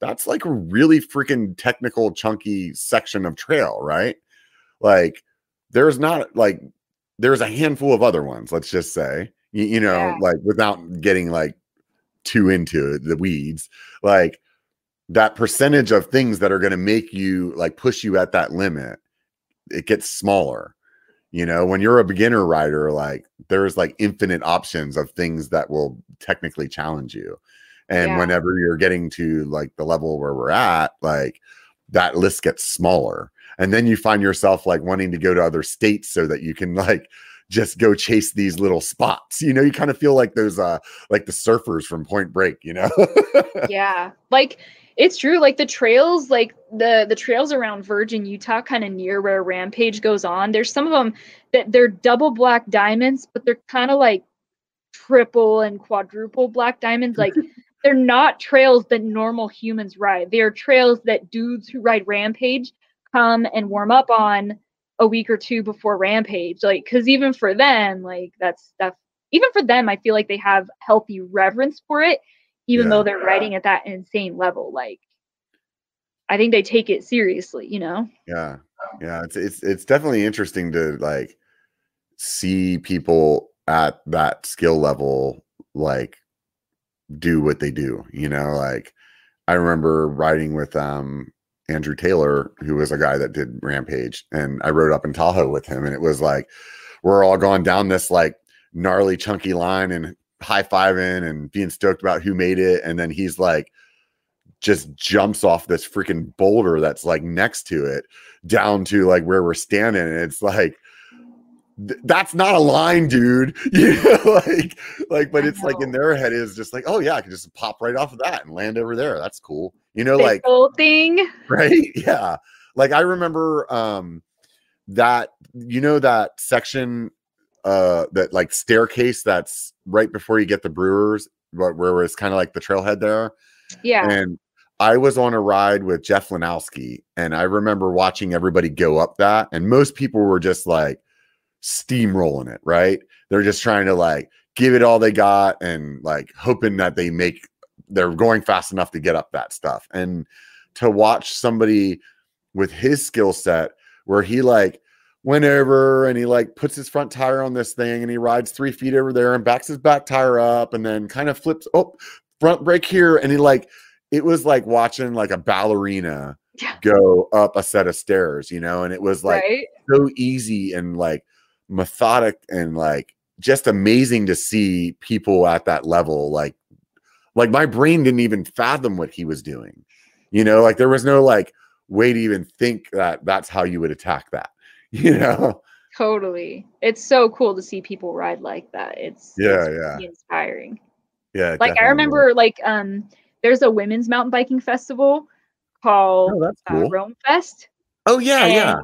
That's like a really freaking technical, chunky section of trail, right? Like there's not like there's a handful of other ones, let's just say, you, you know, Yeah. like without getting like too into the weeds, like that percentage of things that are going to make you like push you at that limit, it gets smaller you know when you're a beginner rider like there's like infinite options of things that will technically challenge you. And Yeah. whenever you're getting to like the level where we're at like that list gets smaller. And then you find yourself like wanting to go to other states so that you can like just go chase these little spots you know you kind of feel like those uh like the surfers from point break you know? Yeah. Like it's true like the trails like the the trails around virgin utah kind of near where rampage goes on there's some of them that they're double black diamonds but they're kind of like triple and quadruple black diamonds like they're not trails that normal humans ride. They are trails that dudes who ride rampage come and warm up on a week or two before rampage like because even for them like that's stuff even for them i feel like they have healthy reverence for it even Yeah. though they're writing at that insane level like i think they take it seriously you know? Yeah. Yeah it's it's it's definitely interesting to like see people at that skill level like do what they do you know? Like i remember riding with um andrew taylor who was a guy that did rampage and i rode up in tahoe with him and it was like we're all going down this like gnarly chunky line and high-fiving and being stoked about who made it and then he's like just jumps off this freaking boulder that's like next to it down to like where we're standing and it's like th- that's not a line dude. You know like like but it's like in their head is just like oh yeah i can just pop right off of that and land over there. That's cool. You know like whole thing. Right? Yeah. Like i remember um that you know that section uh that like staircase that's right before you get the brewers where, where it's kind of like the trailhead there yeah and I was on a ride with Jeff Lenosky, and I remember watching everybody go up that, and most people were just like steamrolling it, right? They're just trying to like give it all they got and like hoping that they make they're going fast enough to get up that stuff. And to watch somebody with his skill set where he like went over and he like puts his front tire on this thing and he rides three feet over there and backs his back tire up and then kind of flips oh front brake here, and he like it was like watching like a ballerina Yeah. go up a set of stairs, you know, and it was like right? so easy and like methodic and like just amazing to see people at that level like like my brain didn't even fathom what he was doing you know like there was no like way to even think that that's how you would attack that you know Totally. It's so cool to see people ride like that. It's Yeah, it's yeah. inspiring. yeah Like I definitely was. remember like um there's a women's mountain biking festival called oh that's uh, Roam Fest. oh yeah yeah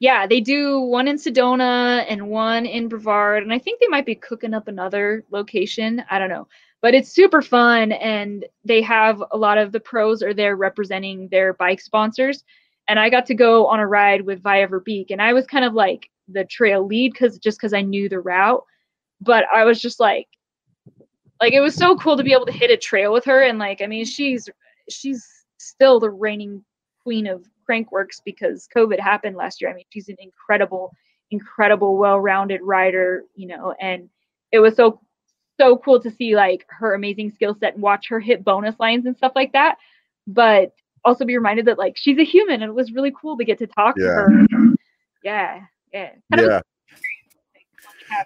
Yeah, they do one in Sedona and one in Brevard, and I think they might be cooking up another location. I don't know, but it's super fun, and they have a lot of the pros are there representing their bike sponsors. And I got to go on a ride with Vaea Verbeeck, and I was kind of like the trail lead because just because I knew the route, but I was just like, like it was so cool to be able to hit a trail with her, and like I mean she's she's still the reigning queen of Crankworx because COVID happened last year. I mean, she's an incredible, incredible, well-rounded rider, you know, and it was so so cool to see like her amazing skill set and watch her hit bonus lines and stuff like that. But also be reminded that like she's a human and it was really cool to get to talk to Yeah. her. Yeah. Yeah. Kind yeah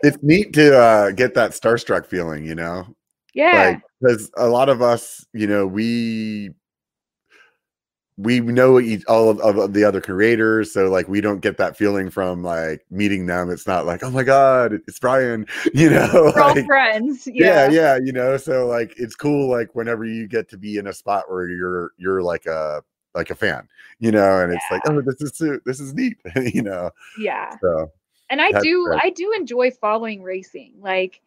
it's neat to uh get that starstruck feeling you know yeah. like because a lot of us you know we we know each, all of, of the other creators so like we don't get that feeling from like meeting them it's not like oh my god it's brian you know We're all friends. yeah Yeah. yeah you know so like it's cool like whenever you get to be in a spot where you're you're like a like a fan you know and it's like oh this is this is neat you know Yeah. so and i do great. i do enjoy following racing like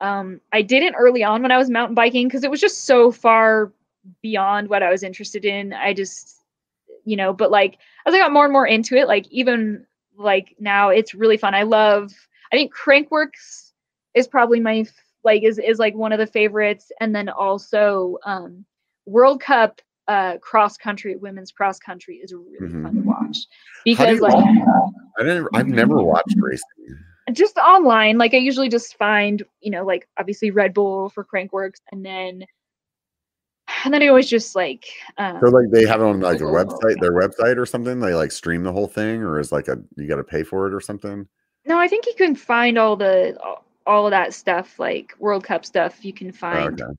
um i didn't early on when i was mountain biking because it was just so far beyond what i was interested in. I just you know but like as i got more and more into it like even like now it's really fun. I love i think Crankworx is probably my like is is like one of the favorites. And then also um world cup uh cross country women's cross country is really Mhm. fun to watch. Because like i didn't i've never watched racing. Just online. Like i usually just find you know like obviously red bull for Crankworx and then and then i always just like um, So like they have it on like a website, their website or something. They like stream the whole thing, or is like a you got to pay for it or something. no i think you can find all the all- of that stuff like world cup stuff you can Oh, find okay.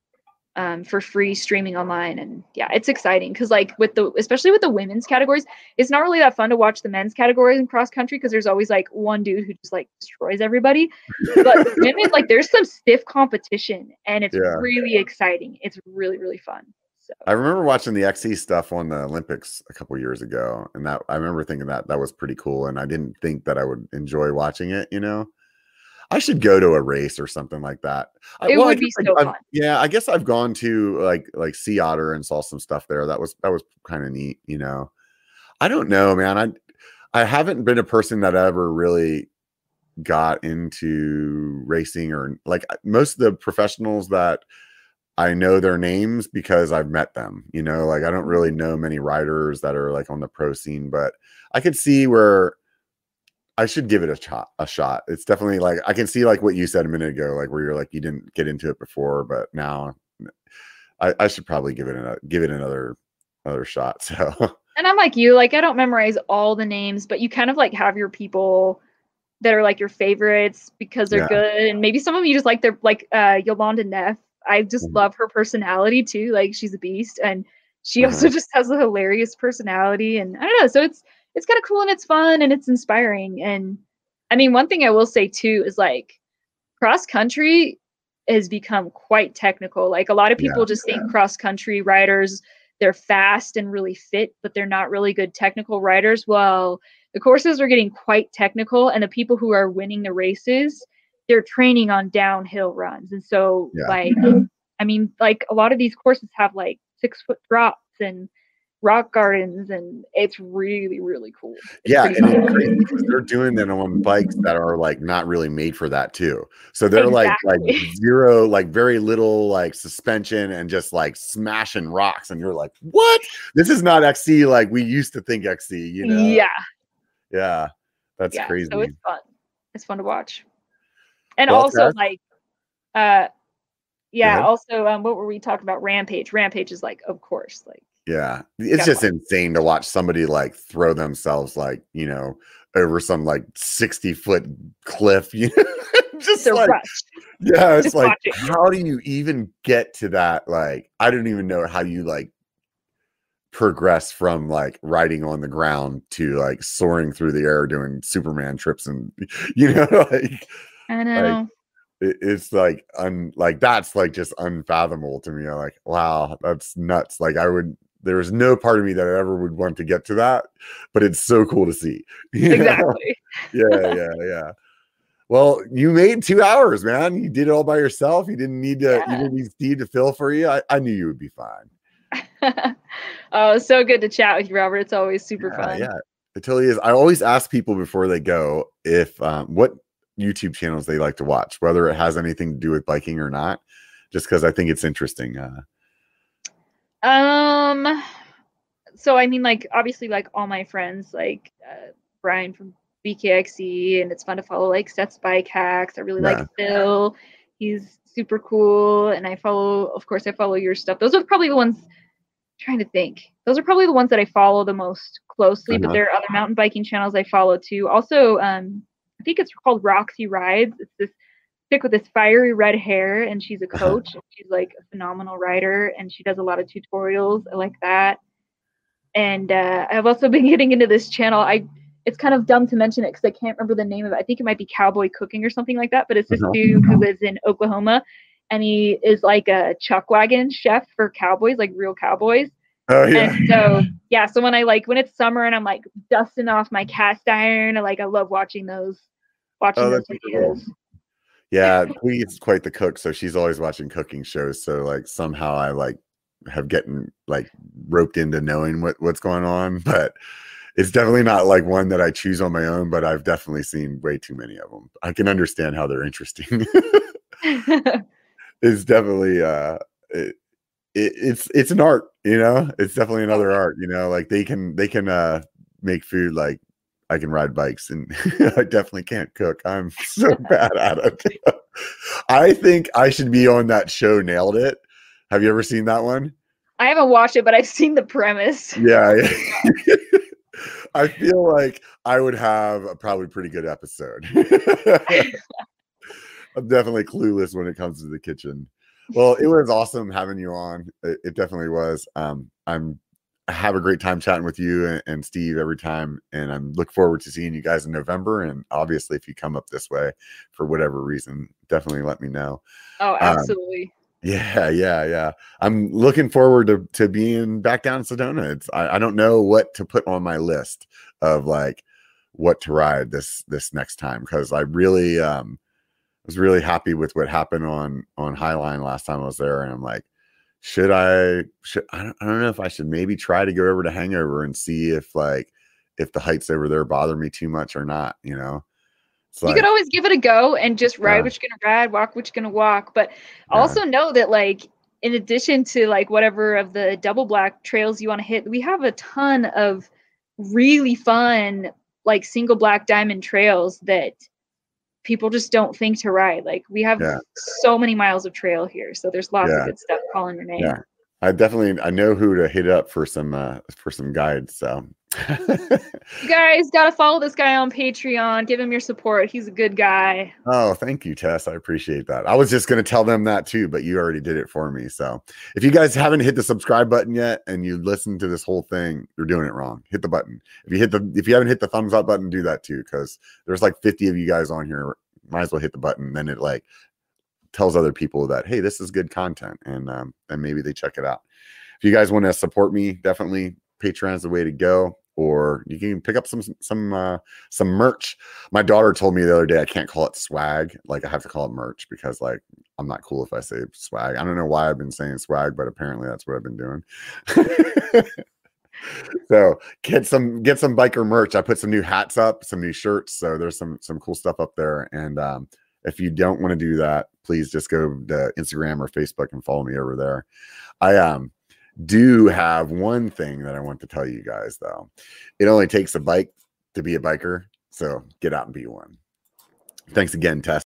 Um, for free streaming online and yeah it's exciting because like with the especially with the women's categories it's not really that fun to watch the men's categories in cross country because there's always like one dude who just like destroys everybody but women like there's some stiff competition and it's Yeah. really exciting it's really really fun so I remember watching the XC stuff on the Olympics a couple years ago, and that I remember thinking that that was pretty cool. And I didn't think that I would enjoy watching it. You know, I should go to a race or something like that. It well, would be I- so I've- fun. Yeah, I guess I've gone to like like Sea Otter and saw some stuff there. That was that was kind of neat. You know, I don't know, man. I I haven't been a person that ever really got into racing or like most of the professionals that I know their names because I've met them, you know, like I don't really know many riders that are like on the pro scene, but I could see where I should give it a shot, a shot. It's definitely like I can see like what you said a minute ago, like where you're like you didn't get into it before, but now I, I should probably give it a give it another another shot. So and i'm like you like i don't memorize all the names but you kind of like have your people that are like your favorites because they're Yeah. good and maybe some of you just like they're like uh Jolanda Neff i just Mhm. love her personality too like she's a beast and she also just has a hilarious personality and i don't know so it's it's kind of cool and it's fun and it's inspiring and i mean one thing i will say too is like cross country has become quite technical like a lot of Yeah, people just think cross country riders they're fast and really fit, but they're not really good technical riders. Well, the courses are getting quite technical, and the people who are winning the races, they're training on downhill runs. And so, Yeah. like, I mean, like a lot of these courses have like six foot drops and rock gardens, and it's really, really cool. It's yeah, and it's crazy because they're doing that on bikes that are like not really made for that too. So they're like like zero, like very little like suspension and just like smashing rocks, and you're like, what? This is not XC like we used to think XC. You know? Yeah, yeah, that's yeah. crazy. So it's fun. It's fun to watch. And Well, also like uh Yeah. Also, um, what were we talking about? Rampage. Rampage is like, of course, like Yeah. It's just insane to watch somebody like throw themselves like, you know, over some like 60 foot cliff, you know. just the like rush. yeah, it's just like it. how do you even get to that? Like, I don't even know how you like progress from like riding on the ground to like soaring through the air doing Superman trips and you know, like I know. it, it's like un like that's like just unfathomable to me. I'm like, wow, that's nuts. Like I would there's no part of me that ever would want to get to that, but it's so cool to see. you exactly. Yeah, yeah, yeah. Well, you made two hours, man. You did it all by yourself. You didn't need to you didn't need Steve to fill for you. I, I knew you would be fine. oh, so good to chat with you, Robert. It's always super Yeah, fun. yeah. It totally is. I always ask people before they go if um, what YouTube channels they like to watch, whether it has anything to do with biking or not, just because I think it's interesting. Uh, Um, so I mean, like obviously, like all my friends, like uh, Brian from BKXC, and it's fun to follow like Seth's bike hacks. I really Yeah. like Phil; he's super cool, and I follow, of course, I follow your stuff. Those are probably the ones. trying to think. Those are probably the ones that I follow the most closely, but Uh-huh. there are other mountain biking channels I follow too. Also, um, I think it's called Roxy Rides. It's this chick with this fiery red hair, and she's a coach. and She's like a phenomenal rider, and she does a lot of tutorials. I like that. And uh, I've also been getting into this channel. I it's kind of dumb to mention it because I can't remember the name of it. I think it might be Cowboy Cooking or something like that. But it's this Uh-huh. dude who lives in Oklahoma, and he is like a chuck wagon chef for cowboys, like real cowboys. oh yeah, And so yeah, so when I like when it's summer and I'm like dusting off my cast iron, I like I love watching those watching Oh, those that's cool. Yeah. Queen's quite the cook, so she's always watching cooking shows. So like somehow I like have getting like roped into knowing what what's going on, but it's definitely not like one that I choose on my own. But I've definitely seen way too many of them. I can understand how they're interesting. it's definitely uh it, it, it's it's an art you know it's definitely another art you know like they can they can uh make food like i can ride bikes and i definitely can't cook. I'm so bad at it. I think i should be on that show nailed it. Have you ever seen that one? I haven't watched it, but I've seen the premise. yeah, yeah. i feel like i would have a probably pretty good episode. I'm definitely clueless when it comes to the kitchen. Well it was awesome having you on. It, it definitely was. Um i'm I have a great time chatting with you and, and steve every time and i'm look forward to seeing you guys in november and obviously if you come up this way for whatever reason definitely let me know. Oh, absolutely. yeah yeah yeah. I'm looking forward to, to being back down in sedona. It's I, I don't know what to put on my list of like what to ride this this next time because i really um was really happy with what happened on on highline last time i was there and i'm like should i should I don't, I don't know if i should maybe try to go over to hangover and see if like if the heights over there bother me too much or not you know it's you like, could always give it a go and just ride Yeah. what you're gonna ride, walk what you're gonna walk. But Yeah. also know that like in addition to like whatever of the double black trails you want to hit, we have a ton of really fun like single black diamond trails that people just don't think to ride. Like we have Yeah. so many miles of trail here, so there's lots Yeah. of good stuff calling your name. Yeah. I definitely I know who to hit up for some uh for some guides. So You guys gotta follow this guy on Patreon. Give him your support. He's a good guy. oh, thank you, Tess. I appreciate that. I was just gonna tell them that too, but you already did it for me. So if you guys haven't hit the subscribe button yet and you listen to this whole thing, you're doing it wrong. Hit the button. If you hit the if you haven't hit the thumbs up button, do that too, because there's like 50 of you guys on here. Might as well hit the button. Then it like tells other people that hey, this is good content, and um, and maybe they check it out. If you guys want to support me, definitely Patreon's the way to go. Or you can pick up some some uh, some merch. My daughter told me the other day I can't call it swag. Like I have to call it merch because like I'm not cool if I say swag. I don't know why I've been saying swag, but apparently that's what I've been doing. so get some get some biker merch. I put some new hats up, some new shirts. So there's some some cool stuff up there. And um, if you don't want to do that, please just go to Instagram or Facebook and follow me over there. I um do have one thing that I want to tell you guys though. It only takes a bike to be a biker. So get out and be one. Thanks again, Tess.